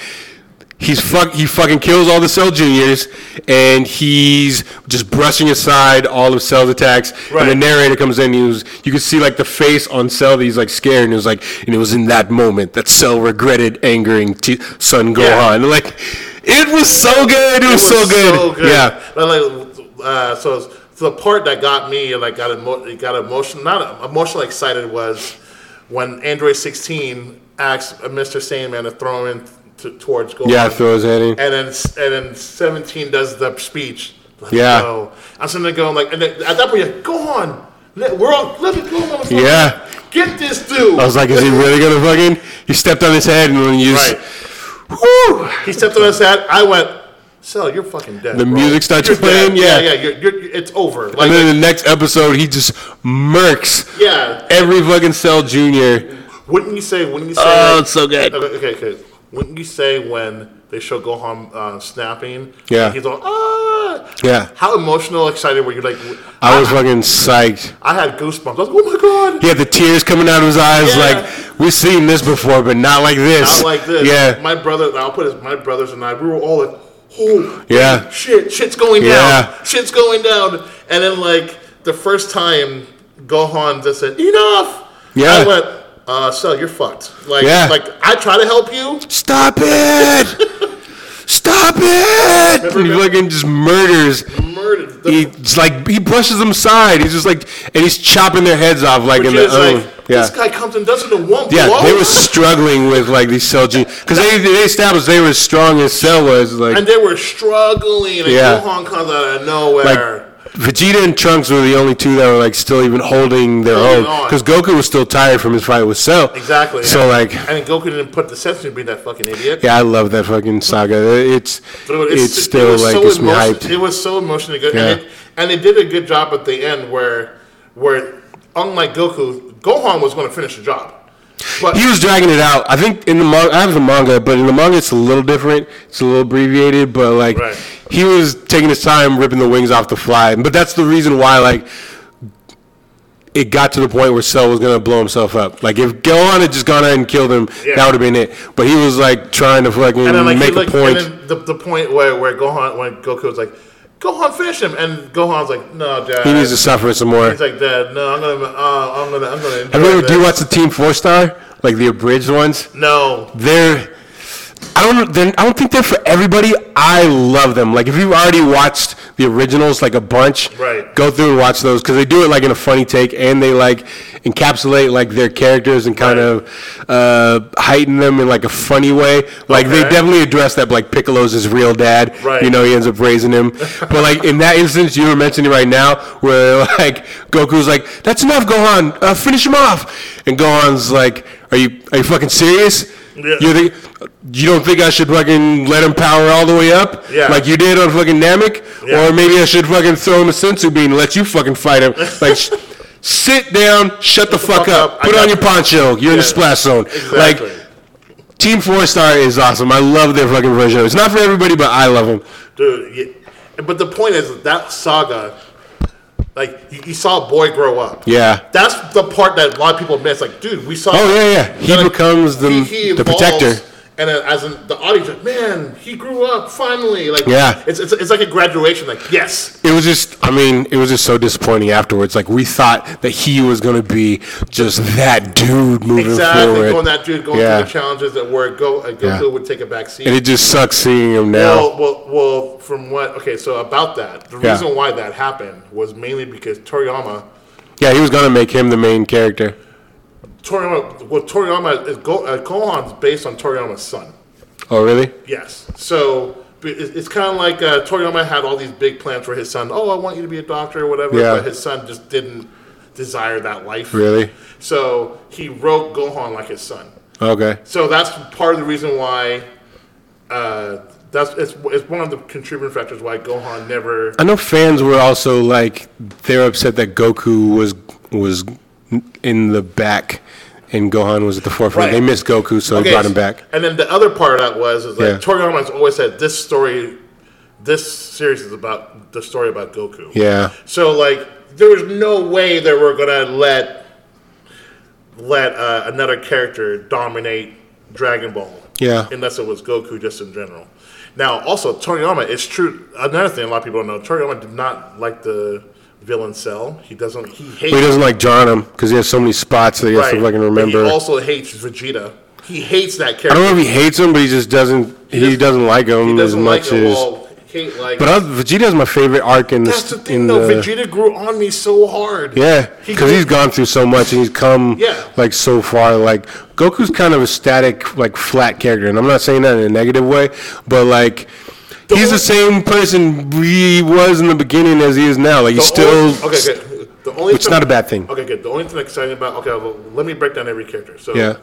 he's fuck, he fucking kills all the Cell Juniors, and he's just brushing aside all of Cell's attacks. And the narrator comes in, he was, you could see like the face on Cell that he's like scared, and it was like, and it was in that moment that Cell regretted angering T- son Gohan. Yeah. Like. It was so good. It, was, so good. Yeah. But like, uh, so, so the part that got me, like, got emo- it got emotional, not emotionally excited, was when Android 16 asked uh, Mr. Satan to throw him in t- towards Gohan. Yeah, throw his head in. And then, and then 17 does the speech. Let Yeah. go. I'm sitting there going like, and then at that point, you're like, go on. Let, we're all, let me go, motherfucker. Yeah. Get this dude. I was like, is he really gonna fucking? He stepped on his head and then you just, Right. whew, He stepped on his head. I went, Cell, you're fucking dead. The bro. music starts You're playing? dead. Yeah. yeah, yeah. You're, you're, it's over. Like, and then in the next episode he just murks yeah. every fucking Cell Junior. Wouldn't you say? Wouldn't you say? Oh, like- it's so good. Okay, okay, okay. Wouldn't you say when they show Gohan uh, snapping? Yeah. He's all ah. Yeah. How emotional, excited were you? Like, I was fucking psyched. I had goosebumps. I was like, oh my god. He had the tears coming out of his eyes. Yeah. Like we've seen this before, but not like this. Not like this. Yeah. My brother, I'll put it, my brothers and I, we were all like, oh, Yeah. shit, shit's going down, Yeah. Shit's going down. And then, like, the first time Gohan just said, enough. Yeah. I went, uh, Cell, you're fucked. Like, Yeah. like I try to help you. Stop it! Stop it! And he fucking just murders. Murdered. The, He's like he brushes them aside. He's just like and he's chopping their heads off like which in the like, yeah. this guy comes and does it in one Yeah, blow. they were struggling with like these Cell because they they established they were as strong as Cell was like and they were struggling. And Yeah. Gohan comes out of like nowhere. Vegeta and Trunks were the only two that were like still even holding their Holding own on. because Goku was still tired from his fight with Cell. exactly. So and, like and Goku didn't put the sense to be that fucking idiot. yeah, I love that fucking saga. It's But it's, it still was like so gets me emotion- hyped. It was so emotionally good, Yeah. and, it, and they did a good job at the end where, where unlike Goku, Gohan was going to finish the job, but He was dragging it out. I think in the manga, I have the manga, but in the manga it's a little different. It's a little abbreviated, but like Right. he was taking his time ripping the wings off the fly. But that's the reason why like it got to the point where Cell was gonna blow himself up. Like if Gohan had just gone out and killed him, Yeah. that would have been it. But he was like trying to fucking then like, make a point. and then the, the point where where Gohan when Goku was like, Gohan finish him, and Gohan's like, no, Dad. he needs to suffer some more. He's like, Dad, no, I'm gonna, uh, I'm gonna, I'm gonna. Have you ever do you watch the Team Four Star, like the abridged ones? No, they're I don't I don't think they're for everybody. I love them. Like if you've already watched the originals like a bunch, Right. Go through and watch those because they do it like in a funny take and they like encapsulate like their characters and kind Right. of uh, heighten them in like a funny way. Like they definitely address that like Piccolo's his real dad. Right. You know he ends up raising him. but like in that instance you were mentioning right now where like Goku's like that's enough Gohan uh, finish him off and Gohan's like are you are you fucking serious? Yeah. You think you don't think I should fucking let him power all the way up? Yeah. Like you did on fucking Namek? Yeah. Or maybe I should fucking throw him a senzu bean and let you fucking fight him. Like sit down, shut the fuck, fuck up, up, put on your poncho. You're in the splash zone. exactly. Like Team Four Star is awesome. I love their fucking version. It's not for everybody, but I love them. Dude, yeah. but the point is that saga, like he, you saw a boy grow up. Yeah. That's the part that a lot of people miss. Like, dude, we saw. Oh yeah, yeah. He like, becomes the the evolves, protector. And then as in the audience, like, man, he grew up finally. Like, Yeah. it's, it's it's like a graduation. Like, yes, It was just, I mean, it was just so disappointing afterwards. Like we thought that he was gonna be just that dude moving exactly. forward, Going that dude going Yeah. through the challenges that where go uh, Goku Yeah. would take a back seat. and it just sucks seeing him now. Well, well, well, from what? Okay, so about that, the Yeah. reason why that happened was mainly because Toriyama, Yeah, he was gonna make him the main character. Toriyama, well, Toriyama is Go, uh, Gohan's based on Toriyama's son. Oh, really? Yes. So it's kind of like uh, Toriyama had all these big plans for his son. Oh, I want you to be a doctor or whatever. Yeah. But his son just didn't desire that life. Really? So he wrote Gohan like his son. Okay. So that's part of the reason why. Uh, that's it's, it's one of the contributing factors why Gohan never. I know fans were also like they're upset that Goku was was in the back and Gohan was at the forefront. Right. They missed Goku, so they Okay, brought him back. And then the other part of that was is like Yeah. Toriyama has always said this story, this series is about the story about Goku. Yeah. So like there was no way that we're gonna let let uh, another character dominate Dragon Ball. Yeah. Unless it was Goku just in general. Now also Toriyama, it's true another thing a lot of people don't know, Toriyama did not like the villain Cell. He doesn't he hates he doesn't like him because he has so many spots that he has to fucking But remember. he also hates Vegeta. he hates that character. I don't know if he hates him, but he just doesn't. He, just- doesn't like him he doesn't as like much it. as. Like. but I, Vegeta's my favorite arc in the. that's the thing, though. the Vegeta grew on me so hard. yeah, because grew- he's gone through so much and he's come Yeah. like so far. Like Goku's kind of a static, like flat character, and I'm not saying that in a negative way, but like. He's the same person he was in the beginning as he is now. Like he's still, only- okay, good. The only thing- not a bad thing. Okay, good. The only thing exciting about okay, well, let me break down every character. So Yeah.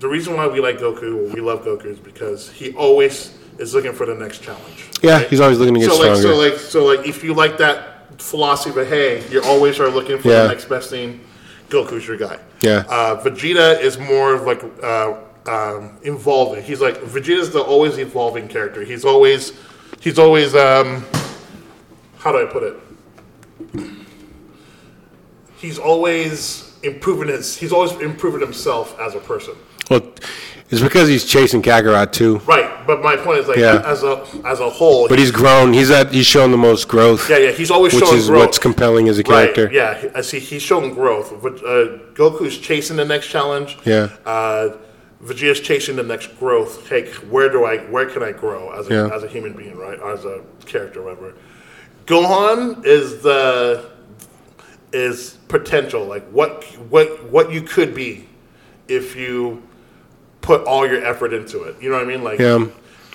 the reason why we like Goku, we love Goku, is because he always is looking for the next challenge. Yeah, he's always looking to get so like, so like, so like, if you like that philosophy of hey, you're always are looking for Yeah. the next best thing. Goku's your guy. Yeah. Uh, Vegeta is more of like uh, um, evolving. He's like Vegeta's the always evolving character. He's always, he's always. Um, how do I put it? He's always improving his. He's always improving himself as a person. well, it's because he's chasing Kakarot too. Right, but my point is like Yeah. as a as a whole. But he's grown. He's at. He's shown the most growth. yeah, yeah, he's always which showing is growth. what's compelling as a character. Right, yeah, I see. He's showing growth. But, uh, Goku's chasing the next challenge. Yeah. Uh, Vegeta's chasing the next growth. Hey, where do I? Where can I grow as a, Yeah. as a human being, right? Or as a character, whatever. Gohan is the is potential. Like what what what you could be if you put all your effort into it. You know what I mean? Like Yeah.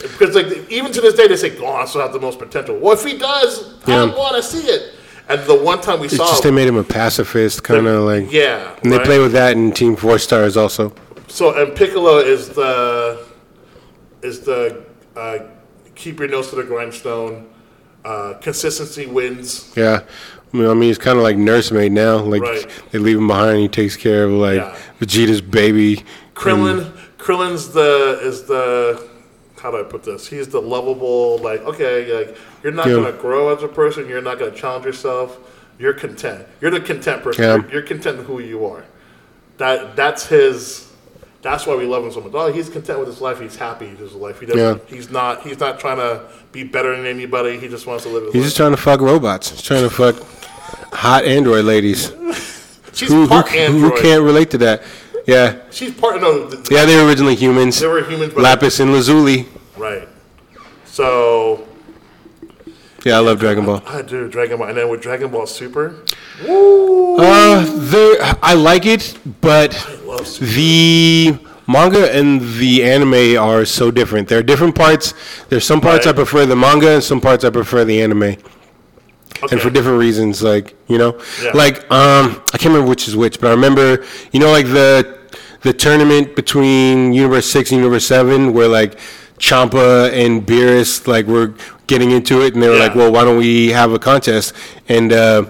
because like even to this day they say Gohan still has the most potential. Well, if he does, I want to see it. And the one time we It's saw, just they made him a pacifist, kind of like. yeah, And they play with that in Team Four Stars also. So and Piccolo is the is the uh, keep your nose to the grindstone. Uh, consistency wins. Yeah. I mean, I mean, he's kind of like nursemaid now. Like Right. they leave him behind. He takes care of like Yeah. Vegeta's baby. Krillin Krillin's the is the how do I put this? He's the lovable like okay like you're not Yeah. gonna grow as a person. You're not gonna challenge yourself. You're content. You're the content person. Yeah. You're, you're content with who you are. That that's his. That's why we love him so much. Oh, he's content with his life. He's happy with his life. He doesn't. Yeah. He's not. He's not trying to be better than anybody. He just wants to live his He's life. just trying to fuck robots. He's trying to fuck hot android ladies. She's Who, who, part who android. can't relate to that? Yeah. She's part. No, th- Yeah, they were originally humans. they were humans, Lapis and Lazuli. right. So Yeah, I love Dragon Ball. I do Dragon Ball, and then with Dragon Ball Super, Uh, there, I like it, but the manga and the anime are so different. There are different parts. There's some parts I prefer the manga, and some parts I prefer the anime, Okay. and for different reasons. Like you know, Yeah. like um, I can't remember which is which, but I remember you know like the the tournament between Universe Six and Universe Seven, where like Champa and Beerus like were getting into it, and they were Yeah. like, "Well, why don't we have a contest?" And uh,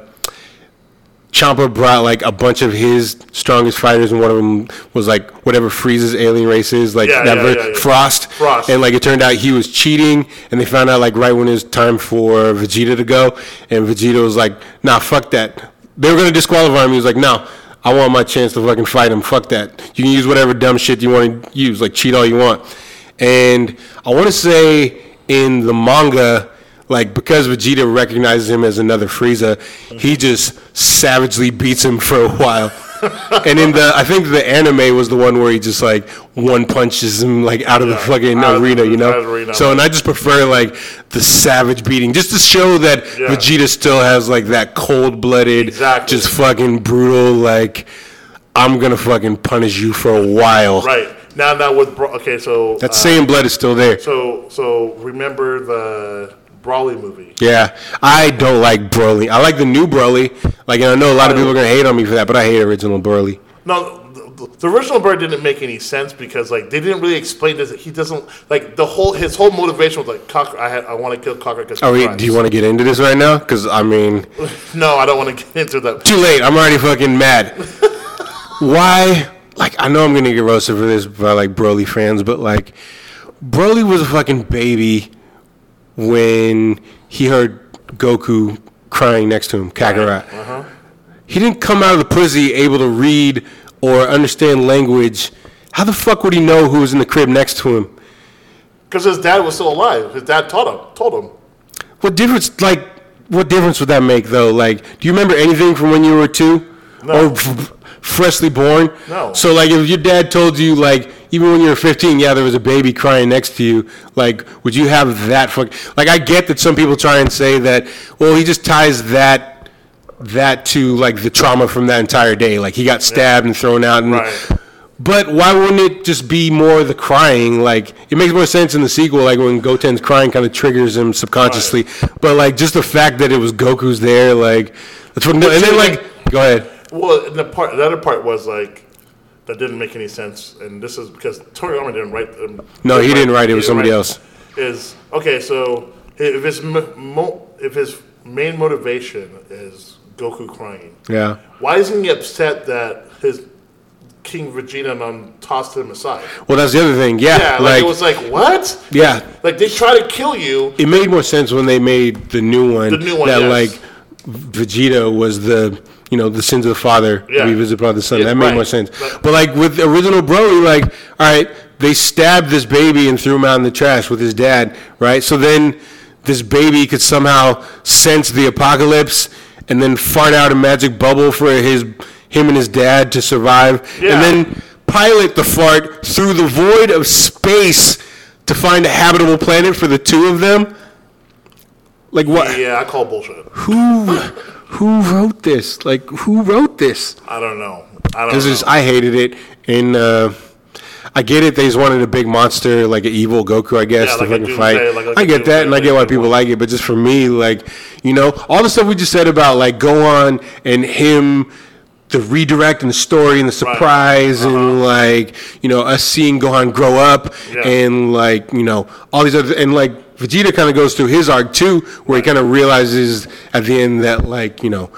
Champa brought like a bunch of his strongest fighters, and one of them was like whatever Frieza's alien race is, like Yeah, that yeah, ver-. Frost. Frost. And like it turned out he was cheating, and they found out like right when it was time for Vegeta to go, and Vegeta was like, "Nah, fuck that." They were gonna disqualify him. He was like, "No, I want my chance to fucking fight him. Fuck that. You can use whatever dumb shit you want to use, like cheat all you want." And I want to say in the manga, like because Vegeta recognizes him as another Frieza, he mm-hmm. just savagely beats him for a while. and in the, I think the anime was the one where he just like one punches him like out of the fucking arena, the- you know. out of the arena. So and I just prefer like the savage beating, just to show that Yeah. Vegeta still has like that cold blooded, Exactly. just fucking brutal, like I'm gonna fucking punish you for a while. right now, now with Bra- okay, so That uh, same blood is still there. So so remember the Broly movie? Yeah, I don't like Broly. I like the new Broly. Like, and I know a lot of people are gonna hate on me for that, but I hate original Broly. No, the, the original bird didn't make any sense because like they didn't really explain this. He doesn't like the whole his whole motivation was like cock. I had I want to kill Cocker because Oh, wait, do you want to get into this right now? Because I mean, No, I don't want to get into that. too late. I'm already fucking mad. Why? Like, I know I'm gonna get roasted for this by like Broly fans, but like, Broly was a fucking baby when he heard Goku crying next to him, Kakarot. Uh-huh. He didn't come out of the pussy able to read or understand language. How the fuck would he know who was in the crib next to him? Because his dad was still alive. His dad taught him. Told him. What difference? Like, what difference would that make, though? Like, do you remember anything from when you were two No. or freshly born? No. So, like, if your dad told you, like, even when you were 15, yeah, there was a baby crying next to you. Like, would you have that fuck? Like, I get that some people try and say that, well, he just ties that that to like the trauma from that entire day. Like, he got stabbed and thrown out, and Right. but why wouldn't it just be more the crying? Like, it makes more sense in the sequel, like when Goten's crying kind of triggers him subconsciously. But like, just the fact that it was Goku's there, like, that's what. And then like, go ahead. Well, and the part, the other part was like that didn't make any sense, and this is because Toriyama didn't write. Um, No, he didn't write it, it was somebody else. Is okay. So if his mo- mo- if his main motivation is Goku crying, Yeah. why isn't he upset that his King Vegeta um, tossed him aside? Well, that's the other thing. Yeah, Yeah, like, like, it was like what? yeah, Like they try to kill you. it made more sense when they made the new one. The new one, that yes. like Vegeta was the you know the sins of the father Yeah. revisit upon the son. Yeah, that made right. more sense. But- But like with the original Broly, like all right, they stabbed this baby and threw him out in the trash with his dad, right? So then this baby could somehow sense the apocalypse and then fart out a magic bubble for his him and his dad to survive, Yeah. and then pilot the fart through the void of space to find a habitable planet for the two of them. Like what? Yeah, I call bullshit. Who who wrote this? Like who wrote this? I don't know. I don't This know. is I hated it, and uh, I get it. They just wanted a big monster, like an evil Goku, I guess, Yeah, to like a fucking Doomsday, fight. like- like I a get that, and I Doomsday, get why like people like it. But just for me, like you know, all the stuff we just said about like Gohan and him. The redirect and the story and the surprise and like you know us seeing Gohan grow up Uh-huh. Yeah. and like you know all these other and like Vegeta kind of goes through his arc too, where he kind of realizes at the end that like you know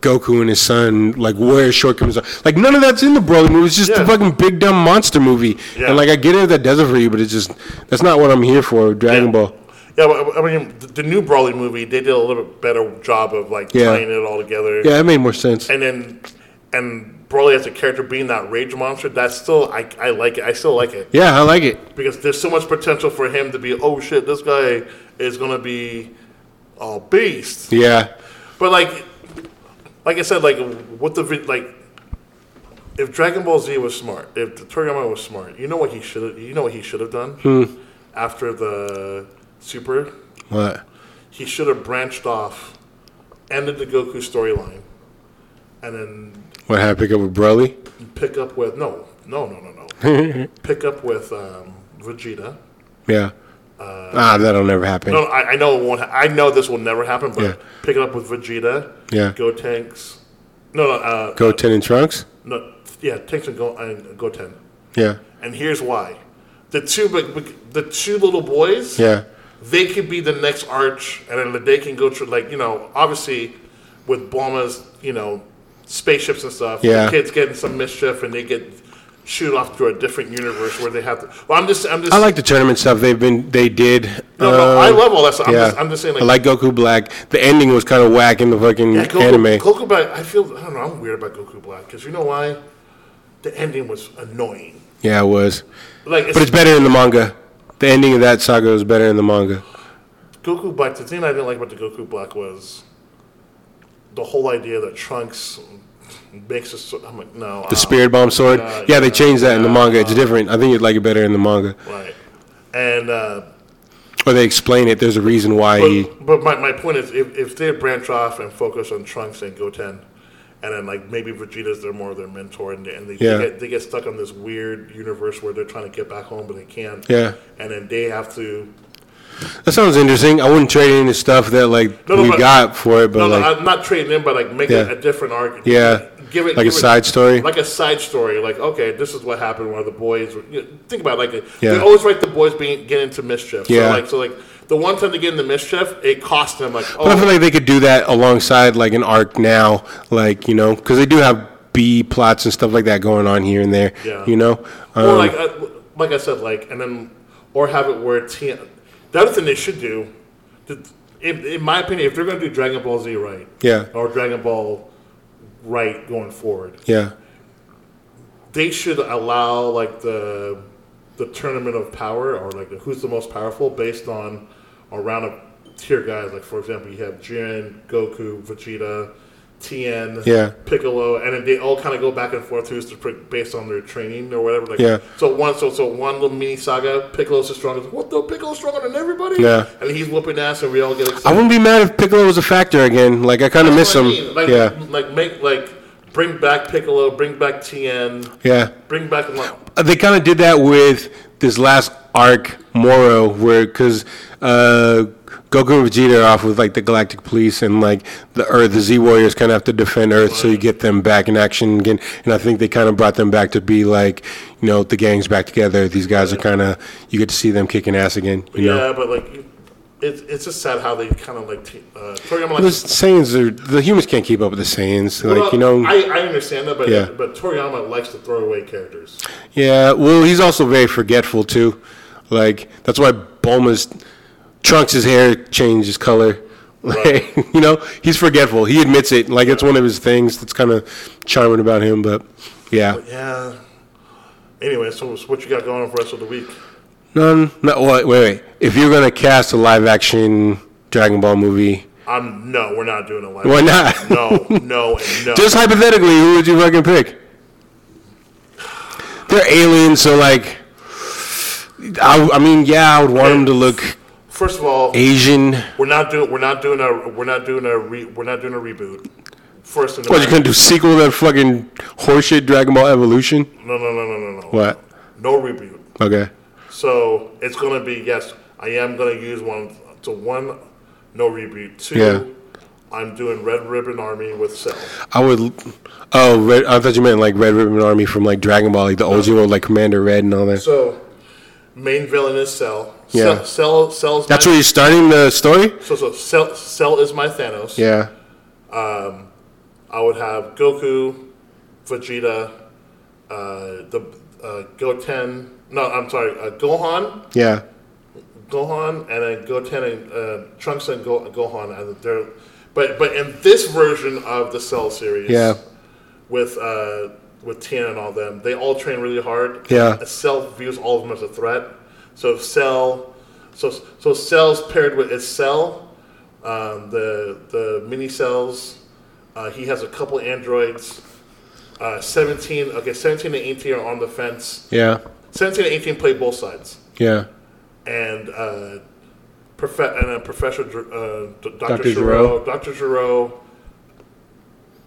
Goku and his son, like where his shortcomings are. Like none of that's in the Broly movie. It's just Yeah. a fucking big dumb monster movie. Yeah. And like I get it if that does it for you, but it's just that's not what I'm here for. Dragon Yeah. Ball. Yeah, but, I mean, the, the new Broly movie, they did a little bit better job of like tying it all together. Yeah, it made more sense. And then, and Broly as a character being that rage monster, that's still I, I like it. I still like it Yeah, I like it. because there's so much potential for him to be. Oh shit, this guy is gonna be a beast. Yeah. But like, like I said, like what the like. If Dragon Ball Z was smart, if Toriyama was smart, you know what he should have. You know what he should have done Hmm. after the Super What? he should have branched off, ended the Goku storyline, and then What happened? Pick up with Broly? pick up with no, no, no, no, no. pick up with um, Vegeta. Yeah. ah, that'll never happen. Uh, No, I, I know it won't. Ha- I know this will never happen. But Yeah. pick it up with Vegeta. Yeah. Go Tanks. No, no, uh, Goten and Trunks? no. Yeah, Tanks and Go and Goten. Yeah. And here's why: the two, the two little boys. Yeah. they could be the next arch, and then they can go through like you know, obviously with Bulma's you know spaceships and stuff. Yeah. the kids get in some mischief and they get shoot off to a different universe where they have to. Well, I'm just, I'm just. I like the tournament stuff they've been they did. No, no, I Um, love all that stuff. I'm, yeah. just, I'm just saying I like. like Goku Black. The ending was kind of whack in the fucking yeah, Goku, anime. Goku Black. I feel I don't know. I'm weird about Goku Black because you know why? The ending was annoying. Yeah, it was. Like, it's, But it's better in the manga. The ending of that saga was better in the manga. Goku Black. The thing I didn't like about the Goku Black was the whole idea that Trunks makes us. I'm like, no. The Spirit Bomb sword. yeah, Yeah, they changed that in the manga. It's different. I think you'd like it better in the manga. Right. And uh, Or they explain it. There's a reason why he. but, but my, my point is, if, if they branch off and focus on Trunks and Goten, and then like maybe Vegeta's their more of their mentor, and they, and they, Yeah. they, get, they get stuck on this weird universe where they're trying to get back home but they can't. Yeah. And then they have to. That sounds interesting. I wouldn't trade any of the stuff that like No, no, we but- got for it, but No, like no, I'm not trading in, but like make Yeah. it a different arc. Yeah. Give it Like a it- side story? Like a side story. Like okay, this is what happened where the boys. Were, you know, think about it, like Yeah. they always write the boys being get into mischief. Yeah. So like so like the one time they get into mischief, it cost them like oh But I feel like they could do that alongside like an arc now, like you know, because they do have B plots and stuff like that going on here and there. Yeah. You know. or Um, like uh, like I said, like and then or have it where T. The other thing they should do, in, in my opinion, if they're going to do Dragon Ball Z right, Yeah. or Dragon Ball right going forward, Yeah. they should allow like the the tournament of power or like who's the most powerful based on a round of tier guys. Like for example, you have Jin, Goku, Vegeta, Tien, Yeah. Piccolo, and then they all kind of go back and forth pr- based on their training or whatever. Like, Yeah. So one, so so one little mini saga. Piccolo's the strongest. What the Piccolo's stronger than everybody? Yeah. And he's whooping ass, and we all get excited. I wouldn't be mad if Piccolo was a factor again. Like I kind of miss him. I mean. Like, yeah, Like make like bring back Piccolo, bring back Tien, yeah. bring back. like, Uh, They kind of did that with this last arc, Moro, where because uh, Goku and Vegeta are off with like the Galactic Police and like the Earth, the Z Warriors kind of have to defend Earth, so you get them back in action again. And I think they kind of brought them back to be like, you know, the gang's back together. These guys are kind of you get to see them kicking ass again. You know, Yeah, but like. It's, it's just sad how they kind of like t- uh, Toriyama the likes Saiyans are the humans can't keep up with the Saiyans. Like Well, you know, I, I understand that, but Yeah. but Toriyama likes to throw away characters. Yeah, well, he's also very forgetful too. Like that's why Bulma's Trunks' his hair changed his color. Like, you know, he's forgetful. He admits it. Like it's one of his things that's kind of charming about him. But yeah, Yeah. Anyway, so what you got going on for the rest of the week? none. No, wait, wait, wait. If you're gonna cast a live action Dragon Ball movie, I'm no, we're not doing a live. why not? No, no, no. Just hypothetically, who would you fucking pick? They're aliens, so like, I, I mean, yeah, I would want them to look First of all, Asian. we're not doing we're not doing a we're not doing a re, we're not doing a reboot. First and What you gonna do? Sequel to that fucking horseshit Dragon Ball Evolution? no no no no no no What? no reboot. Okay. So it's gonna be yes, I am gonna use one. So one, no reboot. Two, Yeah. I'm doing Red Ribbon Army with Cell. I would. Oh, Red, I thought you meant like Red Ribbon Army from like Dragon Ball, like the OG one, like Commander Red and all that. So main villain is Cell. Yeah. Cell, Cell Cell's That's my, where you're starting the story. So so Cell, Cell is my Thanos. Yeah. Um, I would have Goku, Vegeta, uh, the uh, Goten. No, I'm sorry, uh, Gohan, Yeah. Gohan, and then Goten and uh, Trunks and Go- Gohan. And they're, but but in this version of the Cell series, Yeah. with uh, with Tien and all them, they all train really hard. Yeah. Cell views all of them as a threat. So if Cell, so so Cell's paired with is Cell, um, the the mini cells. Uh, he has a couple androids. Uh, 17, okay, 17 and 18 are on the fence. Yeah. 17 and 18 play both sides. Yeah. And, uh, prof- and uh, Professor Dr- uh, Dr. Dr. Gero. Dr. Gero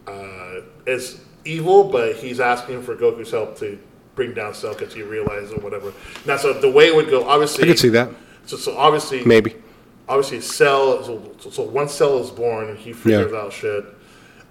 uh, is evil, but he's asking for Goku's help to bring down Cell because he realizes or whatever. Now, so the way it would go, obviously. I could see that. So, so obviously, Maybe. obviously cell so, so once cell is born he figures Yeah. out shit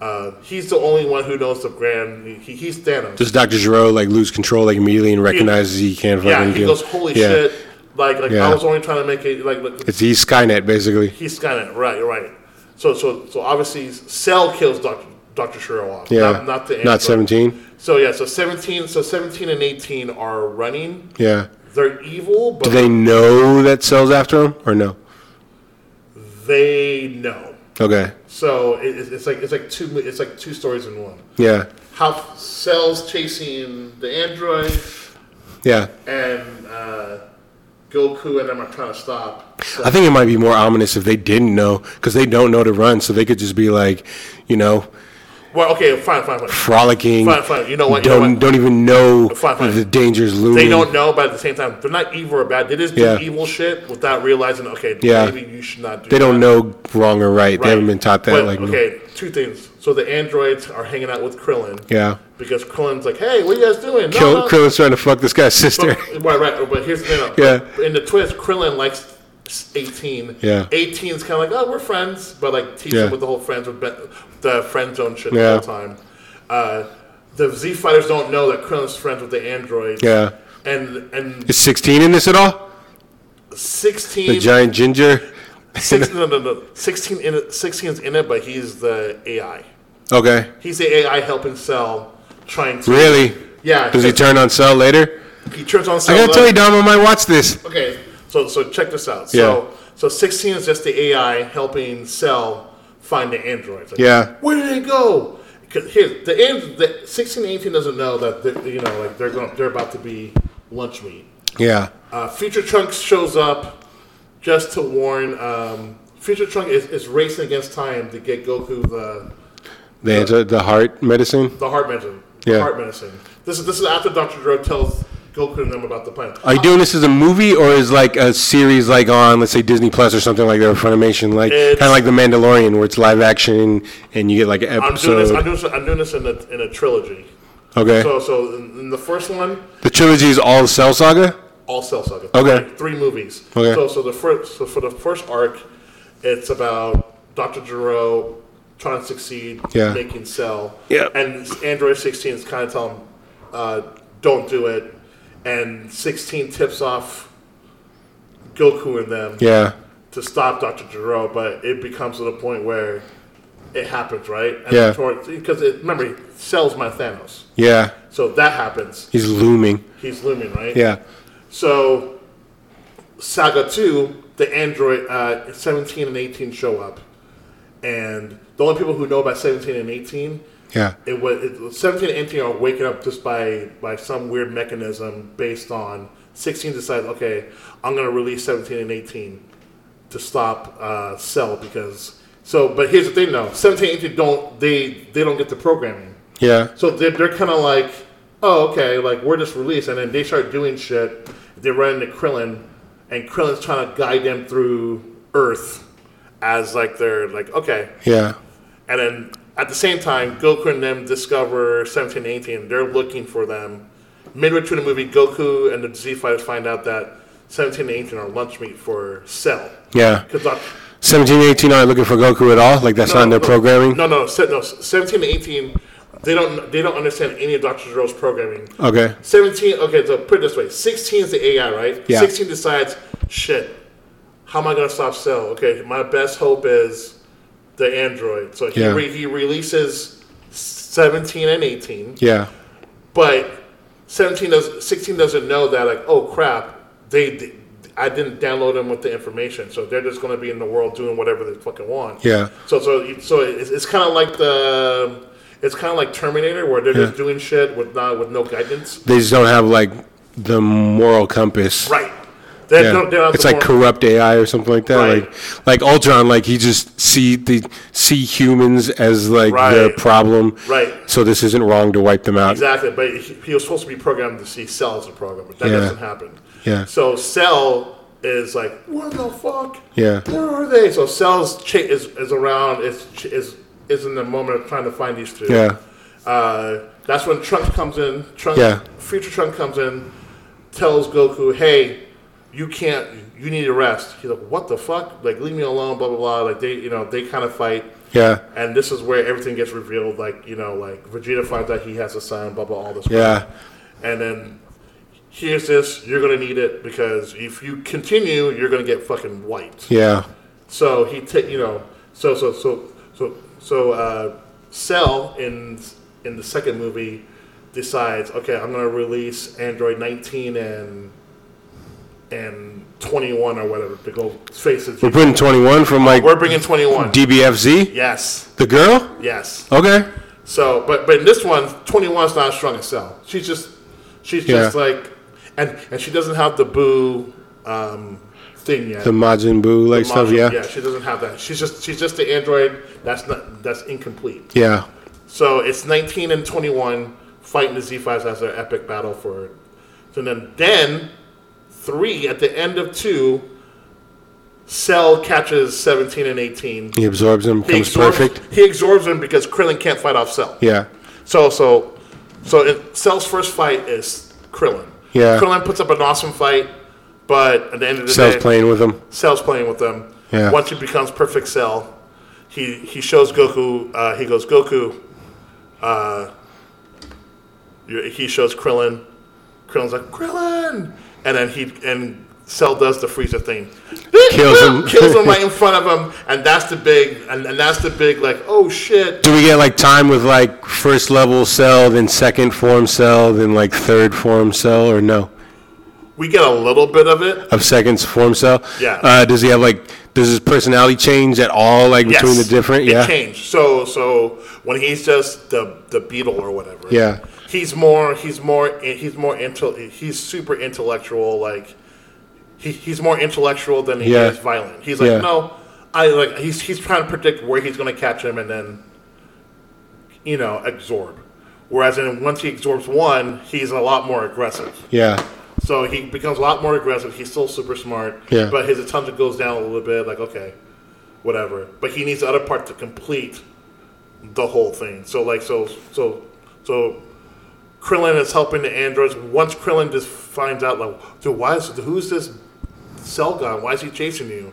uh, he's the only one who knows the grand he, he's Thanos Does Doctor Gero like lose control like immediately and recognizes he can't yeah he deal? goes holy yeah. shit like like Yeah. I was only trying to make it like, like It's he's Skynet basically. he's of right right so so so obviously cell kills Doctor Doctor Gero off Yeah. not, not the Not seventeen. so yeah so 17 so 17 and 18 are running Yeah. they're evil but Do they know that Cell's after him or no? they know Okay. so it, it's- like it's like two it's like two stories in one Yeah. how Cell's chasing the android, Yeah. and uh, Goku and them are trying to stop. I think it might be more ominous if they didn't know, because they don't know to run, so they could just be like, you know, Well, okay, fine, fine, fine. frolicking. Fine, fine. You know what, you Don't what? don't even know Fine, fine. the danger's looming. They don't know, but at the same time, they're not evil or bad. They just do Yeah. evil shit without realizing. Okay, Yeah. maybe you should not do. They don't that. know wrong or right. They haven't been taught that. But, like, no- okay, two things. So the androids are hanging out with Krillin. yeah. Because Krillin's like, hey, what are you guys doing? No, Kill, no. Krillin's trying to fuck this guy's sister. But, right, right. But here's the thing. Yeah. In the twist, Krillin likes 18. Yeah. 18 is kind of like, oh, we're friends, but like teaching Yeah. with the whole friends with the friend zone shit Yeah. the whole time. Uh, the Z fighters don't know that Krillin's friends with the androids. yeah. And and Is 16 in this at all? 16, The giant ginger? 16 no, no, no, 16 in it, 16 is in it, but he's the AI. Okay. He's the AI helping Cell, trying to Really? Yeah. Does he turn on Cell later? He turns on I Cell. gotta tell you, Dom, I might watch this. Okay, so so check this out. So so sixteen is just the AI helping Cell find the androids. Like, Yeah. Where did they go? 'Cause Here, the and the 16 18 doesn't know that they're, you know like they're going they're about to be lunch meat. Yeah. Uh, Future Trunks shows up just to warn. Um, Future Trunk is, is racing against time to get Goku the The answer, the heart medicine. the heart medicine. The Yeah. heart medicine. This is this is after Doctor Gero tells Goku and them about the plan. Are you doing this as a movie or is like a series like on, let's say Disney Plus or something like that, or Funimation, like kind of like The Mandalorian, where it's live action and you get like an I'm doing this. I'm doing this. I'm doing this in a in a trilogy. Okay. So so in, in the first one, The trilogy is all Cell Saga. all Cell Saga. Okay. Like three movies. Okay. So so the first so for the first arc, it's about Doctor Gero trying to succeed, Yeah. making Cell. Yeah. And Android 16 is kind of telling him, uh, don't do it. And 16 tips off Goku and them Yeah. to stop Doctor Gero, but it becomes to the point where it happens, right? And Yeah. Because it, remember, Cell's my Thanos. Yeah. So that happens. He's looming. He's looming, right? Yeah. So, Saga 2, the android uh, 17 and 18 show up. And the only people who know about 17 and 18, Yeah. it was it, 17 and 18 are waking up just by, by some weird mechanism based on 16 decides, okay, I'm going to release 17 and 18 to stop uh, Cell because. So, but here's the thing though 17 and 18 don't, they, they don't get the programming. Yeah. So they're, they're kind of like, oh, okay, like we're just released, and then they start doing shit. They run into Krillin, and Krillin's trying to guide them through Earth as like they're like okay, Yeah. and then at the same time, Goku and them discover 17 and 18. They're looking for them. Midway through the movie, Goku and the Z Fighters find out that 17 and 18 are lunch meat for Cell. Yeah. Because uh, 17 and 18 aren't looking for Goku at all? Like that's not in their programming? No, no, no. 17 and 18, they don't they don't understand any of Dr. Gero's programming. Okay. 17, okay, so put it this way 16 is the AI, right? Yeah. 16 decides, shit, how am I going to stop Cell? Okay, my best hope is the android. So he, Yeah. re- he releases 17 and 18, Yeah. but 17 does 16 doesn't know that, like, oh crap, they, they I didn't download them with the information, so they're just going to be in the world doing whatever they fucking want. Yeah. So so so it's, it's kind of like the it's kind of like Terminator, where they're just doing shit with not with no guidance. They just don't have like the moral compass. Right. They're, Yeah. don't- they're not It's like more- corrupt AI or something like that. Right. Like like Ultron, like he just see the see humans as like the problem. Right. So this isn't wrong to wipe them out. Exactly, but he, was supposed to be programmed to see Cell as a program, but that Yeah. doesn't happen. Yeah. So Cell is like, what the fuck? Yeah. Where are they? So Cell's cha- is is around is is is in the moment of trying to find these two. Yeah. Uh, that's when Trunks comes in. Trunks, Yeah. future Trunks comes in, tells Goku, "Hey, you can't. You need to rest." He's like, "What the fuck? Like, leave me alone." Blah blah blah. Like they, you know, they kind of fight. Yeah. And this is where everything gets revealed. Like you know, like Vegeta finds out he has a son. Blah blah. All this. Yeah. And then here's this. You're gonna need it because if you continue, you're gonna get fucking wiped. Yeah. So he ta- you know, so so so so so uh, Cell in in the second movie decides, okay, I'm gonna release Android 19 and and 21 or whatever to go face it. We're putting 21 from like We're bringing 21. DBFZ. yes, The girl? yes. Okay. So, but but in this one, 21 is not as strong as Cell. She's just she's just like, and and she doesn't have the Buu um, thing yet. The Majin Buu like stuff, yeah. yeah, she doesn't have that. She's just she's just the android. That's not that's incomplete. Yeah. So it's 19 and 21 fighting the Z5s as their epic battle for it. So then then three at the end of two, Cell catches 17 and 18. He absorbs him, He becomes absorbs, perfect. He absorbs him because Krillin can't fight off Cell. Yeah. So so so it, Cell's first fight is Krillin. Yeah. Krillin puts up an awesome fight, but at the end of the day Cell's day, playing with him. Cell's playing with them. Yeah. Once he becomes perfect Cell, he he shows Goku. Uh, he goes Goku. Uh, he shows Krillin. Krillin's like Krillin, and then he and Cell does the Frieza thing. Kills him. kills him right in front of him, and that's the big and, and that's the big like oh shit. Do we get like time with like first level cell, then second form cell, then like third form cell, or no? We get a little bit of it. Of seconds form cell? Yeah. Uh, does he have like, does his personality change at all, like between the different? It Yeah. changed. So so when he's just the the beetle or whatever. Yeah. He's more he's more he's more intel he's super intellectual like he, he's more intellectual than he Yeah. is violent. He's like Yeah. no I like he's he's trying to predict where he's going to catch him and then you know, absorb. Whereas in, once he absorbs one, he's a lot more aggressive. Yeah. So he becomes a lot more aggressive. He's still super smart, Yeah. but his attention goes down a little bit. Like, okay, whatever. But he needs the other part to complete the whole thing. So like, so so so Krillin is helping the androids. Once Krillin just finds out, like, dude, why is who's this cell guy? Why is he chasing you?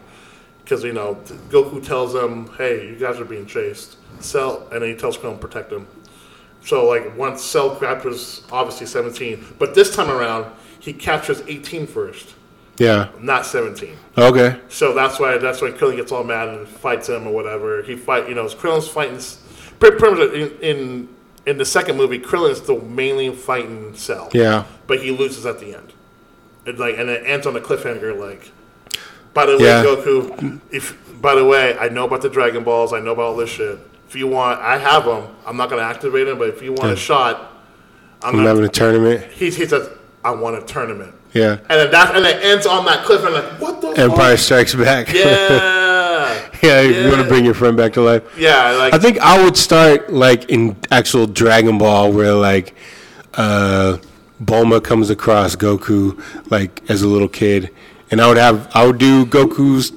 Because you know, Goku tells him, "Hey, you guys are being chased." Cell, and then he tells Krillin protect him. So like once Cell captures obviously 17, but this time around he captures 18 first, Yeah. not 17. Okay. So that's why that's when Krillin gets all mad and fights him or whatever. He fight, you know, Krillin's fighting. Pretty, much in, in in the second movie, Krillin is still mainly fighting Cell. Yeah. but he loses at the end. It like and it ends on a cliffhanger. Like, by the way, Yeah. Goku. If by the way, I know about the Dragon Balls. I know about all this shit. If you want, I have them. I'm not gonna activate them, but if you want Yeah. a shot, I'm I'm gonna. having a tournament. He, he says, "I want a tournament." Yeah. And then that and it ends on that cliff and like, what the Empire fuck? Strikes Back. Yeah. yeah, you want to bring your friend back to life. Yeah, like I think I would start like in actual Dragon Ball, where like uh, Bulma comes across Goku like as a little kid, and I would have I would do Goku's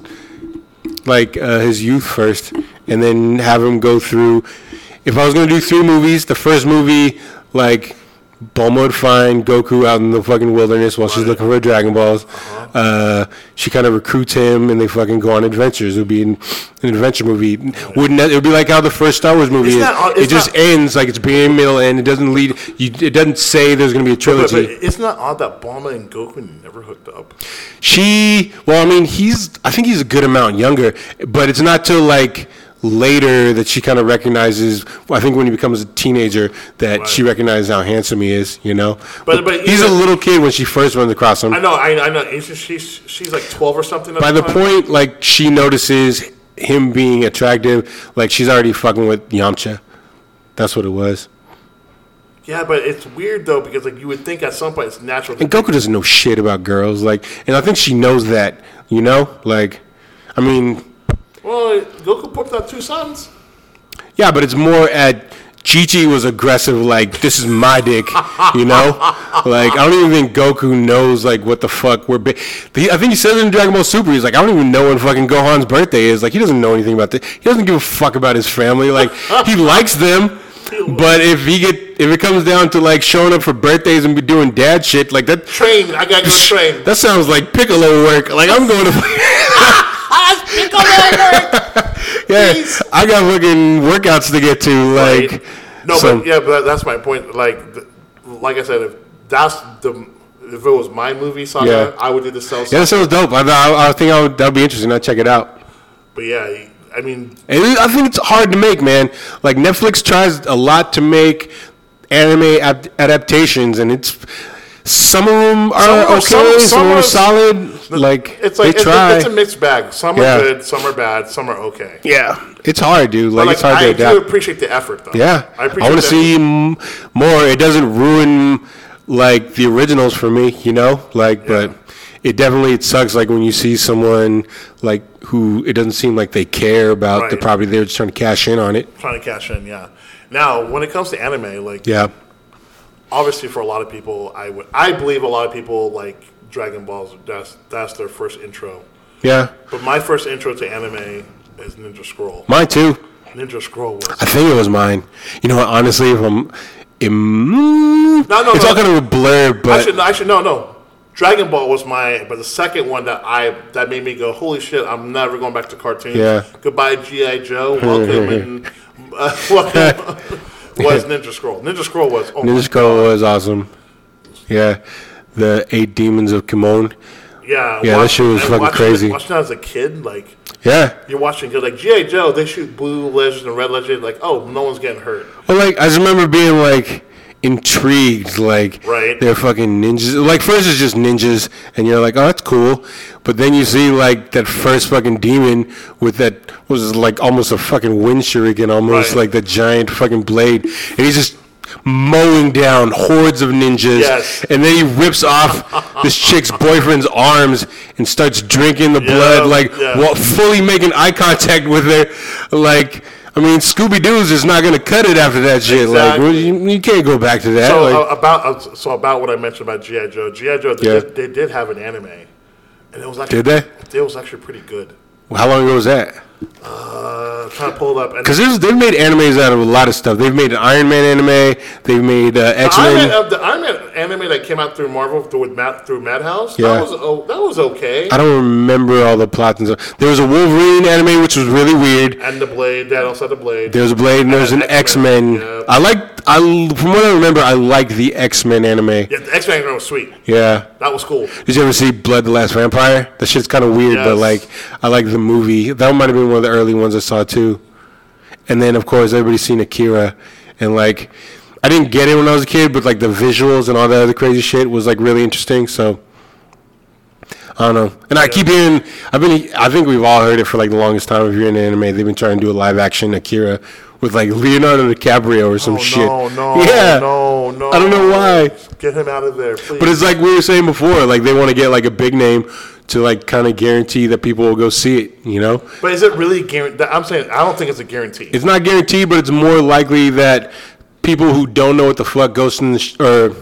like uh, his youth first, and then have him go through. If I was gonna do three movies, the first movie like. Bulma would find Goku out in the fucking wilderness while she's looking for her Dragon Balls. uh she kind of recruits him, and they fucking go on adventures. It would be an, an adventure movie. Wouldn't that, it would be like how the first Star Wars movie It's is? not- it just not- ends like it's beginning, middle, end. It doesn't lead. You, it doesn't say there's going to be a but, but trilogy. it's not odd that Bulma and Goku never hooked up. She, well, I mean, he's. I think he's a good amount younger, but it's not till like later that she kind of recognizes. I think when he becomes a teenager, that she recognizes how handsome he is. You know, But- but he's a little kid when she first runs across him. I know, I, I know. She's, she's like twelve or something. At By the time. point, like she notices him being attractive, like she's already fucking with Yamcha. That's what it was. Yeah, but it's weird though because like you would think at some point it's natural. And Goku doesn't know shit about girls, like, and I think she knows that. You know, like, I mean, well, Goku popped out two sons. yeah, but it's more at. Chi Chi was aggressive, like this is my dick, you know. Like I don't even think Goku knows like what the fuck we're. Ba- he, I think he says in Dragon Ball Super. He's like, I don't even know when fucking Gohan's birthday is. Like he doesn't know anything about this. He doesn't give a fuck about his family. Like he likes them, but if he get if it comes down to like showing up for birthdays and be doing dad shit, like that. Train, I gotta go train. That sounds like Piccolo work. Like I'm going to. yeah, I got fucking workouts to get to. Like, Right. no, so- but yeah, but that's my point. Like, like I said, if that's the if it was my movie saga, Yeah. I would do the cell. yeah, that sounds dope. I, I, I think I would, that'd be interesting. I'd check it out. But yeah, I mean, And I think it's hard to make, man. Like Netflix tries a lot to make anime ap- adaptations, and it's some of them are Some okay, some- some, some of them are- are solid. Like it's like they it's, try. it's a mixed bag. Some are good, some are bad, some are okay. yeah, it's hard, dude. Like, like, it's hard I to adapt. do appreciate the effort, though. Yeah, I I, want to see m- more. It doesn't ruin like the originals for me, you know. Like, but it definitely it sucks. Like when you see someone like who it doesn't seem like they care about the property. They're just trying to cash in on it. trying to cash in. Yeah. Now, when it comes to anime, like Yeah, obviously for a lot of people, I would I believe a lot of people like Dragon Balls. That's that's their first intro. yeah, But my first intro to anime is Ninja Scroll. mine too. Ninja Scroll was I think it was mine. You know what? Honestly, if I'm, im- No, no, it's no. all kind of a blur, but I should I should no no. Dragon Ball was my, but the second one that I that made me go, holy shit! I'm never going back to cartoons. Yeah. Goodbye, GI Joe. Welcome and uh, welcome was Ninja Scroll. Ninja Scroll was oh Ninja Scroll was awesome. Yeah, the eight demons of Kimon. Yeah, Yeah, that shit was and fucking crazy. Watching that as a kid, like Yeah, you're watching, you're like GI Joe. They shoot blue legend and red legend. Like, oh, no one's getting hurt. Well, like I just remember being like intrigued, like Right. they're fucking ninjas. Like first it's just ninjas, and you're like, oh, that's cool. But then you see like that first fucking demon with that was like almost a fucking wind shuriken, almost Right. like the giant fucking blade, and he's just mowing down hordes of ninjas. Yes. And then he rips off this chick's boyfriend's arms and starts drinking the blood, like yeah. while fully making eye contact with her, like. I mean, Scooby Doo's is not gonna cut it after that shit. Like, Exactly. you, you can't go back to that. So like, uh, about uh, so about what I mentioned about GI Joe. GI Joe, they, Yeah. did, they did have an anime, and it was actually Did they? It was actually pretty good. how long ago was that? Uh, trying to pull it up. And Because they've made animes out of a lot of stuff. They've made an Iron Man anime. They've made uh, X Men. uh, the Iron Man anime that came out through Marvel through with Mad, through Madhouse, Yeah. that was oh, that was okay. I don't remember all the plots and stuff. There was a Wolverine anime which was really weird. And the Blade, that also had the Blade. There was a Blade and there was an X X-Men, yeah. I like. I from what I remember, I like the X Men anime. yeah, the X Men anime was sweet. Yeah. That was cool. Did you ever see Blood the Last Vampire? That shit's kind of weird, but like I like the movie. That might have been one of the early ones I saw too. And then of course everybody's seen Akira, and like I didn't get it when I was a kid, but like the visuals and all that other crazy shit was like really interesting. So I don't know. And I keep hearing. I've been. I think we've all heard it for like the longest time. If you're in anime, they've been trying to do a live action Akira with like Leonardo DiCaprio or some Oh, shit. no, no, yeah. no, no. I don't know why. Get him out of there, please. But it's like we were saying before, like they want to get like a big name to like kind of guarantee that people will go see it. You know, But is it really guaranteed? I'm saying I don't think it's a guarantee. it's not guaranteed, but it's more likely that people who don't know what the fuck Ghost in the sh- or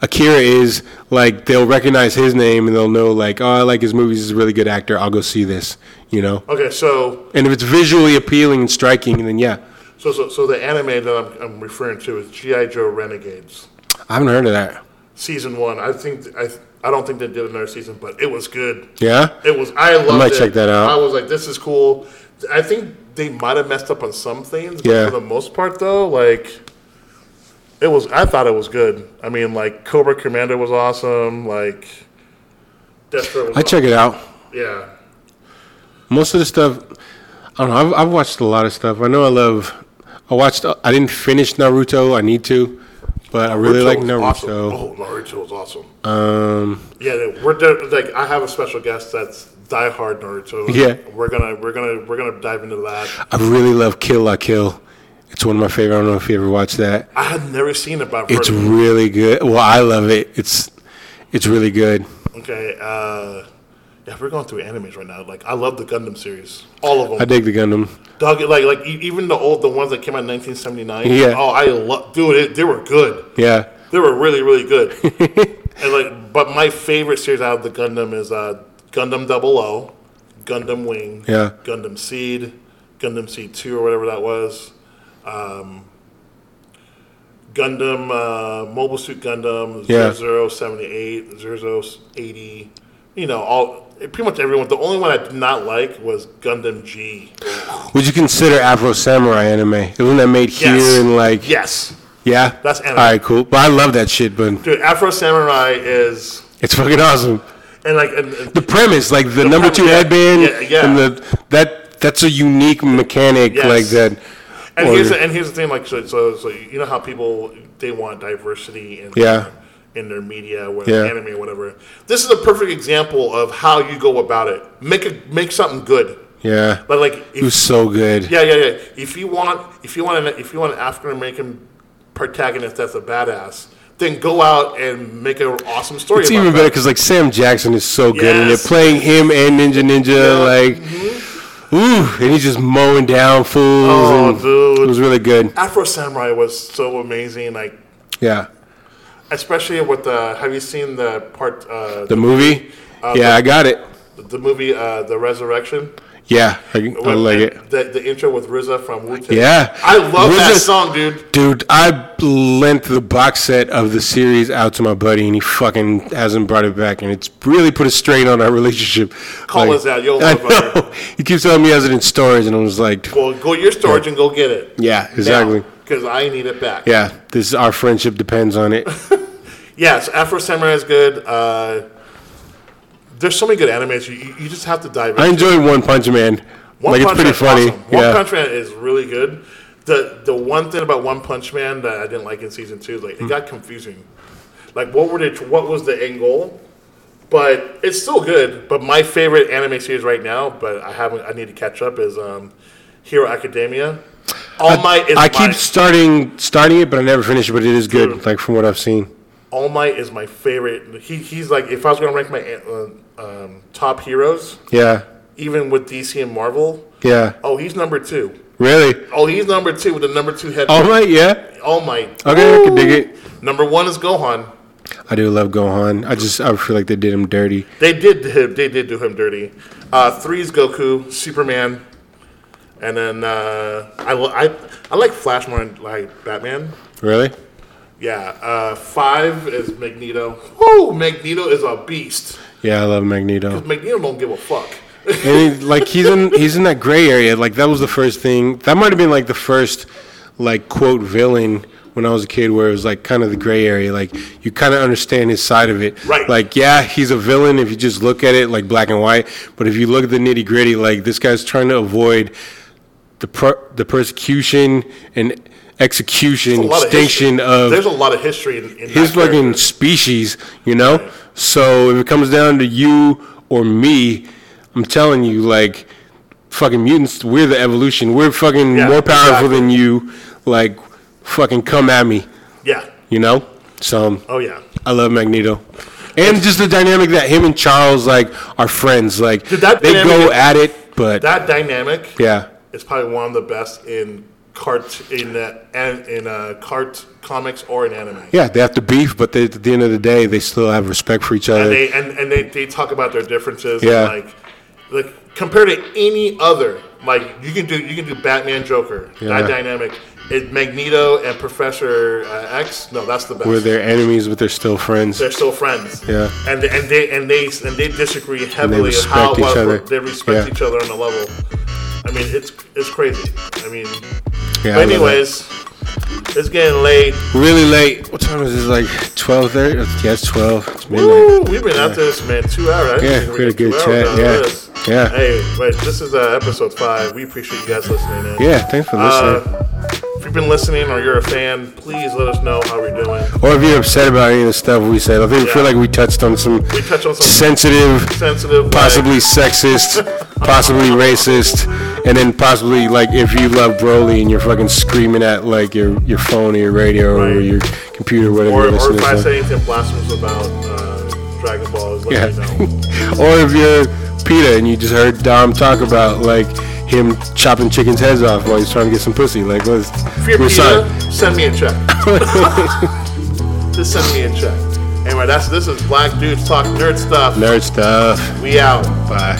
Akira is, like they'll recognize his name and they'll know like, oh, I like his movies. He's a really good actor. I'll go see this. You know, Okay, so and if it's visually appealing and striking, then yeah, so so, so the anime that I'm, I'm referring to is GI Joe Renegades I haven't heard of that. season one. I think I I don't think they did another season, but it was good. Yeah, It was. I loved I might it. check that out. I was like, this is cool. I think they might have messed up on some things, but Yeah. for the most part, though, like. It was. I thought it was good. I mean, like Cobra Commander was awesome. Like, was. I check it out. Yeah, Most of the stuff, I don't know. I've, I've watched a lot of stuff. I know I love. I watched. I didn't finish Naruto. I need to, but I really like Naruto. Awesome. Oh, Naruto was awesome. Um, Yeah, we're de- like I have a special guest that's diehard Naruto. Yeah. we're gonna we're gonna we're gonna dive into that. I really love Kill La Kill. It's one of my favorite. I don't know if you ever watched that. I had never seen it, but It's really good. Well, I love it. It's it's really good. okay. Uh, yeah, we're going through animes right now. Like I love the Gundam series, all of them. I dig the Gundam. Dog, like like e- even the old the ones that came out in 1979. Yeah. Oh, I love, dude. It, they were good. Yeah. They were really really good. and like, but my favorite series out of the Gundam is uh, Gundam Double O, Gundam Wing, Yeah. Gundam Seed, Gundam Seed Two or whatever that was, um, Gundam uh, Mobile Suit Gundam Yeah. 0078, 0080. You know, all pretty much everyone. The only one I did not like was Gundam G. Would you consider Afro Samurai anime? Isn't that made here Yes. and like? Yes, Yeah. That's anime. All right, cool. But I love that shit. But dude. Afro Samurai is it's fucking awesome. and like and, and- the premise, like the, The number premise, two yeah, headband, yeah, yeah. and the that that's a unique mechanic Yes. like that. And here's the, and here's the thing, like so, so so you know how people they want diversity and Yeah. In their media, whether Yeah. anime or whatever. This is a perfect example of how you go about it. Make a make something good. yeah, But like, it was if, so good. yeah, yeah, yeah. If you want, if you want, an, if you want an African American protagonist that's a badass, then go out and make an awesome story. It's even better because like Sam Jackson is so good, and they're playing him and Ninja Ninja Yeah. Mm-hmm. like, ooh, and he's just mowing down fools. Oh, and dude. it was really good. Afro Samurai was so amazing. Like, Yeah, especially with the. Have you seen the part? Uh, the movie. Uh, yeah, the- I got it. the movie uh, The Resurrection. Yeah, I, I like it. The, the intro with RZA from Wu Tang. Yeah. I love that song, dude. Dude, I lent the box set of the series out to my buddy, and he fucking hasn't brought it back, and it's really put a strain on our relationship. Call us out, you'll I love know. He keeps telling me he has it in storage, and I was like, Well, go to your storage and go get it. yeah, exactly. Because I need it back. Yeah, this our friendship depends on it. yes, Afro Samurai is good. Uh, there's so many good animes. You, you- just have to dive in. I into. enjoyed One Punch Man. One like Punch it's pretty funny. awesome. One yeah. Punch Man is really good. The the one thing about One Punch Man that I didn't like in season two is like Hmm. it got confusing. Like what were they? What was the end goal? But it's still good. But my favorite anime series right now, but I haven't. I need to catch up. Is um, Hero Academia. All Might is I my, keep starting starting it, but I never finish it. But it is good, Dude. like from what I've seen. All Might is my favorite. He, he's like if I was gonna rank my uh, um, top heroes, Yeah, even with DC and Marvel. yeah. Oh, he's number two. Really? Oh, he's number two with the number two head. All Might, yeah. All Might. Okay, I can dig it. Number one is Gohan. I do love Gohan. I just I feel like they did him dirty. They did him. They did do him dirty. Uh, three is Goku, Superman, and then uh, I, I I like Flash more than like Batman. Really? Yeah. Uh, five is Magneto. Woo! Magneto is a beast. Yeah, I love Magneto. Magneto don't give a fuck. and he, like he's in he's in that gray area. Like that was the first thing. That might have been like the first like quote villain when I was a kid, where it was like kind of the gray area. Like you kind of understand his side of it. Right. Like yeah, he's a villain if you just look at it like black and white. But if you look at the nitty gritty, like this guy's trying to avoid the per- the persecution and execution, lot of extinction of There's a lot of history in, in his fucking species, you know. So if it comes down to you or me, I'm telling you, like, fucking mutants, we're the evolution. We're fucking Yeah, more powerful exactly. than you. Like, fucking come at me, Yeah. you know. So Oh yeah. I love Magneto. And just the dynamic that him and Charles like are friends. Like that they go at it, but That dynamic yeah, is probably one of the best in cart in uh, an- in uh, cart comics or in anime. yeah, they have to beef, but they, at the end of the day, they still have respect for each other. and they and, and they, they talk about their differences. Yeah. And like like compared to any other, like you can do you can do Batman Joker. Yeah. That dynamic. It, Magneto and Professor uh, X. No, that's the best. Where they're enemies, but they're still friends. They're still friends. Yeah. And and they and they and they disagree heavily on respect how each well other. they respect Yeah. each other on a level. I mean, it's it's crazy. I mean, Yeah, but anyways, it's getting late. Really late. What time is it? Like twelve thirty? Yeah, it's twelve. It's midnight. Woo, we've been out this man two hours. Yeah, think we had a good chat, yeah. Yeah. Hey, but this is uh, episode five. We appreciate you guys listening in. Yeah, thanks for listening. Uh, if you've been listening or you're a fan, please let us know how we're doing. or if you're upset about any of the stuff we said, I think Yeah. feel like we touched on some We touch on some sensitive, sensitive, like- possibly sexist, possibly racist, and then possibly like if you love Broly and you're fucking screaming at like your your phone or your radio or your computer, whatever or, you're or if I say anything blasphemous about uh, Dragon Ball, let Yeah. me know. or if you're PETA and you just heard Dom talk about like him chopping chickens' heads off while he's trying to get some pussy. Like, let's, If you're we're sorry. PETA, send me a check. Just send me a check. Anyway, that's this is Black Dudes Talk Nerd Stuff. Nerd stuff. We out. Bye.